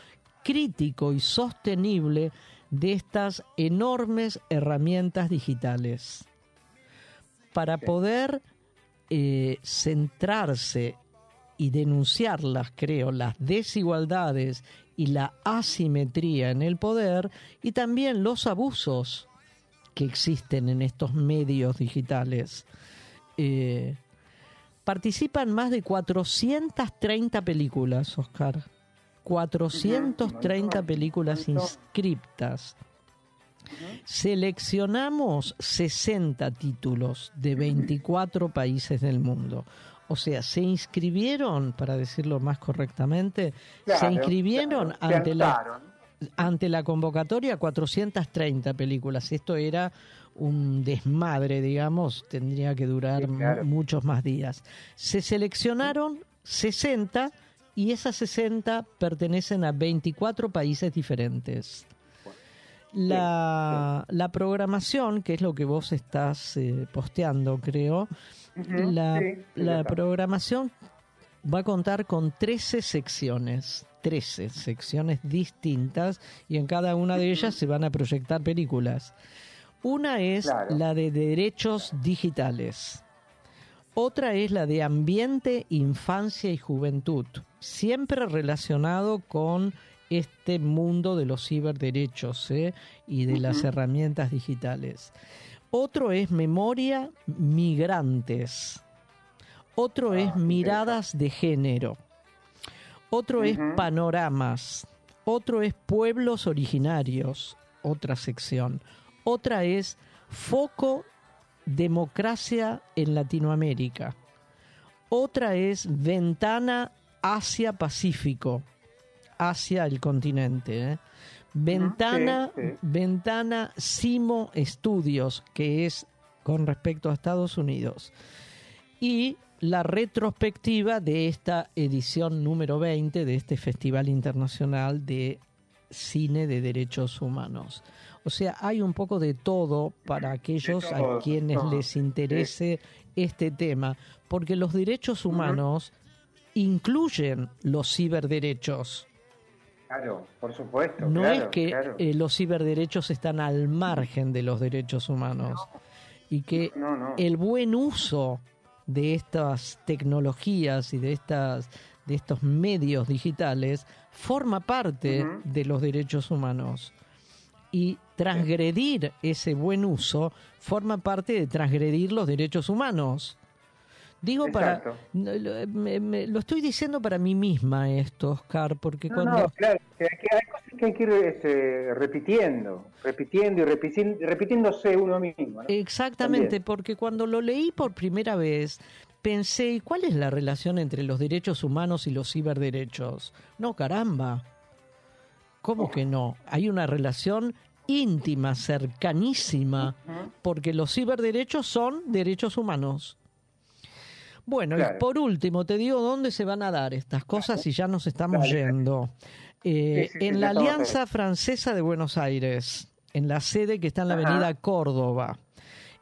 Speaker 3: crítico y sostenible de estas enormes herramientas digitales. Para poder eh, centrarse y denunciarlas, creo, las desigualdades y la asimetría en el poder y también los abusos que existen en estos medios digitales. Eh, participan más de 430 películas, Oscar. 430 películas inscriptas. Seleccionamos 60 títulos de 24 países del mundo. O sea, se inscribieron, para decirlo más correctamente, se inscribieron ante la ante la convocatoria 430 películas. Esto era un desmadre, digamos, tendría que durar muchos más días. Se seleccionaron 60 y esas 60 pertenecen a 24 países diferentes. La, la programación, que es lo que vos estás eh, posteando, creo, la, la programación va a contar con 13 secciones. 13 secciones distintas y en cada una de ellas se van a proyectar películas. Una es la de derechos digitales. Otra es la de ambiente, infancia y juventud, siempre relacionado con este mundo de los ciberderechos ¿eh? y de las herramientas digitales. Otro es memoria migrantes. Otro es ah, miradas de género otro es panoramas, otro es pueblos originarios, otra sección, otra es foco democracia en Latinoamérica, otra es ventana Asia-Pacífico, hacia el continente. ¿eh? Ventana, ventana Simo Estudios, que es con respecto a Estados Unidos. Y la retrospectiva de esta edición número 20 de este Festival Internacional de Cine de Derechos Humanos. O sea, hay un poco de todo para aquellos a quienes les interese este tema, porque los derechos humanos incluyen los ciberderechos.
Speaker 4: Claro, por supuesto.
Speaker 3: No es que eh, los ciberderechos están al margen de los derechos humanos y que el buen uso de estas tecnologías y de estas de estos medios digitales forma parte de los derechos humanos. Y transgredir ese buen uso forma parte de transgredir los derechos humanos. Digo para lo estoy diciendo para mí misma esto, Oscar, porque cuando
Speaker 4: no, claro, hay cosas que hay que ir este, repitiendo, repitiendo y repitiéndose uno mismo.
Speaker 3: Exactamente, porque cuando lo leí por primera vez pensé, ¿cuál es la relación entre los derechos humanos y los ciberderechos? No, caramba. ¿Cómo que no? Hay una relación íntima, cercanísima, porque los ciberderechos son derechos humanos. Bueno, y por último, te digo dónde se van a dar estas cosas y ya nos estamos yendo. Eh, en la Alianza Francesa de Buenos Aires, en la sede que está en la avenida Córdoba.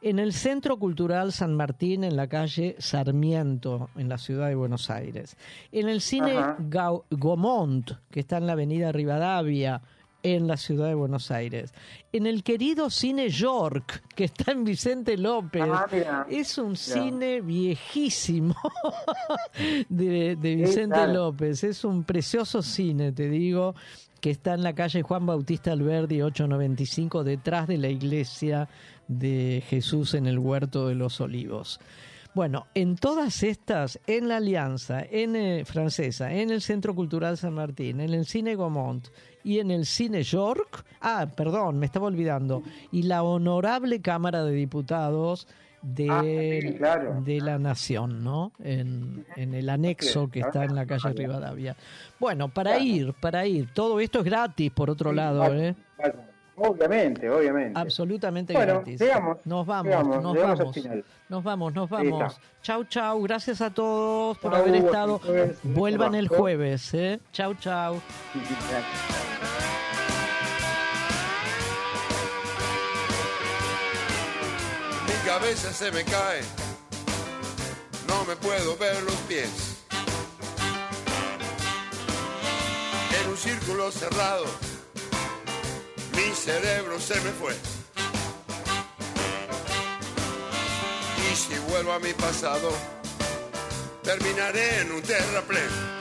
Speaker 3: En el Centro Cultural San Martín, en la calle Sarmiento, en la ciudad de Buenos Aires. En el Cine Gaumont, que está en la avenida Rivadavia, en la ciudad de Buenos Aires. En el querido Cine York, que está en Vicente López.
Speaker 4: Ah,
Speaker 3: es un cine viejísimo de, de Vicente López. Es un precioso cine, te digo, que está en la calle Juan Bautista Alberdi 895, detrás de la iglesia de Jesús en el Huerto de los Olivos. Bueno, en todas estas, en la Alianza, en eh, Francesa, en el Centro Cultural San Martín, en el Cine Gomont y en el Cine York, ah, perdón, me estaba olvidando, y la Honorable Cámara de Diputados de,
Speaker 4: Ah,
Speaker 3: de la Nación, ¿no? En, en el anexo que está en la calle Rivadavia. Bueno, para ir, para ir, todo esto es gratis, por otro lado, ¿eh?
Speaker 4: Obviamente, obviamente.
Speaker 3: Absolutamente
Speaker 4: Bueno,
Speaker 3: gratis.
Speaker 4: llegamos,
Speaker 3: nos vamos,
Speaker 4: llegamos,
Speaker 3: nos
Speaker 4: llegamos
Speaker 3: vamos.
Speaker 4: final.
Speaker 3: Nos vamos, nos vamos. Chau, chau. Gracias a todos por
Speaker 4: Chau,
Speaker 3: haber estado.
Speaker 4: jueves,
Speaker 3: Vuelvan el jueves, ¿eh? Chau, chau.
Speaker 19: Mi cabeza se me cae, no me puedo ver los pies. En un círculo cerrado, mi cerebro se me fue. Y si vuelvo a mi pasado, terminaré en un terraplén.